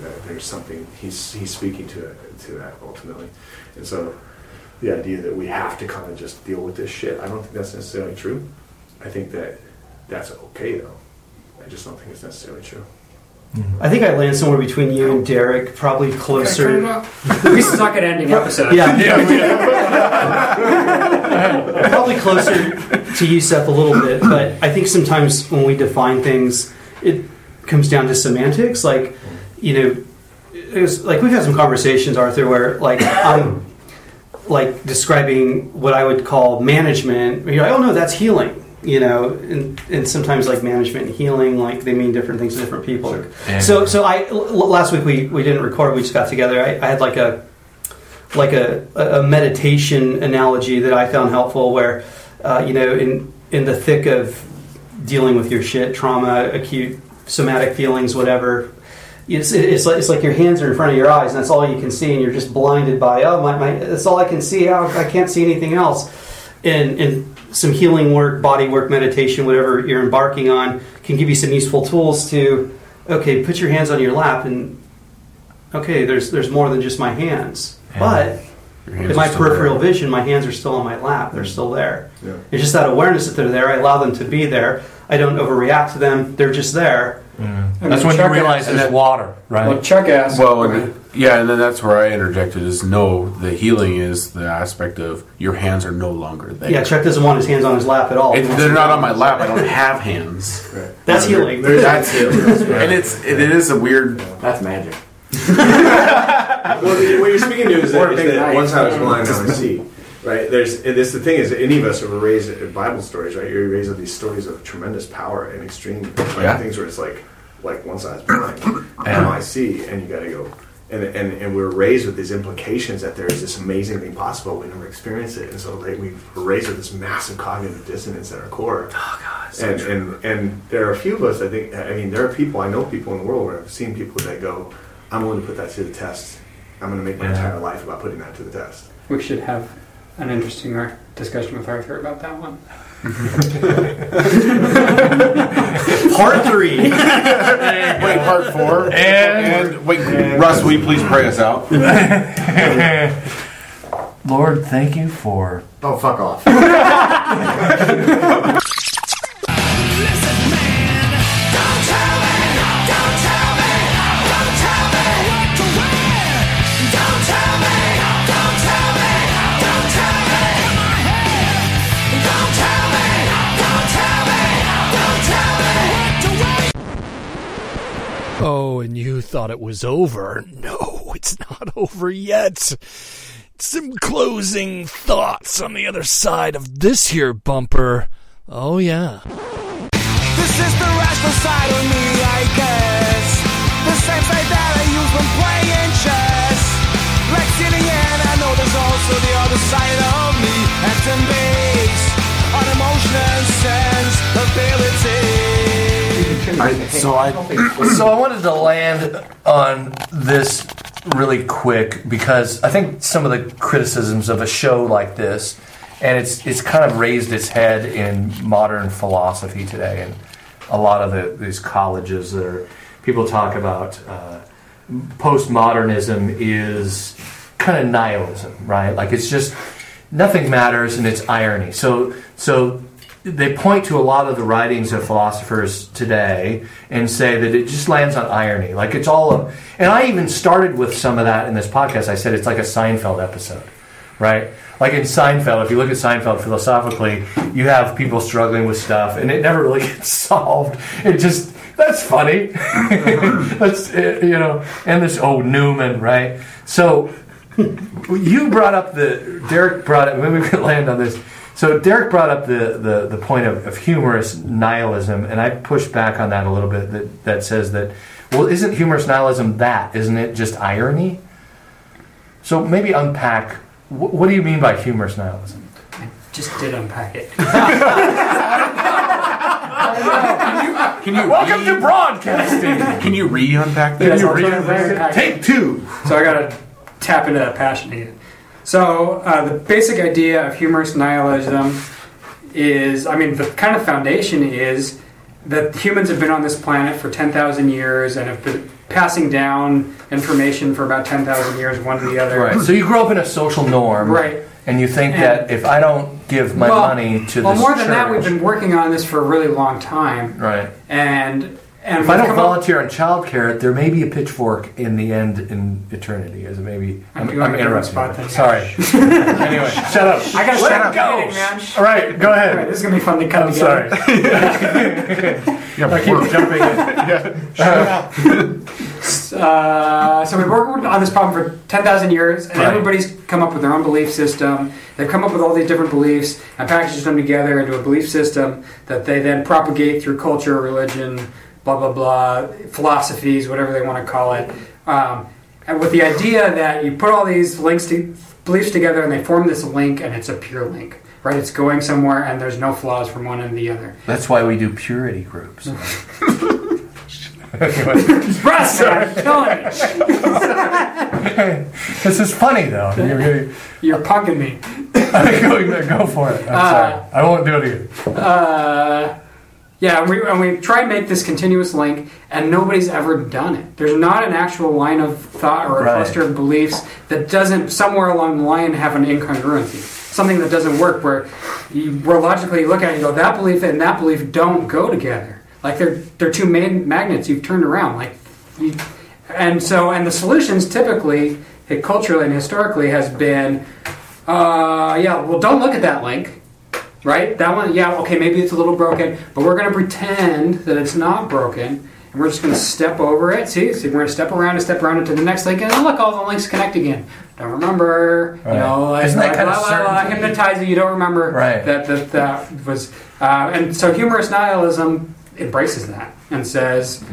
that there's something he's he's speaking to to that ultimately, and so the idea that we have to kind of just deal with this shit, I don't think that's necessarily true. I think that that's okay though. I just don't think it's necessarily true. Mm-hmm. I think I land somewhere between you and Derek, probably closer. we suck at ending episodes. Yeah. Probably closer to you, Seth, a little bit, but I think sometimes when we define things, it comes down to semantics. Like, you know, it was, like we've had some conversations, Arthur, where like I'm like describing what I would call management. You're like, oh no, that's healing. You know, and, and sometimes like management and healing, like they mean different things to different people. So, so I l- last week we, we didn't record. We just got together. I, I had like a like a, a meditation analogy that I found helpful, where uh, you know, in in the thick of dealing with your shit, trauma, acute somatic feelings, whatever. It's, it's, like, it's like your hands are in front of your eyes, and that's all you can see, and you're just blinded by, oh, my, my that's all I can see. Oh, I can't see anything else. And, and some healing work, body work, meditation, whatever you're embarking on, can give you some useful tools to, okay, put your hands on your lap, and okay, there's there's more than just my hands, but Your hands in my peripheral there. vision, my hands are still on my lap. They're mm. still there. Yeah. It's just that awareness that they're there. I allow them to be there. I don't overreact to them. They're just there. That's when you Chuck realize asked- there's water, right? Well, Chuck asked. Well, and, yeah, and then that's where I interjected is no, the healing is the aspect of your hands are no longer there. Yeah, Chuck doesn't want his hands on his lap at all. It, they're not on my lap. I don't have hands. That's healing. That's it. And it's it, it is a weird. That's magic. well, what you're speaking to is that, is that knife. once I was blind, now I see. Right? There's and this the thing is that any of us were raised in Bible stories, right? You're raised with these stories of tremendous power and extreme like, Yeah. things where it's like like once I was blind, now I see, and you got to go. And, and, and we're raised with these implications that there's this amazing thing possible. We never experience it, and so like we were raised with this massive cognitive dissonance at our core. Oh God! and, and and there are a few of us. I think. I mean, there are people. I know people in the world where I've seen people that go, "I'm willing to put that to the test. I'm going to make my Yeah. entire life about putting that to the test." We should have an interesting uh, discussion with Arthur about that one. Part three. Wait, part four. And- and wait, Russ, will you please pray us out? Lord, thank you for Oh, fuck off. Oh, and you thought it was over. No, it's not over yet. Some closing thoughts on the other side of this here bumper. Oh, yeah. This is the rational side of me, I guess. The same side that I use when playing chess. Like I know there's also the other side of me. Acting based on emotion and. I, so I so I wanted to land on this really quick because I think some of the criticisms of a show like this, and it's it's kind of raised its head in modern philosophy today, and a lot of the, these colleges that are people talk about uh, postmodernism is kind of nihilism, right? Like it's just nothing matters and it's irony. So so they point to a lot of the writings of philosophers today and say that it just lands on irony. Like it's all of, and I even started with some of that in this podcast. I said it's like a Seinfeld episode, right? Like in Seinfeld, if you look at Seinfeld philosophically, you have people struggling with stuff and it never really gets solved. It just, that's funny. that's, you know, and this, old Newman, right? So you brought up the, Derek brought it, maybe we could land on this. So Derek brought up the, the, the point of, of humorous nihilism, and I pushed back on that a little bit. That, that says that, well, isn't humorous nihilism that? Isn't it just irony? So maybe unpack. Wh- what do you mean by humorous nihilism? I just did unpack it. can you Welcome to re- broadcasting. can you re-unpack that? Yes, Can you re-unpack. Take two. So I gotta tap into that passion again. So uh, the basic idea of humorous nihilism is, I mean, the kind of foundation is that humans have been on this planet for 10,000 years and have been passing down information for about 10,000 years, one to the other. Right. So you grow up in a social norm, Right. And you think And- that if I don't give my Well- money to the Well, this more than that, we've been working on this for a really long time, right. and and If I don't volunteer on childcare, there may be a pitchfork in the end in eternity. As maybe I'm I'm, doing I'm interrupting. Sorry. anyway, shut up. I gotta Let shut up, go. man. All right, go All right, ahead. this is gonna be fun to cut I'm together. sorry. I keep jumping in. Uh, so we've worked on this problem for 10,000 years, and Right. everybody's come up with their own belief system. They've come up with all these different beliefs and packaged them together into a belief system that they then propagate through culture, religion, blah, blah, blah, philosophies, whatever they want to call it. Um, and with the idea that you put all these links to beliefs together and they form this link, and it's a pure link. Right, it's going somewhere, and there's no flaws from one and the other. That's why we do purity groups. Russ, I'm killing it. this is funny though. You're really, You're punking me. go, go for it. I'm Uh, sorry. I won't do it again. Uh, yeah, and we, and we try and make this continuous link, and nobody's ever done it. There's not an actual line of thought or a Right. cluster of beliefs that doesn't somewhere along the line have an incongruency. Something that doesn't work, where you where logically you look at it and go, that belief and that belief don't go together. Like they're they're two main magnets you've turned around. Like, you, and so and the solutions typically, culturally and historically, has been, uh, yeah, well, don't look at that link right? That one, yeah, okay, maybe it's a little broken, but we're going to pretend that it's not broken, and we're just going to step over it. See, see, we're going to step around and step around into the next link, and look, all the links connect again. Don't remember, Right. you know, like, Isn't that kind of blah, blah, blah, certainty? hypnotize you. You don't remember Right. that that that was, uh, and so humorous nihilism embraces that and says.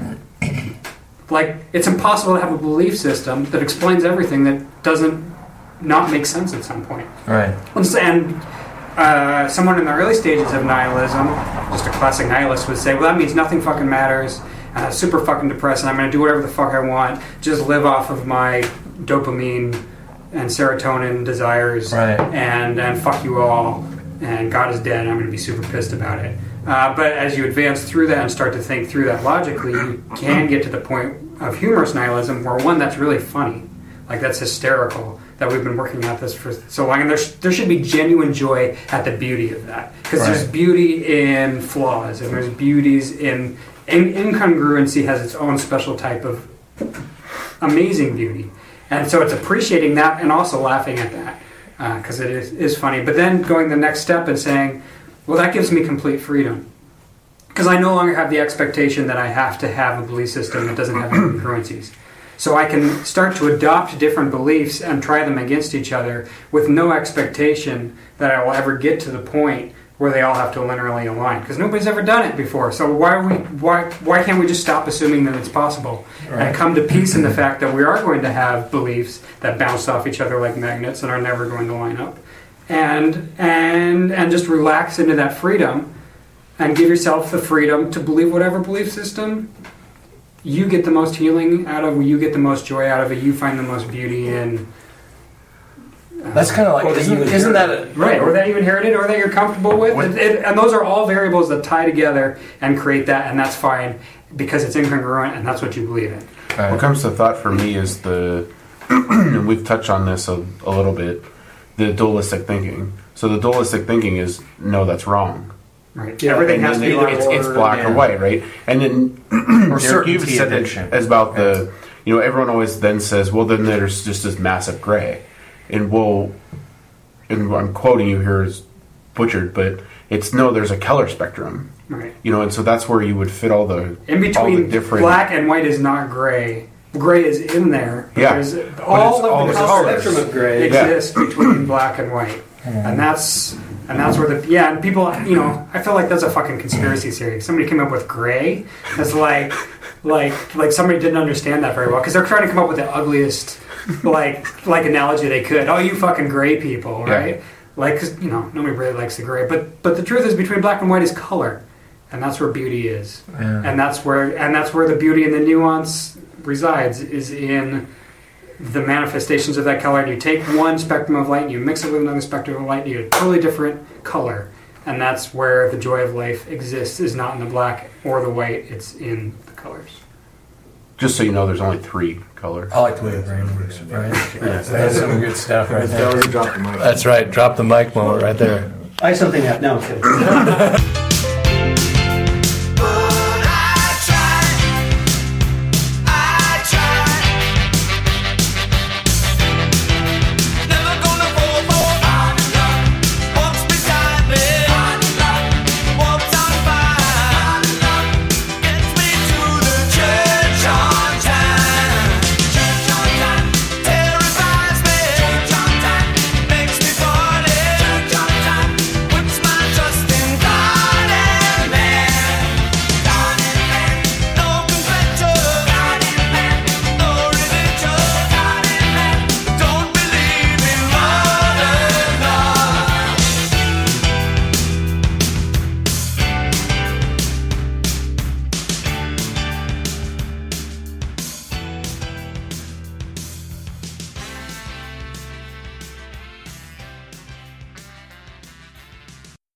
Like it's impossible to have a belief system that explains everything that doesn't not make sense at some point. Right. And uh, someone in the early stages of nihilism, just a classic nihilist, would say, "Well, that means nothing fucking matters. Uh, super fucking depressed, and I'm going to do whatever the fuck I want. Just live off of my dopamine and serotonin desires, Right. and and fuck you all. And God is dead. and I'm going to be super pissed about it." Uh, but as you advance through that and start to think through that logically, you can get to the point of humorous nihilism, where one that's really funny, like that's hysterical that we've been working at this for so long, and there, there should be genuine joy at the beauty of that because there's beauty in flaws and there's beauties in, in incongruency has its own special type of amazing beauty, and so it's appreciating that and also laughing at that uh, because it is, is funny. But then going the next step and saying, well, that gives me complete freedom. because I no longer have the expectation that I have to have a belief system that doesn't have incongruencies. So I can start to adopt different beliefs and try them against each other with no expectation that I will ever get to the point where they all have to linearly align because nobody's ever done it before. So why are we why why can't we just stop assuming that it's possible and come to peace in the fact that we are going to have beliefs that bounce off each other like magnets and are never going to line up and and and just relax into that freedom and give yourself the freedom to believe whatever belief system you get the most healing out of, it, you get the most joy out of it, you find the most beauty in. Uh, that's kind of like Or that isn't, isn't that a, Right, or that you inherited, or that you're comfortable with, What- It- it- and those are all variables that tie together and create that, and that's fine because it's incongruent, and that's what you believe in. What comes to thought for me is the, and we've touched on this a, a little bit, the dualistic thinking. So the dualistic thinking is no, that's wrong. Right, everything And has to be either either it's, it's black yeah. or white, right? And then or Derek, you've said it addiction? as about the, you know, everyone always then says, well, then there's just this massive gray, and we'll, and I'm quoting you here is butchered, but it's no, there's a color spectrum, Right. you know, and so that's where you would fit all the In all the between different black and white is not gray. Gray is in there. Yeah. because it's all of all the the colors colors. Spectrum of gray. Yeah. between black and white, and that's and that's where the yeah. And people, you know, I feel like that's a fucking conspiracy theory. Somebody came up with gray. as like like like somebody didn't understand that very well because they're trying to come up with the ugliest like like analogy they could. Oh, you fucking gray people, Yeah. right? Like 'cause, you know, nobody really likes the gray, but but the truth is between black and white is color, and that's where beauty is and that's where and that's where the beauty and the nuance resides is in the manifestations of that color and you take one spectrum of light and you mix it with another spectrum of light and you get a totally different color and that's where the joy of life exists is not in the black or the white it's in the colors Just so you know, there's only three colors. I like the way the brain works, right? That's some good stuff right That was there. a drop the mic. That's right. Drop the mic moment right there. I have something that no I'm kidding.